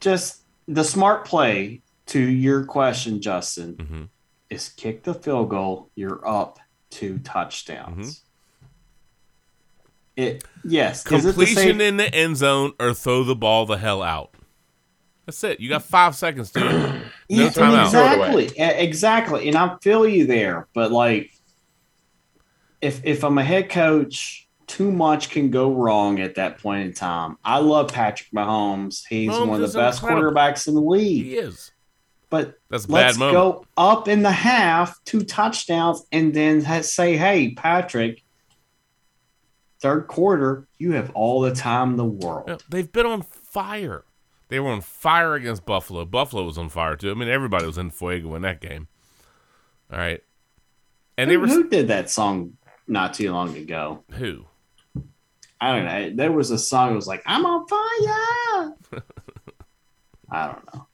just the smart play to your question, Justin, Mhm. is kick the field goal. You're up two touchdowns. Mm-hmm. It yes, the Completion same- in the end zone or throw the ball the hell out. That's it. You got five seconds, dude. No Yeah, timeout. Exactly, exactly, and I feel you there. But like, if if I'm a head coach, too much can go wrong at that point in time. I love Patrick Mahomes. He's Mahomes one of the best incredible. quarterbacks in the league. He is. But That's a let's bad go up in the half, two touchdowns, and then say, "Hey, Patrick, third quarter, you have all the time in the world." They've been on fire. They were on fire against Buffalo. Buffalo was on fire too. I mean, everybody was in fuego in that game. All right, and they Who, were who did that song not too long ago? who? I don't know. There was a song that was like, I'm on fire. I don't know.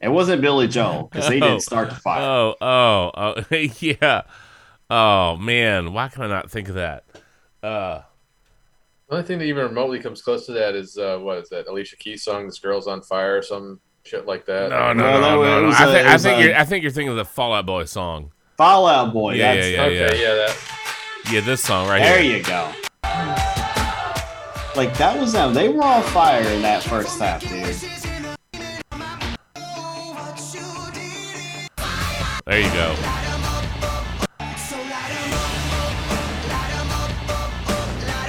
It wasn't Billy Joel because he Oh. didn't start the fire. Oh, oh, oh, yeah. Oh man, why can I not think of that? Uh, The only thing that even remotely comes close to that is uh, what is that Alicia Keys song? "This Girl's on Fire" or some shit like that. no, no, Well, no, no, no. it was I a- think I think a- you're I think you're thinking of the Fall Out Boy song. Fall Out Boy. Yeah, that's, yeah, yeah. Okay, yeah, that. Yeah, this song right There here. There you go. Like that was them. They were on fire in that first half, dude. There you go.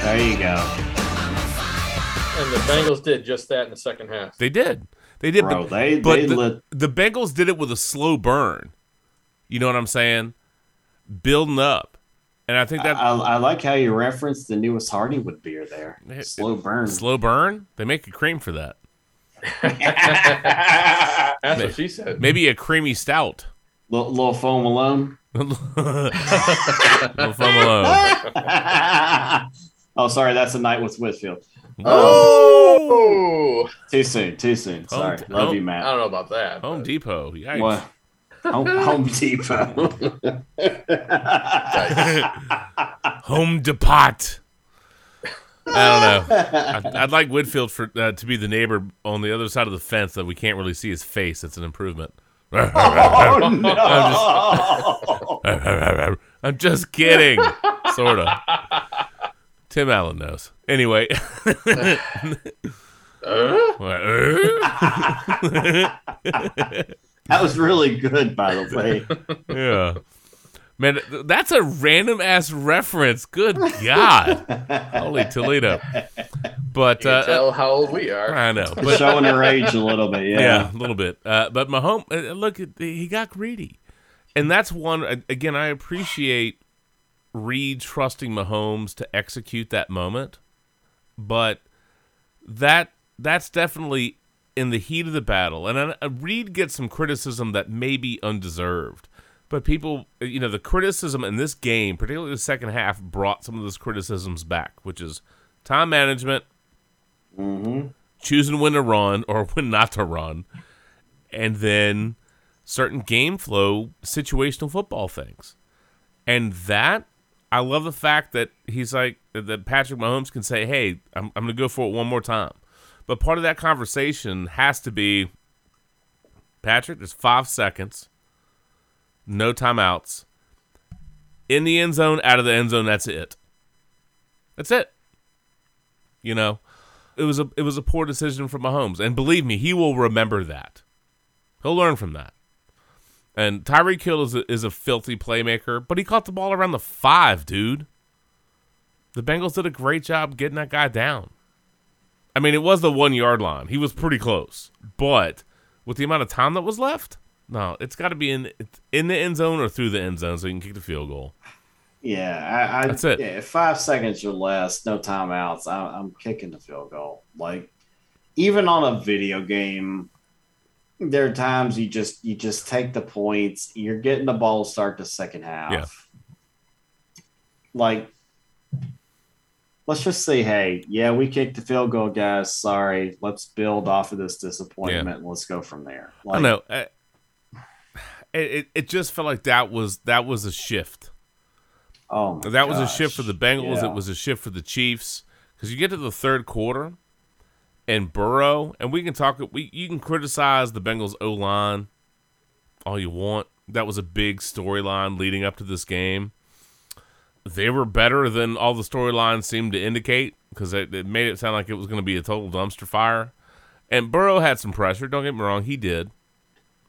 There you go. And the Bengals did just that in the second half. They did. They did. Bro, but they- but they the, lit- the Bengals did it with a slow burn. You know what I'm saying? Building up, and I think that I, I like how you referenced the newest Hardywood beer there. Slow burn. slow burn. They make a cream for that. That's what she said. Maybe a creamy stout. little, little foam alone. Little foam alone. oh, sorry, that's a night with Whitfield. Oh, Too soon, too soon. Sorry, Home- love home- you, Matt. I don't know about that. Home but- Depot. Yikes. What? Home, Home Depot. Home Depot. I don't know. I'd, I'd like Whitfield for uh, to be the neighbor on the other side of the fence that we can't really see his face. It's an improvement. oh no! I'm just kidding. sort of. Tim Allen knows. Anyway. Uh? Uh? that was really good, by the way. yeah. Man, that's a random ass reference. Good God. Holy Toledo. But You uh, tell how old we are. I know. But Showing her age a little bit, yeah. yeah, a little bit. Uh, but Mahomes, uh, look, he got greedy, and that's one. Again, I appreciate Reid trusting Mahomes to execute that moment, but that that's definitely in the heat of the battle, and uh, Reid gets some criticism that may be undeserved. But people, you know, the criticism in this game, particularly the second half, brought some of those criticisms back, which is time management, choosing when to run or when not to run, and then certain game flow, situational football things. And that, I love the fact that he's like, that Patrick Mahomes can say, hey, I'm, I'm going to go for it one more time. But part of that conversation has to be Patrick, there's five seconds, no timeouts. In the end zone, out of the end zone, that's it. That's it. You know, it was a it was a poor decision from Mahomes, and believe me, he will remember that. He'll learn from that. And Tyreek Hill is a, is a filthy playmaker, but he caught the ball around the five, dude. The Bengals did a great job getting that guy down. I mean, it was the one yard line. He was pretty close, but with the amount of time that was left, no, it's got to be in in the end zone or through the end zone so you can kick the field goal. Yeah, I, I That's it. Yeah, five seconds or less, no timeouts. I, I'm kicking the field goal. Like even on a video game, there are times you just you just take the points. You're getting the ball to start the second half. Yeah. Like, let's just say, hey, yeah, we kicked the field goal, guys. Sorry. Let's build off of this disappointment. and Let's go from there. I know. uh, It, it just felt like that was that was a shift. Oh, my That was a shift for the Bengals. Yeah. It was a shift for the Chiefs because you get to the third quarter, and Burrow, and we can talk. We you can criticize the Bengals O line all you want. That was a big storyline leading up to this game. They were better than all the storylines seemed to indicate because it, it made it sound like it was going to be a total dumpster fire. And Burrow had some pressure. Don't get me wrong, he did.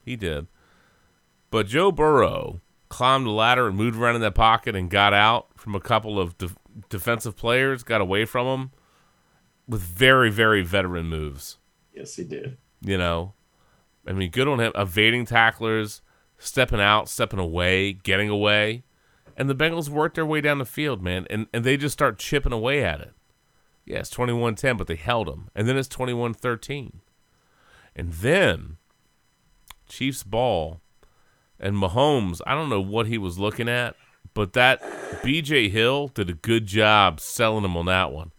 He did. But Joe Burrow climbed the ladder and moved around in that pocket and got out from a couple of def- defensive players, got away from them with very, very veteran moves. Yes, he did. You know, I mean, good on him. Evading tacklers, stepping out, stepping away, getting away. And the Bengals worked their way down the field, man, and, and they just start chipping away at it. Yeah, it's 21 10, but they held them. And then it's 21 13. And then Chiefs ball and Mahomes, I don't know what he was looking at, but that BJ Hill did a good job selling him on that one.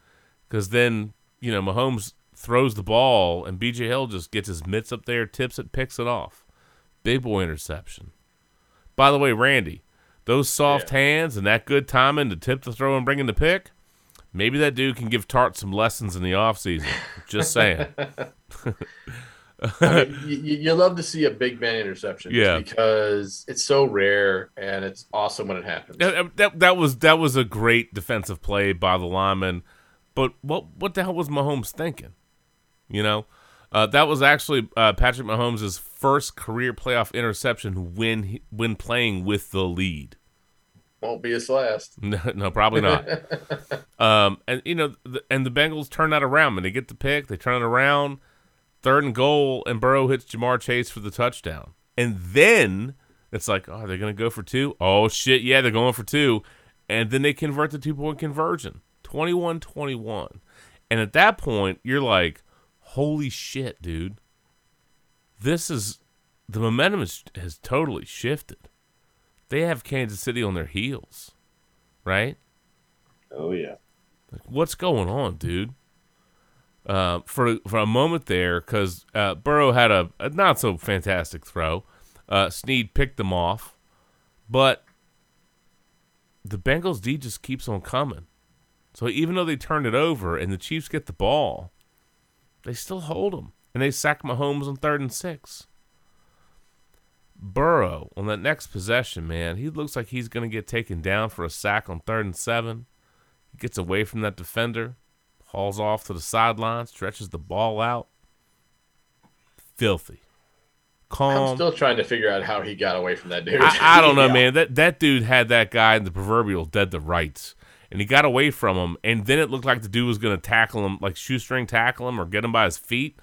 Because then, you know, Mahomes throws the ball and BJ Hill just gets his mitts up there, tips it, picks it off. Big boy interception. By the way, Randy, those soft hands and that good timing to tip the throw and bring in the pick, maybe that dude can give Tartt some lessons in the offseason. Just saying. I mean, you, you you love to see a big man interception, Yeah. because it's so rare and it's awesome when it happens. that, that, that was that was a great defensive play by the lineman, but what what the hell was Mahomes thinking? You know, uh, that was actually uh, Patrick Mahomes' first career playoff interception when he, when playing with the lead. Won't be his last. No, no, probably not. um, and you know, the, and the Bengals turn that around when they get the pick. They turn it around, third and goal, and Burrow hits Ja'Marr Chase for the touchdown. And then it's like, oh, they're gonna go for two. Oh shit, yeah, they're going for two. And then they convert the two point conversion, 21-21. And at that point, you're like, holy shit, dude. This is the momentum is, has totally shifted they have Kansas City on their heels, right? Oh yeah. Like, what's going on, dude? Uh, for for a moment there, because uh, Burrow had a, a not so fantastic throw. Uh, Sneed picked them off, but the Bengals D just keeps on coming. So even though they turned it over and the Chiefs get the ball, they still hold them and they sack Mahomes on third and six. Burrow on that next possession, man, he looks like he's going to get taken down for a sack on third and seven. He gets away from that defender, hauls off to the sideline, stretches the ball out. Filthy. Calm. I'm still trying to figure out how he got away from that dude. I, I don't know, Yeah. man. That that dude had that guy in the proverbial dead to rights, and he got away from him. And then it looked like the dude was going to tackle him, like shoestring tackle him or get him by his feet.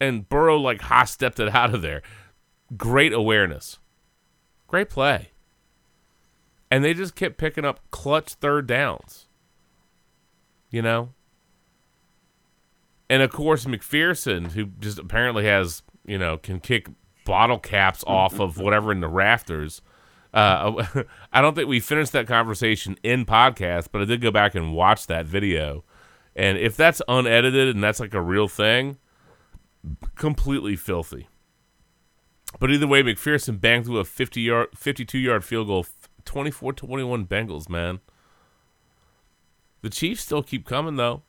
And Burrow like high stepped it out of there. Great awareness, great play. And they just kept picking up clutch third downs. You know. And of course, McPherson, who just apparently has, you know, can kick bottle caps off of whatever in the rafters. Uh, I don't think we finished that conversation in podcast, but I did go back and watch that video. And if that's unedited and that's like a real thing, completely filthy. But either way, McPherson banged through a 50 yard, 52 yard field goal, 24 21 Bengals, man. The Chiefs still keep coming, though.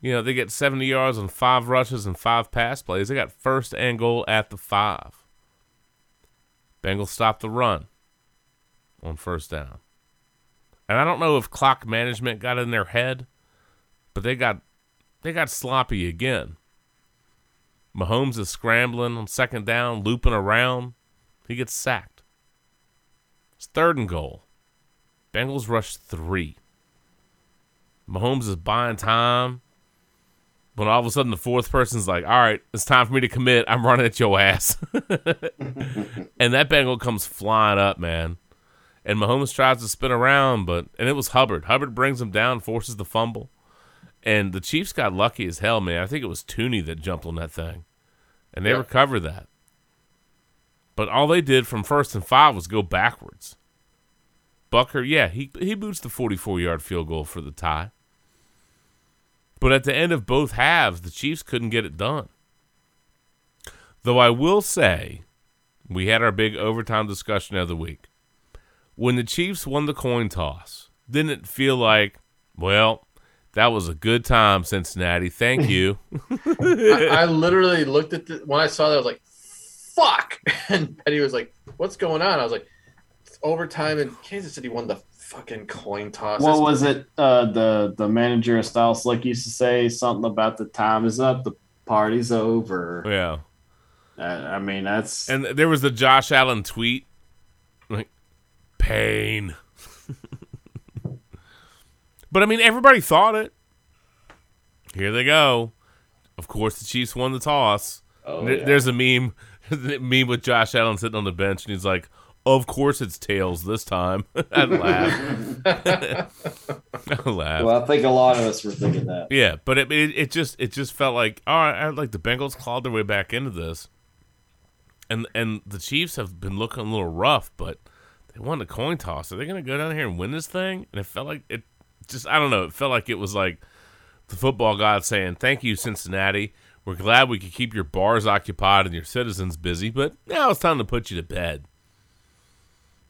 You know, they get 70 yards on five rushes and five pass plays. They got first and goal at the five. Bengals stop the run. on first down. And I don't know if clock management got in their head, but they got they got sloppy again. Mahomes is scrambling on second down, looping around. He gets sacked. It's third and goal. Bengals rush three. Mahomes is buying time. When all of a sudden the fourth person's like, all right, it's time for me to commit. I'm running at your ass. and that Bengal comes flying up, man. And Mahomes tries to spin around, but and it was Hubbard. Hubbard brings him down, forces the fumble. And the Chiefs got lucky as hell, man. I think it was Tooney that jumped on that thing. And they Yeah. recovered that. But all they did from first and five was go backwards. Butker, yeah, he he boots the 44 yard field goal for the tie. But at the end of both halves, the Chiefs couldn't get it done. Though I will say, we had our big overtime discussion of the week. When the Chiefs won the coin toss, didn't it feel like, well, that was a good time, Cincinnati. Thank you. I, I literally looked at the when I saw that I was like, "Fuck!" And Petty was like, "What's going on?" I was like, "It's overtime and Kansas City won the fucking coin toss." What was it? Uh, the the manager of Style Slick used to say something about the time is up, the party's over. yeah. Uh, I mean, that's And there was the Josh Allen tweet, like pain. but I mean, everybody thought it. Here they go. Of course, the Chiefs won the toss. Oh, There- yeah. There's a meme, meme with Josh Allen sitting on the bench, and he's like, "Of course, it's tails this time." I laugh. I laugh. well, I think a lot of us were thinking that. Yeah, but it, it it just it just felt like all right, I- like the Bengals clawed their way back into this, and and the Chiefs have been looking a little rough, but they won the coin toss. Are they going to go down here and win this thing? And it felt like it just I don't know. It felt like it was like the football god saying, "Thank you, Cincinnati. We're glad we could keep your bars occupied and your citizens busy, but now it's time to put you to bed."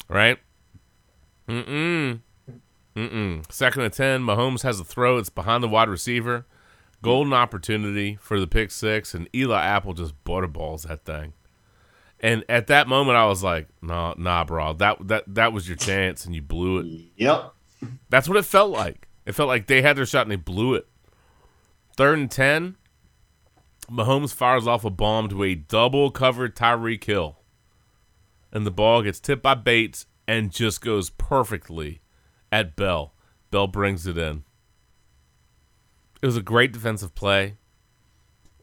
Right? Mm-mm. Mm-mm. Second and 10. Mahomes has a throw. It's behind the wide receiver. Golden opportunity for the pick six, and Eli Apple just butterballs that thing. And at that moment, I was like, "Nah, nah, bro. That that that was your chance, and you blew it." Yep. That's what it felt like. It felt like they had their shot and they blew it. Third and ten. Mahomes fires off a bomb to a double covered Tyreek Hill. And the ball gets tipped by Bates and just goes perfectly at Bell. Bell brings it in. It was a great defensive play.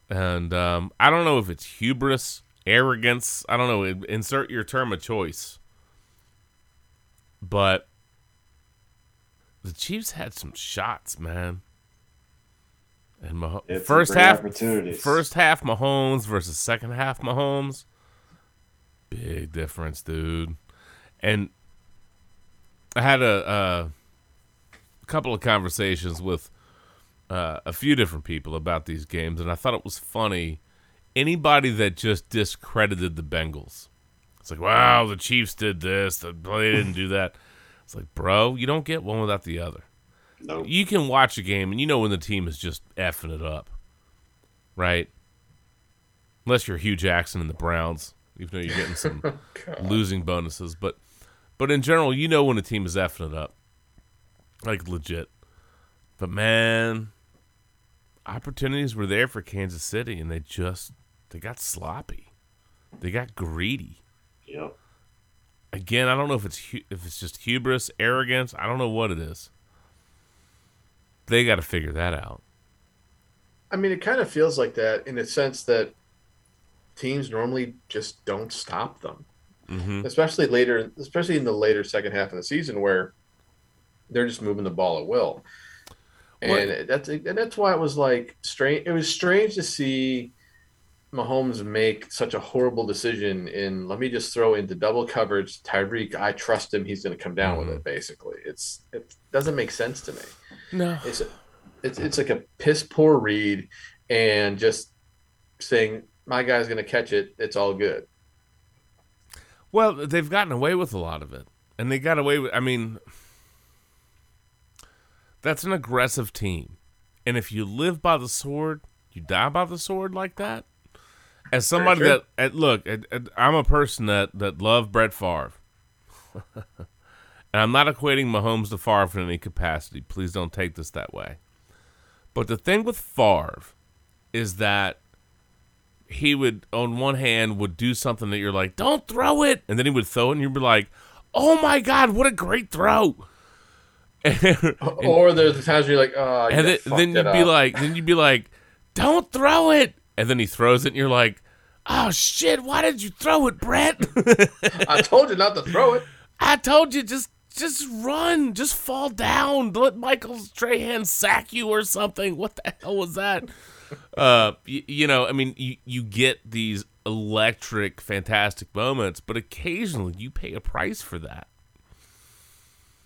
And um, I don't know if it's hubris, arrogance. I don't know. Insert your term of choice. But the Chiefs had some shots, man. And Mah- first half, opportunities. first half Mahomes versus second half Mahomes, big difference, dude. And I had a, uh, a couple of conversations with uh, a few different people about these games, and I thought it was funny. Anybody that just discredited the Bengals, it's like, wow, the Chiefs did this, the they didn't do that. It's like, bro, you don't get one without the other. Nope. You can watch a game and you know when the team is just effing it up, right? Unless you're Hue Jackson and the Browns, even though you're getting some oh, losing bonuses, but but in general, you know when a team is effing it up, like legit. But man, opportunities were there for Kansas City, and they just they got sloppy, they got greedy. Yep. Again, I don't know if it's hu- if it's just hubris, arrogance. I don't know what it is. They got to figure that out. I mean, it kind of feels like that in the sense that teams normally just don't stop them, Mm-hmm. especially later, especially in the later second half of the season where they're just moving the ball at will. And that's and that's why it was like strange. It was strange to see Mahomes make such a horrible decision in let me just throw into double coverage Tyreek. I trust him. He's going to come down with it. Basically, it's it doesn't make sense to me. No, It's it's it's like a piss poor read, and just saying my guy's going to catch it. It's all good. Well, they've gotten away with a lot of it, and they got away with. I mean, that's an aggressive team, and if you live by the sword, you die by the sword like that. As somebody true. that, at, look, at, at- I'm a person that that loved Brett Favre. And I'm not equating Mahomes to Favre in any capacity. Please don't take this that way. But the thing with Favre is that he would, on one hand, would do something that you're like, don't throw it. And then he would throw it and you'd be like, oh my God, what a great throw. or there's the times where you're like, oh, and then, then you'd be up. like, then you'd be like, don't throw it. And then he throws it and you're like, oh shit, why did you throw it, Brett? I told you not to throw it. I told you just just run, just fall down. Let Michael Strahan sack you or something. What the hell was that? Uh, y- you know, I mean, you you get these electric, fantastic moments, but occasionally you pay a price for that.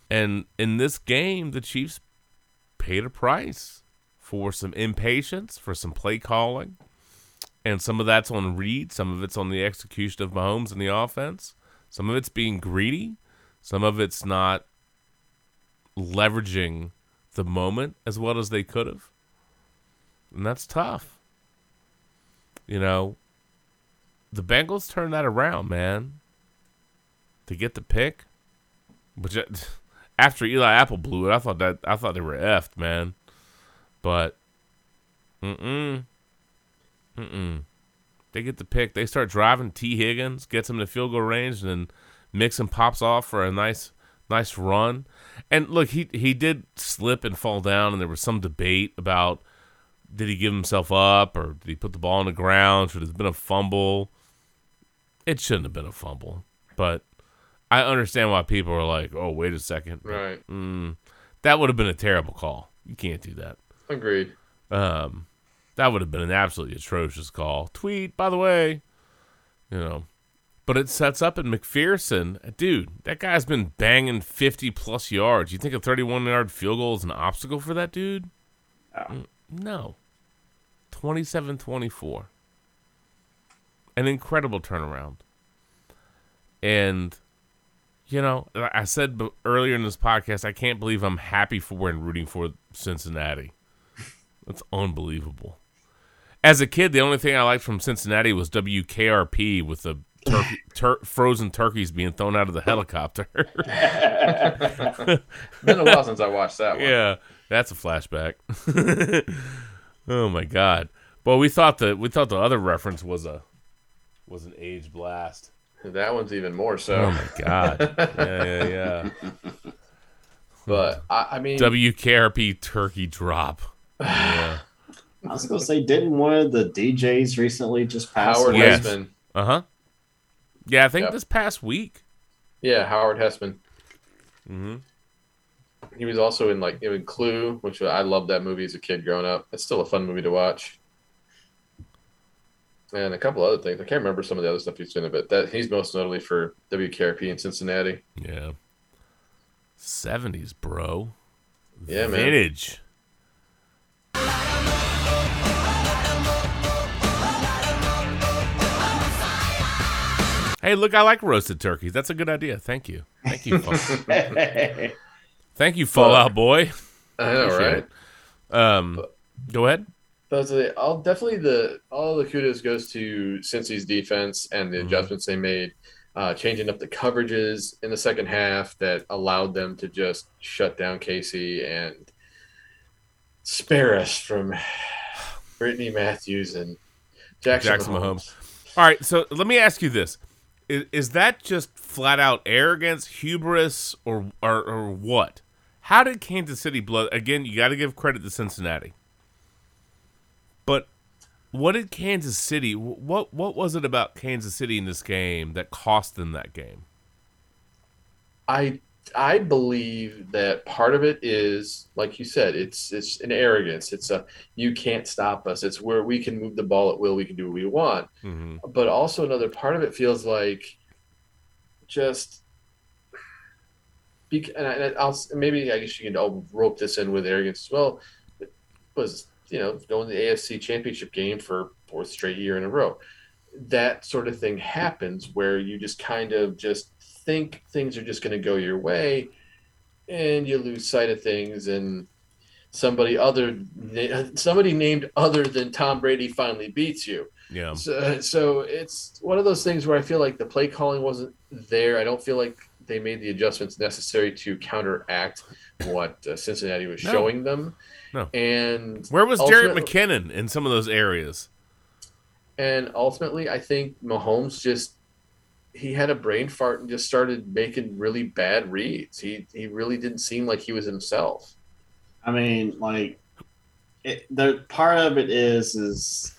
And in this game, the Chiefs paid a price for some impatience, for some play calling, and some of that's on Reid, some of it's on the execution of Mahomes and the offense. Some of it's being greedy. Some of it's not leveraging the moment as well as they could have. And that's tough. You know, the Bengals turned that around, man. To get the pick. Which after Eli Apple blew it, I thought that I thought they were effed, man. But mm-mm. Mm-mm. They get the pick. They start driving. Tee Higgins gets him to field goal range, and then Mixon pops off for a nice, nice run. And look, he he did slip and fall down, and there was some debate about did he give himself up or did he put the ball on the ground? Should it have been a fumble? It shouldn't have been a fumble, but I understand why people are like, "Oh, wait a second, Right. Mm, that would have been a terrible call. You can't do that." Agreed. Um, that would have been an absolutely atrocious call. Tweet, by the way, you know, but it sets up at McPherson, dude. That guy's been banging fifty plus yards. You think a thirty-one yard field goal is an obstacle for that dude? Mm, No. 27-24. An incredible turnaround. And you know, I said earlier in this podcast, I can't believe I'm happy for and rooting for Cincinnati. That's unbelievable. As a kid, the only thing I liked from Cincinnati was WKRP with the turkey, tur- frozen turkeys being thrown out of the helicopter. Been a while since I watched that one. yeah, that's a flashback. oh my god! Well, we thought the we thought the other reference was a was an age blast. That one's even more so. Oh my god! yeah, yeah, yeah. But I, I mean, WKRP turkey drop. Yeah. I was gonna say, didn't one of the DJs recently just pass Howard away? Yes. Hesseman. Uh huh. Yeah, I think Yep. this past week. Yeah, Howard Hesseman. hmm He was also in like in Clue, which I loved that movie as a kid growing up. It's still a fun movie to watch. And a couple other things. I can't remember some of the other stuff he's doing, but that he's most notably for WKRP in Cincinnati. Yeah. Seventies, bro. Yeah, man. Vintage. Hey, look, I like roasted turkeys. That's a good idea. Thank you. Thank you. Fall- Thank you, Fall Out Boy. I know, right? it. Um, go ahead. That's the, I'll definitely the all the kudos goes to Cincy's defense and the Mhm. adjustments they made, uh, changing up the coverages in the second half that allowed them to just shut down Casey and spare us from Brittany Matthews and Jackson, Jackson Mahomes. All right, so let me ask you this: Is, is that just flat out arrogance, hubris, or, or or what? How did Kansas City blow? Again, you got to give credit to Cincinnati, but what did Kansas City? What what was it about Kansas City in this game that cost them that game? I I believe that part of it is like you said, it's it's an arrogance. It's a you can't stop us. It's where we can move the ball at will. We can do what we want. hmm but also another part of it feels like just bec- and, I, and I'll maybe I guess you can all rope this in with arrogance as well. It was you know going to the AFC Championship game for fourth straight year in a row. That sort of thing happens where you just kind of just think things are just going to go your way, and you lose sight of things and. Somebody other, somebody named other than Tom Brady finally beats you. Yeah, So, so it's one of those things where I feel like the play calling wasn't there. I don't feel like they made the adjustments necessary to counteract what uh, Cincinnati was No. showing them. No. And Where was Jerick McKinnon in some of those areas? And ultimately, I think Mahomes just he had a brain fart and just started making really bad reads. He he really didn't seem like he was himself. I mean, like, it, the part of it is is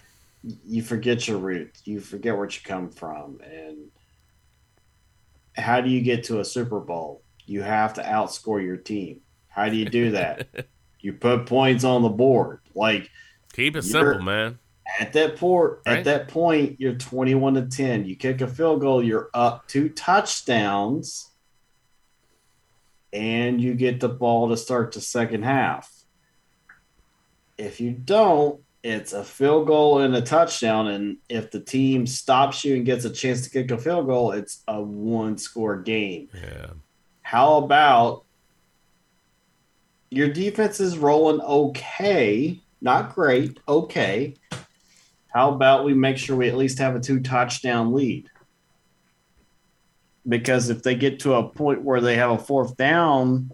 you forget your roots, you forget where you come from, and how do you get to a Super Bowl? You have to outscore your team. How do you do that? you put points on the board. Like Keep it simple, man. at that port, Right. at that point, you're 21 to 10. You kick a field goal, you're up two touchdowns, and you get the ball to start the second half. If you don't, it's a field goal and a touchdown. And if the team stops you and gets a chance to kick a field goal, it's a one score game. Yeah. How about your defense is rolling okay, not great, okay. How about we make sure we at least have a two touchdown lead? Because if they get to a point where they have a fourth down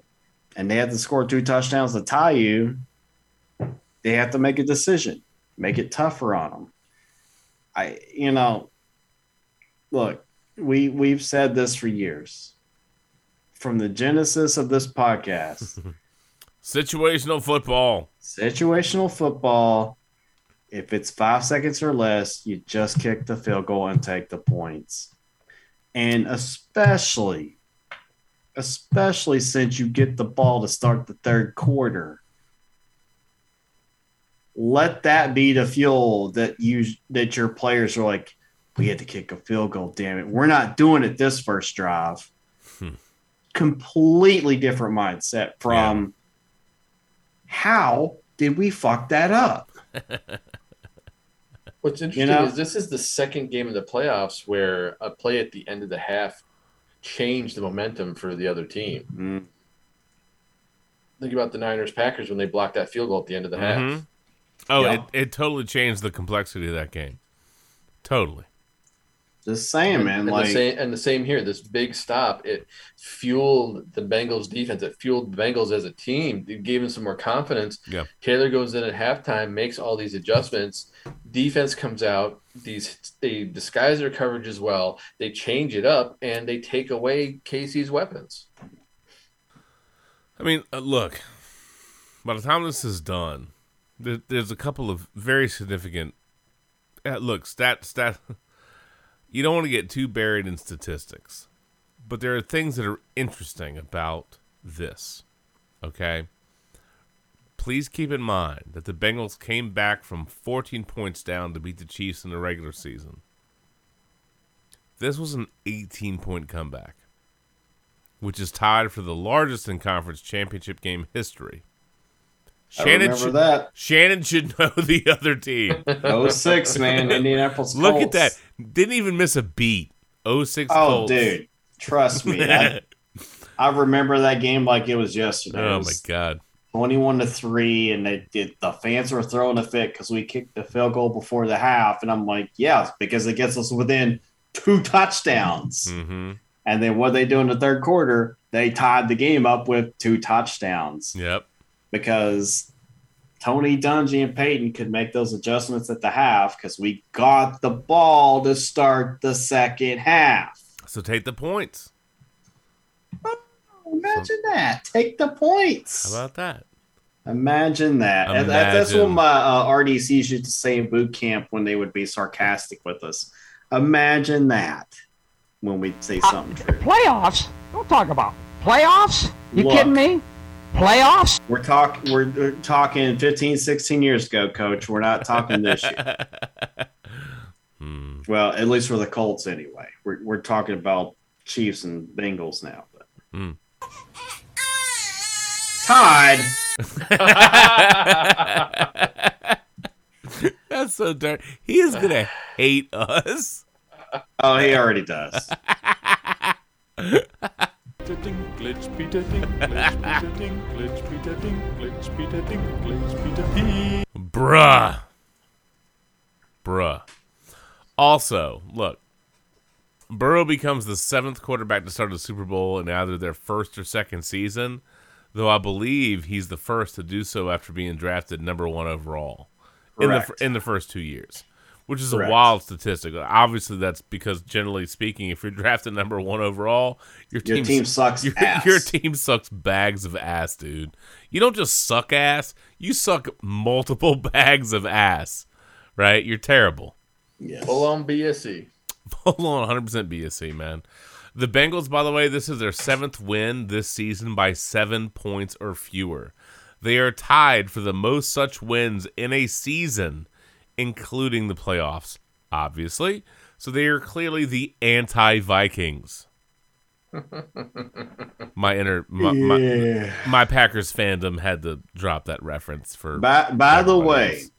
and they have to score two touchdowns to tie you, they have to make a decision, make it tougher on them. I, you know, look, we we've said this for years from the genesis of this podcast Situational football. situational football if it's five seconds or less you just kick the field goal and take the points and especially especially since you get the ball to start the third quarter let that be the fuel that you that your players are like we had to kick a field goal damn it we're not doing it this first drive hmm. completely different mindset from how did we fuck that up? What's interesting know? is this is the second game of the playoffs where a play at the end of the half changed the momentum for the other team. Mm-hmm. Think about the Niners Packers when they blocked that field goal at the end of the half. Mm-hmm. Oh, Yeah. it, it totally changed the complexity of that game. Totally. Just saying, man. and, like the same, and the same here. This big stop, it fueled the Bengals defense. It fueled the Bengals as a team. It gave them some more confidence. Yeah. Taylor goes in at halftime, makes all these adjustments. Defense comes out. These they disguise their coverage as well. They change it up and they take away Casey's weapons. I mean, uh, look, by the time this is done, there, there's a couple of very significant. Uh, look, stat, stat. You don't want to get too buried in statistics, but there are things that are interesting about this. Okay? Please keep in mind that the Bengals came back from 14 points down to beat the Chiefs in the regular season. This was an 18 point comeback which is tied for the largest in conference championship game history. I Shannon remember should, that. Shannon should know the other team. 06, man. Indianapolis Look at that. Didn't even miss a beat. 06 Oh, Colts. dude. Trust me. I, I remember that game like it was yesterday. Oh my god. 21 to 3 and they did the fans were throwing a fit because we kicked the field goal before the half and i'm like yeah because it gets us within two touchdowns Mm-hmm. and then what they do in the third quarter they tied the game up with two touchdowns Yep. Because tony dungy and peyton could make those adjustments at the half because we got the ball to start the second half So take the points. imagine that take the points How about that? Imagine that. And that- That's what my uh, RDCs used to say in boot camp when they would be sarcastic with us. Imagine that when we say something true. Playoffs? Don't talk about playoffs. You Look. kidding me? Playoffs? We're talking. We're, talking 15, 16 years ago, Coach. We're not talking this year. Hmm. Well, at least for the Colts, anyway. We're we're talking about Chiefs and Bengals now. But. Hmm. Todd, That's so dark. He is gonna hate us. oh, he already does. Bruh. Bruh. Also, look, Burrow becomes the seventh quarterback to start a Super Bowl in either their first or second season, though I believe he's the first to do so after being drafted number one overall in the in the first two years, which is Correct. a wild statistic. Obviously, that's because generally speaking, if you're drafted number one overall, your Your team, team sucks Your, ass. your team sucks bags of ass, dude. You don't just suck ass; you suck multiple bags of ass. Right? You're terrible. Full on BSE. Full on 100% BSC, man. The Bengals, by the way, this is their seventh win this season by seven points or fewer. They are tied for the most such wins in a season, including the playoffs, obviously. So they are clearly the anti Vikings. my inner my, my, my Packers fandom had to drop that reference for. By, by the way, else.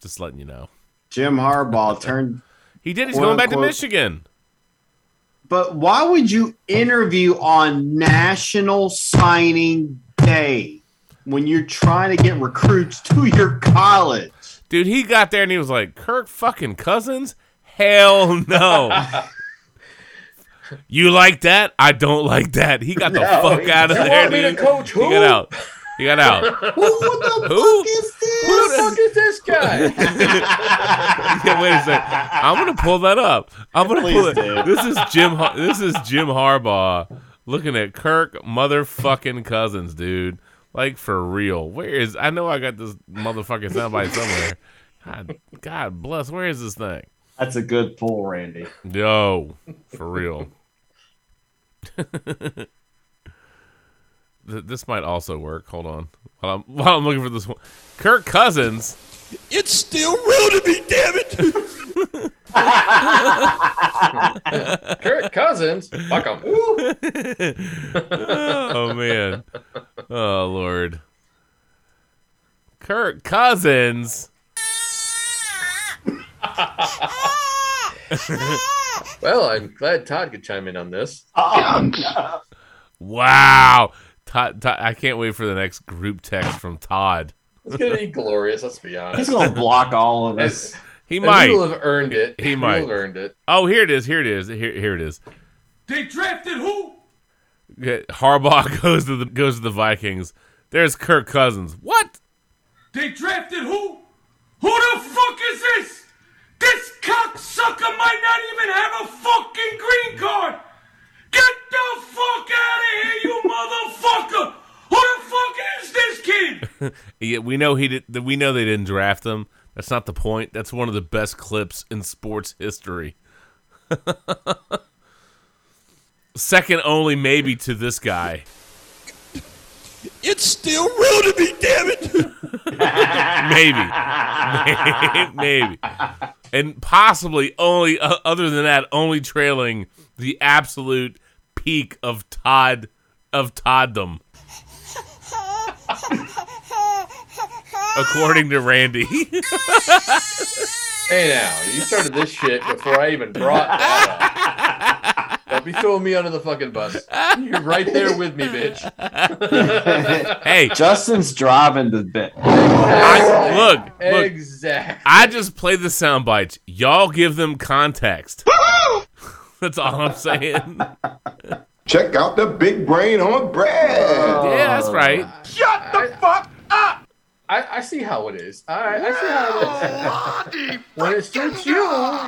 just letting you know. Jim Harbaugh turned. He did. He's going back to Michigan. But why would you interview on National Signing Day when you're trying to get recruits to your college? Dude, he got there and he was like, Kirk fucking Cousins? Hell no. you like that? I don't like that. He got the No, fuck he- out of there, want me to dude. coach He got out. He got out. Who the Who? fuck is this? Who the fuck is this guy? Yeah, wait a second. I'm gonna pull that up. I'm gonna pull it. Do. This is Jim. This is Jim Harbaugh looking at Kirk motherfucking Cousins, dude. Like for real. Where is? I know I got this motherfucking soundbite somewhere. God, God bless. Where is this thing? That's a good pull, Randy. Yo, for real. This might also work. Hold on. While I'm, while I'm looking for this one. Kirk Cousins. It's still real to me, damn it! Kirk Cousins. Fuck him. oh, man. Oh, Lord. Kirk Cousins. Well, I'm glad Todd could chime in on this. Wow. Todd, Todd, I can't wait for the next group text from Todd. It's gonna be glorious. Let's be honest. He's gonna block all of us. He and might. will have earned it. He will might. have earned it. Oh, here it is. Here it is. Here, here it is. They drafted who? Harbaugh goes to the goes to the Vikings. There's Kirk Cousins. What? They drafted who? Who the fuck is this? This cocksucker might not even have a fucking green card. Get the fuck out of here, you motherfucker! Who the fuck is this kid? Yeah, we know he did. We know they didn't draft him. That's not the point. That's one of the best clips in sports history. Second only, maybe, to this guy. It's still real to me, damn it! Maybe, maybe, and possibly only. Uh, other than that, only trailing the absolute peak of Todd of Todddom, according to Randy. Hey now, you started this shit before I even brought that up. Don't be throwing me under the fucking bus. You're right there with me, bitch. hey, Justin's driving the bit. I, look, look. Exactly. I just play the sound bites. Y'all give them context. That's all I'm saying. Check out the big brain on Brad. Yeah, that's right. Shut the fuck up! I, I see how it is. I, I see how it is. when it suits you,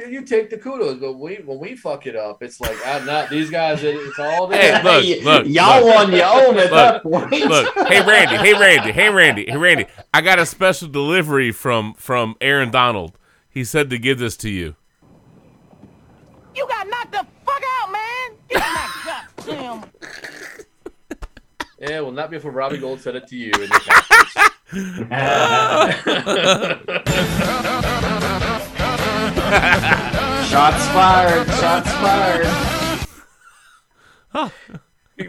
you take the kudos. But we, when we fuck it up, it's like, ah, not these guys. It's all Hey, them. look, look, Y'all look. on your own at that point. Look, hey Randy, hey Randy, hey Randy, hey Randy. I got a special delivery from from Aaron Donald. He said to give this to you. You got knocked the fuck out, man. Get my goddamn. Yeah, well, not before Robbie Gould said it to you. In the. Shots fired. Shots fired.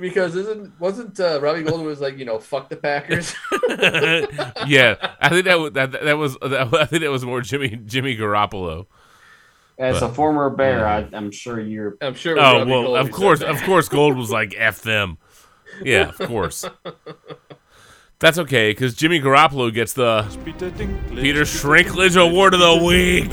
because isn't wasn't uh, Robbie Gould was like you know fuck the Packers. Yeah, I think that was that, that was that, I think that was more Jimmy Jimmy Garoppolo. As a former Bear, I, I'm sure you're. I'm sure. Oh well, Gould of course, of course, Gould was like f them. Yeah, of course. That's okay because Jimmy Garoppolo gets the Peter Shrinklage Award of the Week.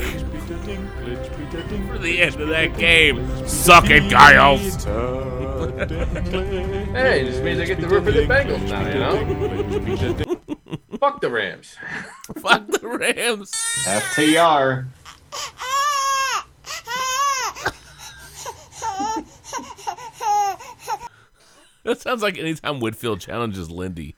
for the end of that game. Suck it, Giles. Hey, it just means I get the root for the Bengals now, you know? Fuck the Rams. Fuck the Rams. FTR. That sounds like anytime Whitfield challenges Lindy.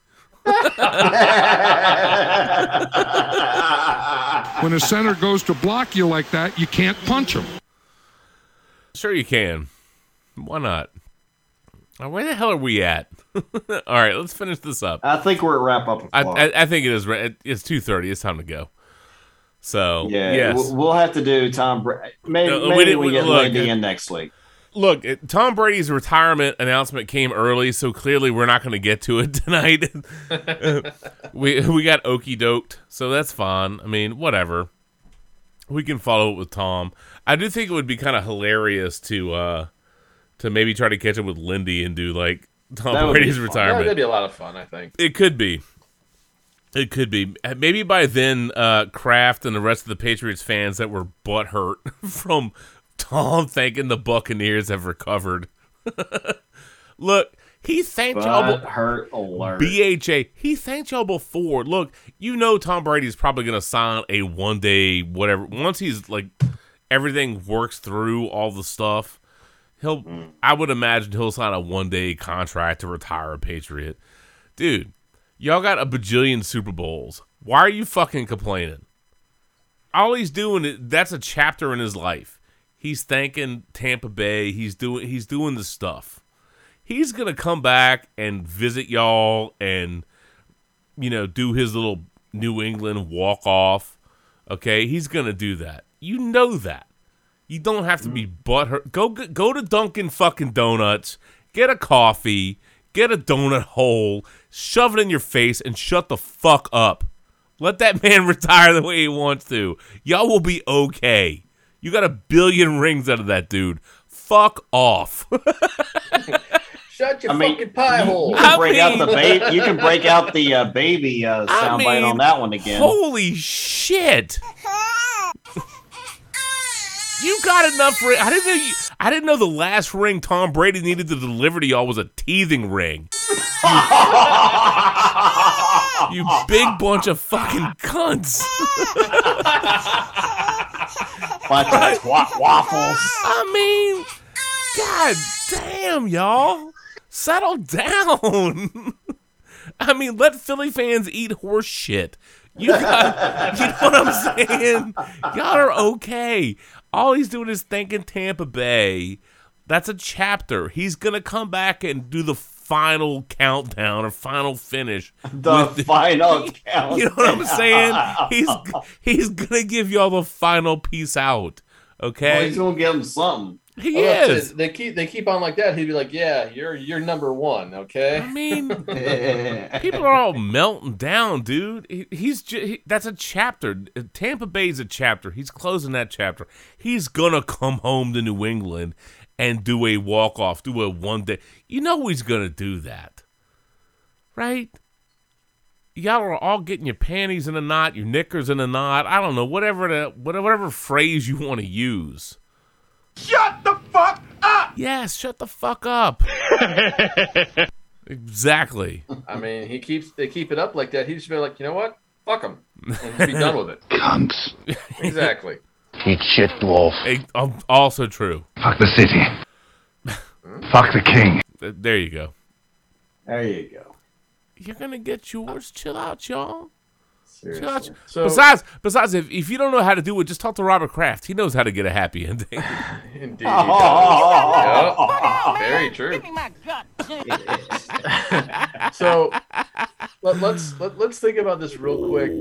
When a center goes to block you like that, you can't punch him. Sure, you can. Why not? Uh, Where the hell are we at? All right, let's finish this up. I think we're at wrap up. I. I, I think it is. It's two thirty. It's time to go. So yeah, yes. we'll, we'll have to do Tom. Bra- maybe No, we maybe didn't- we, get look, Lindy in next week. Look, it- Tom Brady's retirement announcement came early, so clearly we're not going to get to it tonight. we we got okey doked, so that's fine. I mean, whatever. We can follow it with Tom. I do think it would be kind of hilarious to uh to maybe try to catch up with Lindy and do like Tom That Brady's. Yeah, retirement. that'd be a lot of fun, I think. It could be. It could be. Uh, Maybe by then, uh, Kraft and the rest of the Patriots fans that were butthurt from Tom thinking the Buccaneers have recovered. Look, he thanked y'all. Hurt alert. BHA, he thanked y'all before. Look, you know Tom Brady's probably going to sign a one day whatever. Once he's like everything works through all the stuff, he'll. Mm. I would imagine he'll sign a one day contract to retire a Patriot. Dude, y'all got a bajillion Super Bowls. Why are you fucking complaining? All he's doing is that's a chapter in his life. He's thanking Tampa Bay. He's doing he's doing the stuff he's gonna come back and visit y'all and you know do his little New England walk off. Okay, he's gonna do that. You know that. You don't have to be mm-hmm. butthurt. Go go to Dunkin' fucking Donuts, get a coffee, get a donut hole, shove it in your face, and shut the fuck up. Let that man retire the way he wants to. Y'all will be okay. You got a billion rings out of that dude. Fuck off. Shut your I mean, fucking pie hole. You can I break out the mean- baby. You can break out the uh, baby uh, I mean, on that one again. Holy shit! You got enough ring. I didn't know. You, I didn't know the last ring Tom Brady needed to deliver to y'all was a teething ring. You, you big bunch of fucking cunts. Bunch of twat waffles. I mean, god damn, y'all, settle down. I mean, let Philly fans eat horse shit. You got, you know what I'm saying? Y'all are okay. All he's doing is thanking Tampa Bay. That's a chapter. He's gonna come back and do the final countdown or final finish. The with final count. You know what I'm saying? He's he's gonna give y'all the final piece out. Well, Okay, he's gonna give him something. he Well, is. They keep they keep on like that. He'd be like, "Yeah, you're you're number one, okay." I mean, people are all melting down, dude. He, he's ju- he, that's a chapter. Tampa Bay's a chapter. He's closing that chapter. He's gonna come home to New England and do a walk off, do a one day. You know he's gonna do that, right? Y'all are all getting your panties in a knot, your knickers in a knot. I don't know, whatever the whatever phrase you want to use. Shut the fuck up! Yes, shut the fuck up. exactly. I mean, he keeps they keep it up like that. He'd just be like, "You know what? Fuck him," and be done with it. Cunts. Exactly. Eat shit, dwarf. Eh, al- Also true. Fuck the city. Fuck the king. There you go. There you go. You're gonna get yours. Chill out, y'all. Chill Seriously. out. So- besides, besides, if, if you don't know how to do it, just talk to Robert Kraft. He knows how to get a happy ending. Indeed. he does. Yep. Very true. Give me my gun. So let, let's let, let's think about this real quick.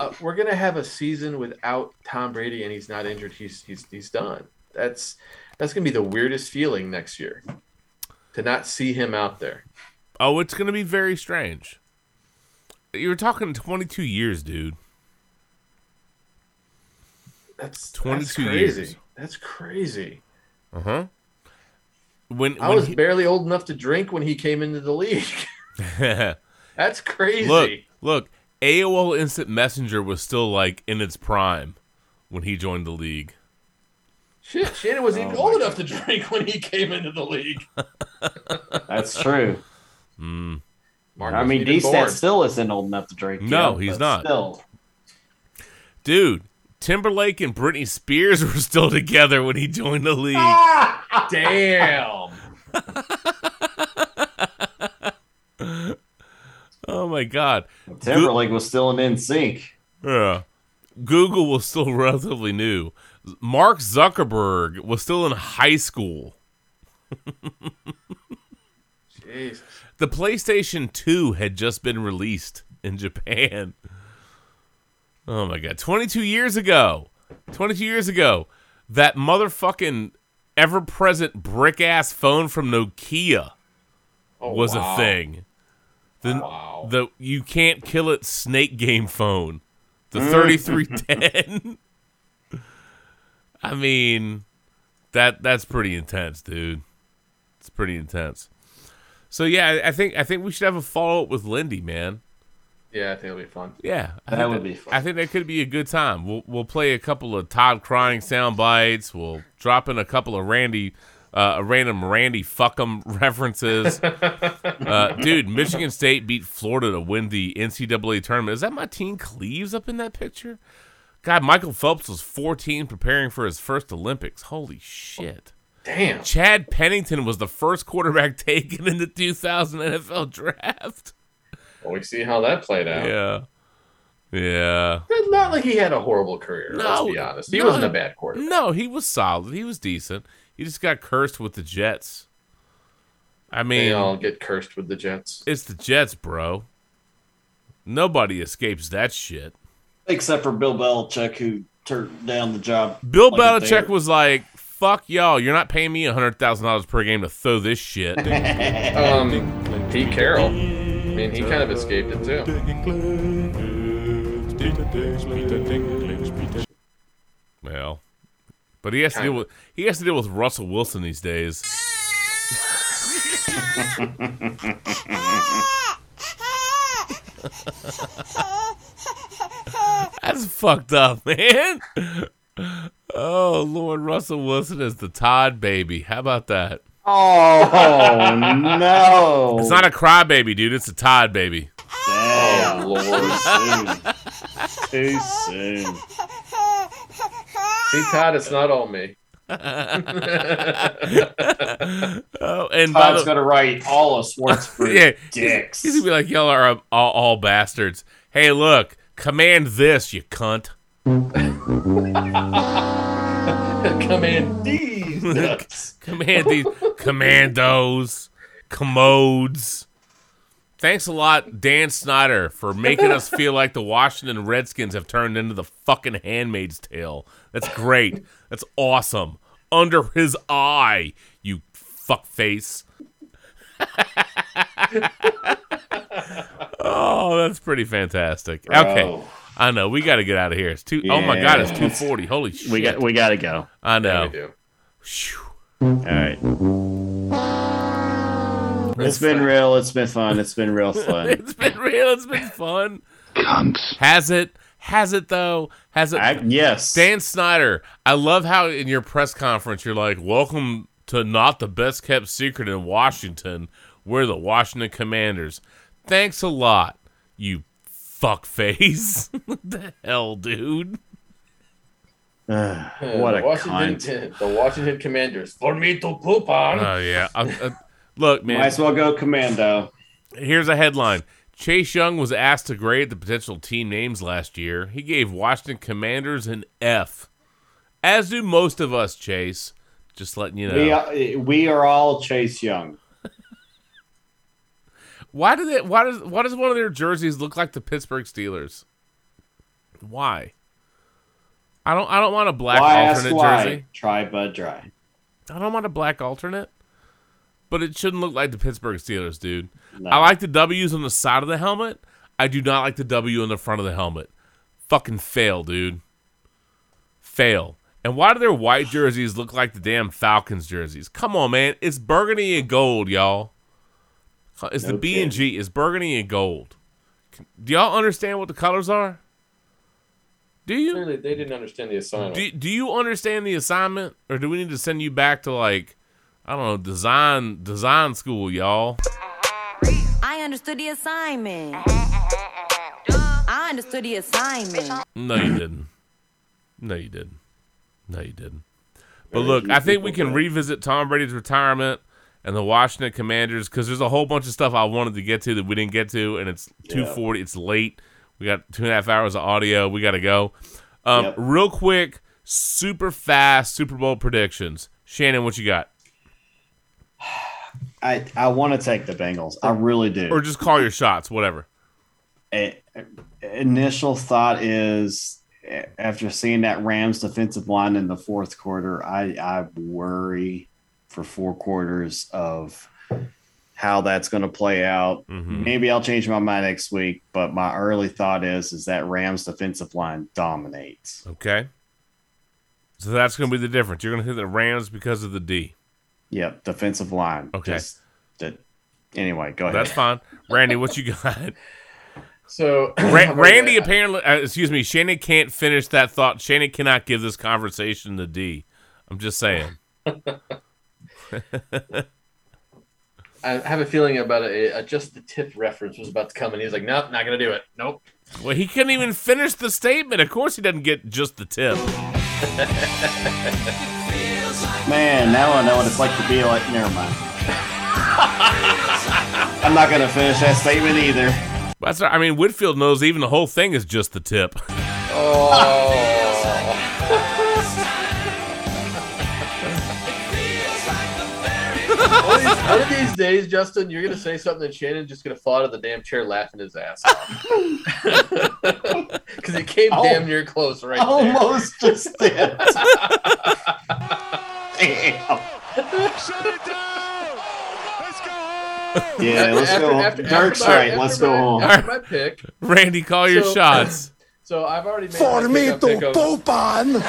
Uh, we're gonna have a season without Tom Brady, and he's not injured. He's he's he's done. That's that's gonna be the weirdest feeling next year to not see him out there. oh, it's gonna be very strange. You were talking 22 years, dude. That's 22 that's crazy. years. That's crazy. Uh huh. When, I when was he- barely old enough to drink when he came into the league. That's crazy. look, look. AOL Instant Messenger was still like in its prime when he joined the league. Shit, Shannon wasn't even Oh old my enough to drink when he came into the league. That's true. Mm. Mark I mean, wasn't D even. Stat still isn't old enough to drink. No, yet, he's not. Still, Dude, Timberlake and Britney Spears were still together when he joined the league. Damn. Oh my god. Timberlake was still NSYNC. Yeah. Google was still relatively new. Mark Zuckerberg was still in high school. Jesus. The PlayStation 2 had just been released in Japan. Oh my god. 22 years ago. 22 years ago. That motherfucking ever present brick ass phone from Nokia Oh, was wow. a thing. The, Wow. the you can't kill it snake game phone. The mm. 3310. I mean, that that's pretty intense, dude. It's pretty intense. So yeah, I I think I think we should have a follow up with Lindy, man. Yeah, I think it'll be fun. Yeah, I That think would be fun. I think that could be a good time. We'll we'll play a couple of Todd crying sound bites. We'll drop in a couple of Randy, uh, a random Randy fuck'em references. uh, dude, Michigan State beat Florida to win the NCAA tournament. Is that my team Cleaves up in that picture? God, Michael Phelps was 14 preparing for his first Olympics. Holy shit. Damn. Chad Pennington was the first quarterback taken in the 2000 NFL draft. Well, we see how that played out. Yeah. Yeah. It's not like he had a horrible career. No, let's be honest. He no. wasn't a bad quarterback. No, he was solid. He was decent. He just got cursed with the Jets. I They mean, all get cursed with the Jets. it's the Jets, bro. Nobody escapes that shit. Except for Bill Belichick, who turned down the job. Bill like Belichick was like, "Fuck y'all! You're not paying me hundred thousand dollars per game to throw this shit." Um, Pete Carroll. I mean, he kind of escaped it too. well, but he has to deal with he has to deal with Russell Wilson these days. That's fucked up, man. Oh Lord, Russell Wilson is the Todd baby. How about that? Oh no! It's not a crybaby, dude. It's a Todd baby. Damn. Oh, Lord. Too soon. Too soon. See, Todd, it's not all me. Oh, and Todd's the, gonna write all of Schwartzford yeah, dicks. He's gonna be like, y'all are uh, all, all bastards. Hey, look, command this, you cunt. Command these nuts. Command these commandos, commodes. Thanks a lot, Dan Snyder, for making us feel like the Washington Redskins have turned into the fucking Handmaid's Tale. That's great. That's awesome. Under his eye, you fuckface. oh, that's pretty fantastic. Okay. Bro. I know. We got to get out of here. It's two oh my god, it's 240. Holy shit. We got we gotta go. I Yeah, know. we do. Phew. All right. It's been real. It's been fun. It's been real fun. It's been real. It's been fun. Cunts. Has it? Has it though? Has it? I, yes. Dan Snyder, I love how in your press conference you're like, "Welcome to not the best kept secret in Washington. We're the Washington Commanders." Thanks a lot, you fuckface. what the hell, dude? Uh, what the a Washington, cunt. The Washington Commanders. For me to poop on. Oh yeah. I, I, look, man. Might as well go commando. Here's a headline. Chase Young was asked to grade the potential team names last year. He gave Washington Commanders an F. As do most of us, Chase. Just letting you know. We are, we are all Chase Young. Why did it why does why does one of their jerseys look like the Pittsburgh Steelers? Why? I don't I don't want a black why alternate why? jersey. Try Bud Dry. I don't want a black alternate. But it shouldn't look like the Pittsburgh Steelers, dude. No. I like the W's on the side of the helmet. I do not like the W on the front of the helmet. Fucking fail, dude. Fail. And why do their white jerseys look like the damn Falcons jerseys? Come on, man. It's burgundy and gold, y'all. It's the B and G. is burgundy and gold. Do y'all understand what the colors are? Do you? Clearly, they didn't understand the assignment. Do, do you understand the assignment, or do we need to send you back to like, I don't know, design design school, y'all? I understood the assignment. I understood the assignment. No, you didn't. No, you didn't. No, you didn't. But look, I think we can revisit Tom Brady's retirement and the Washington Commanders because there's a whole bunch of stuff I wanted to get to that we didn't get to, and it's two forty. It's late. We got two and a half hours of audio. We got to go. Um, Yep. Real quick, super fast Super Bowl predictions. Shannon, what you got? I I want to take the Bengals. I really do. Or just call your shots, whatever. A- initial thought is after seeing that Rams defensive line in the fourth quarter, I I worry for four quarters of how that's going to play out. Mhm. Maybe I'll change my mind next week, but my early thought is is that Rams defensive line dominates. Okay. So that's going to be the difference. You're going to hit the Rams because of the D. Yep, defensive line. Okay. Just that. Anyway, go ahead. That's fine. Randy, what you got? So Ra- Randy apparently, uh, excuse me, Shannon can't finish that thought. Shannon cannot give this conversation the D. I'm just saying. I have a feeling about a, a just the tip reference was about to come, and he's like, "Nope, not gonna do it. Nope." Well, he couldn't even finish the statement. Of course, he doesn't get just the tip. Man, now I know what it's like to be like. Never mind. I'm not going to finish that statement either. That's. I mean, Whitfield knows even the whole thing is just the tip. one, oh. one of these days, Justin, you're gonna say something, and Shannon's just gonna fall out of the damn chair laughing his ass off because he came Oh. damn near close right there. Almost just did. Damn. Shut it Yeah, let's go. After- Dirk's after my- right. after Let's go my- home. After my pick, Randy, call your So- shots. so I've already made my pickup pick poop on.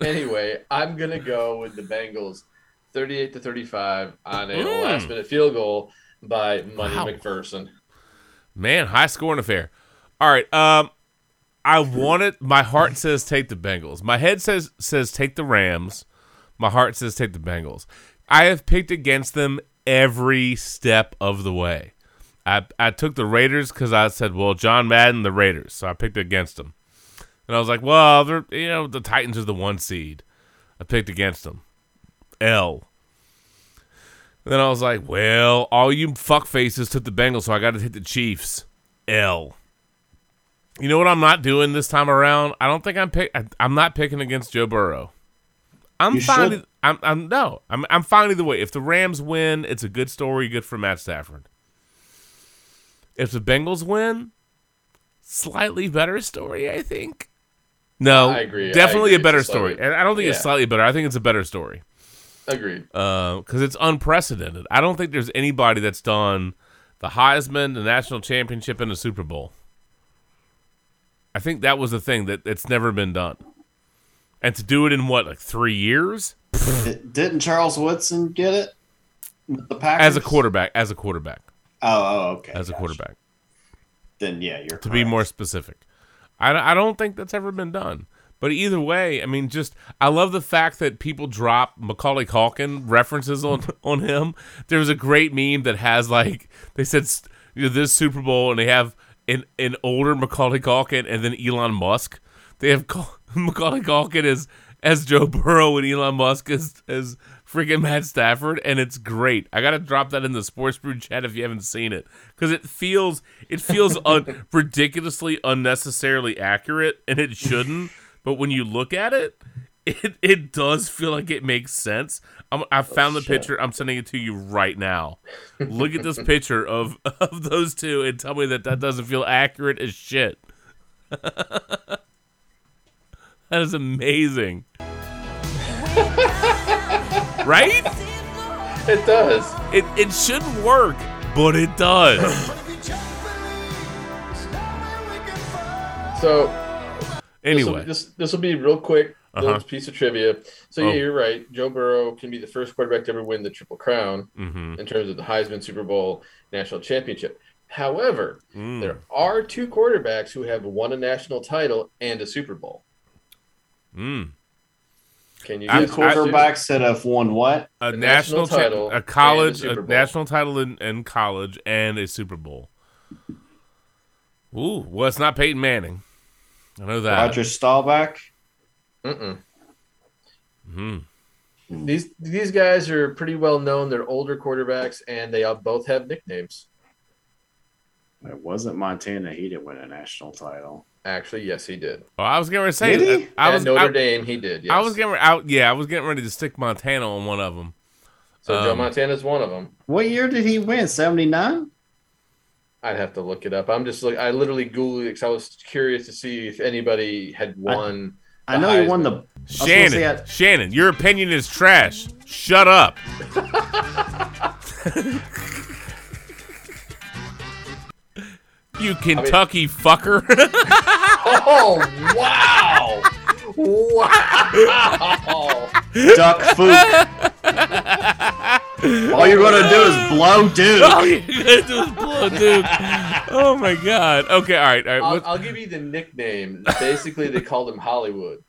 anyway, I'm gonna go with the Bengals, 38 to 35 on a Mm. last minute field goal by Money Wow. McPherson. Man, high scoring affair. All right. Um, I wanted. My heart says take the Bengals. My head says says take the Rams. My heart says take the Bengals. I have picked against them every step of the way. I I took the Raiders because I said, well, John Madden, the Raiders, so I picked against them. And I was like, well, they're you know the Titans are the one seed. I picked against them. L. Then I was like, well, all you fuck faces took the Bengals, so I got to hit the Chiefs. L. You know what I'm not doing this time around? I don't think I'm pick. I, I'm not picking against Joe Burrow. I'm You fine. should. I'm, I'm no. I'm I'm fine either way. If the Rams win, it's a good story. Good for Matt Stafford. If the Bengals win, slightly better story. I think. No, I agree. I Definitely agree. a better story, and I don't think it's slightly better. I think it's a better story Agreed. Uh, because it's unprecedented. I don't think there's anybody that's done the Heisman, the national championship, and the Super Bowl. I think that was the thing that it's never been done, and to do it in what like three years Didn't Charles Woodson get it? The Packers as a quarterback, as a quarterback, Oh, oh, okay. as a gotcha. quarterback. Then yeah, you're To be more specific, I, I don't think that's ever been done. But either way, I mean, just I love the fact that people drop Macaulay Culkin references on on him. There was a great meme that has like they said you know, this Super Bowl, and they have an an older Macaulay Culkin and then Elon Musk. They have Cul- Macaulay Culkin as as Joe Burrow and Elon Musk as as freaking Matt Stafford, and it's great. I gotta drop that in the Sports Brew chat if you haven't seen it, because it feels it feels un- ridiculously unnecessarily accurate, and it shouldn't. But when you look at it, it it does feel like it makes sense. I'm, I oh, found the picture. I'm sending it to you right now. Look at this picture of of those two and tell me that that doesn't feel accurate as shit. that is amazing. right? It does. It it shouldn't work, but it does. So Anyway, this this will be real quick. Uh-huh. piece of trivia. So Oh. yeah, you're right. Joe Burrow can be the first quarterback to ever win the Triple Crown Mhm. in terms of the Heisman, Super Bowl, national championship. However, Mm. there are two quarterbacks who have won a national title and a Super Bowl. Mm. Can you Two guess quarterbacks that have won what? A The national, national cha- title a and college, the Super a national title in, in college, and a Super Bowl. Ooh, well, it's not Peyton Manning. I know that. Roger Staubach. Mm-mm. Hmm. These these guys are pretty well known. They're older quarterbacks, and they all both have nicknames. It wasn't Montana. He didn't win a national title. Actually, yes, he did. Oh, I was getting ready to say. Did he? I At was Notre I, Dame, he did. Yes. I was getting out. Yeah, I was getting ready to stick Montana on one of them. so Joe um, Montana's one of them. What year did he win? Seventy nine. I'd have to look it up. I'm just like I literally googled it because I was curious to see if anybody had won. I the know you won the. I was gonna Shannon, say I- Shannon, your opinion is trash. Shut up. you Kentucky fucker. Oh wow! Wow! Duck Fook. All you're gonna do is blow dude. All you gotta do is blow, dude. Oh my god. Okay, all right, all right. I'll, what- I'll give you the nickname. Basically, they called him Hollywood.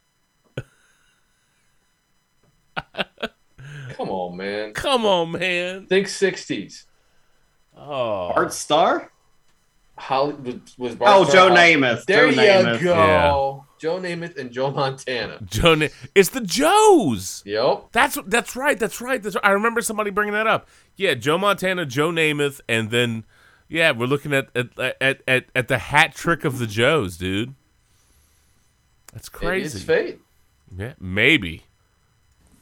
Come on, man. Come on, man. Think '60s. Oh, Art Star. Holly was, was Oh, Bart Joe Starr- Namath. There Joe you Namath. go. Yeah. Joe Namath and Joe Montana. Joe. Na- It's the Joes. Yep. That's that's right. That's right. That's right. I remember somebody bringing that up. Yeah, Joe Montana, Joe Namath, and then yeah, we're looking at at at at, at the hat trick of the Joes, dude. That's crazy. It's fate. Yeah, maybe.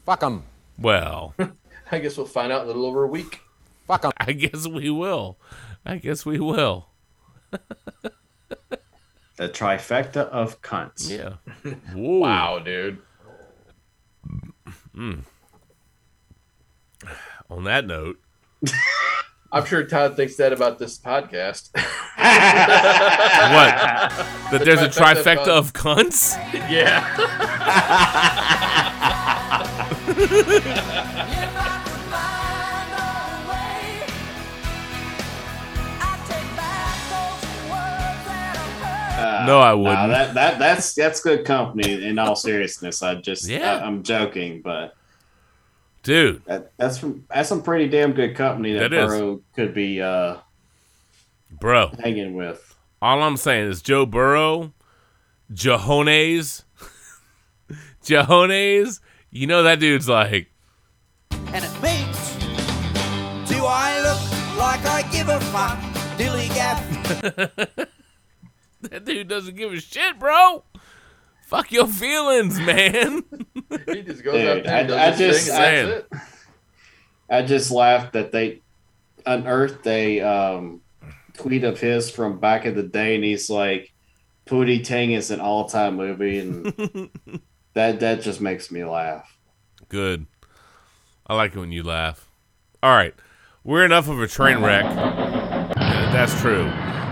Fuck them. Well, I guess we'll find out in a little over a week. Fuck 'em. I guess we will. I guess we will. The trifecta of cunts. Yeah. Wow, dude. Hmm. On that note, I'm sure Todd thinks that about this podcast. what? That there's a trifecta trifecta of of cunts? yeah. No, I wouldn't. that that that's that's good company. In all seriousness, I just Yeah. I, am joking, but Dude, that, that's from that's some pretty damn good company that, That is. Burrow could be uh, bro. hanging with. All I'm saying is Joe Burrow, Jahones, Jahones. You know that dude's like, and it makes. Do I look like I give a fuck? Dilly gaff. that dude doesn't give a shit, bro. Fuck your feelings, man. He just goes Dude, out there and does I- I just- thing, and saying. that's it. I just laughed that they unearthed a um, tweet of his from back in the day, and he's like, "Pootie Tang is an all-time movie," and that that just makes me laugh. Good. I like it when you laugh. All right. We're enough of a train wreck. That's true.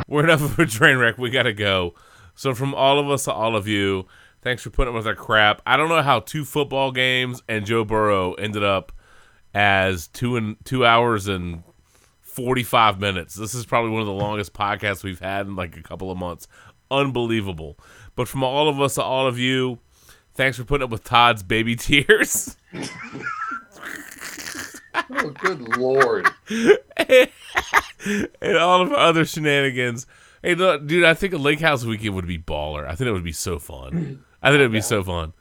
We're enough of a train wreck. We got to go. So, from all of us to all of you, thanks for putting up with our crap. I don't know how two football games and Joe Burrow ended up as two and two hours and 45 minutes. This is probably one of the longest podcasts we've had in like a couple of months. Unbelievable. But from all of us to all of you, thanks for putting up with Todd's baby tears. Oh, good lord. and all of our other shenanigans. Hey, look, dude, I think a lake house weekend would be baller. I think it would be so fun. I think it would be so fun.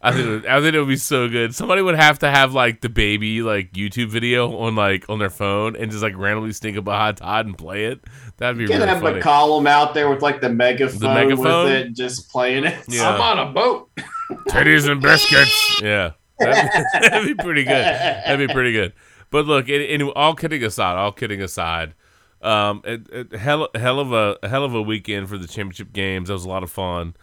I think it would, I think it would be so good. Somebody would have to have like the baby like YouTube video on like on their phone and just like randomly sneak up behind Todd and play it. That'd be Get really have funny. McCollum out there with like the megaphone, the megaphone? with it, just playing it. Yeah. I'm on a boat. Titties and biscuits. Yeah, that'd be, that'd be pretty good. That'd be pretty good. But look, it, all kidding aside, all kidding aside, um, it, it, hell, hell of a hell of a weekend for the championship games. That was a lot of fun.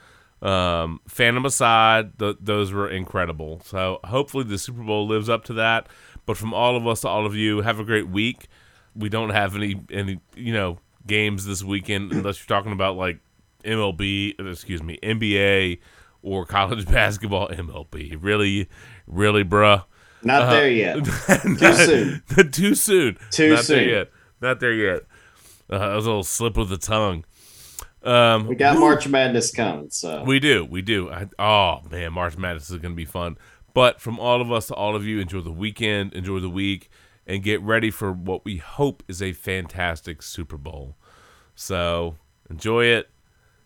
Um, Phantom aside, th- those were incredible. So hopefully the Super Bowl lives up to that. But from all of us to all of you, have a great week. We don't have any any you know games this weekend unless you're talking about like MLB, excuse me, NBA or college basketball MLB. Really, really, bruh. Not Uh, there yet. Too soon. Too soon. Too Not soon. there yet. Not there yet. Uh, that was a little slip of the tongue. Um, We got March Madness coming, so We do, we do. I, oh man, March Madness is going to be fun. But from all of us to all of you, enjoy the weekend, enjoy the week, and get ready for what we hope is a fantastic Super Bowl. So enjoy it.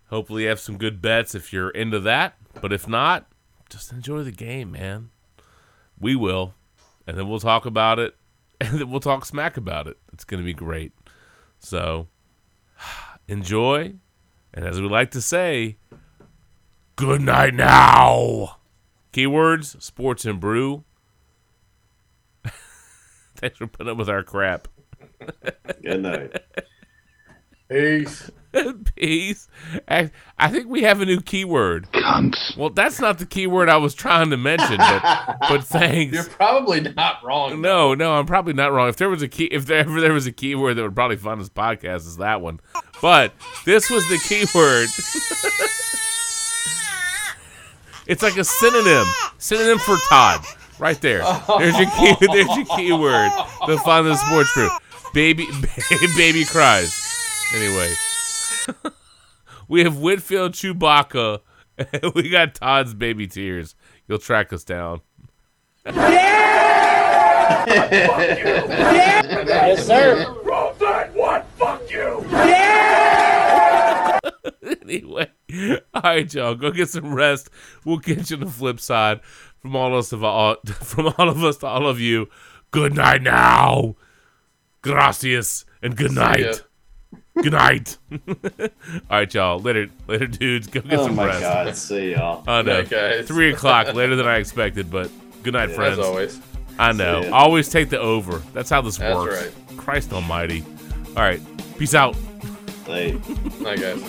Hopefully, you have some good bets if you're into that. But if not, just enjoy the game, man. We will, and then we'll talk about it, and then we'll talk smack about it. It's going to be great. So enjoy, and as we like to say, good night now. Keywords: sports and brew. Thanks for putting up with our crap. good night. Peace. Peace. I, I think we have a new keyword. Cunts. Well, that's not the keyword I was trying to mention, but but thanks. You're probably not wrong. No, no, I'm probably not wrong. If there was a key, if there ever there was a keyword that would probably fund this podcast, is that one. But this was the keyword. it's like a synonym, synonym for Todd. Right there. There's your key. There's your keyword. The fun of the sports crew. Baby, baby cries. Anyway, we have Whitfield Chewbacca. and we got Todd's baby tears. You'll track us down. Yes, sir. Roll that one. Fuck you. anyway, all right, y'all, go get some rest. We'll get you the flip side from all of us to all, from all of us to all of you. Good night now. Gracias and good See night. Ya. Good night. all right, y'all. Later, later, dudes. Go get Oh some my rest. God, see y'all. I know. Night, guys. Three o'clock later than I expected, but good night, Yeah, friends. As always. I know. Always take the over. That's how this That's works. right. Christ Almighty. All right. Peace out. Hey. Night, guys.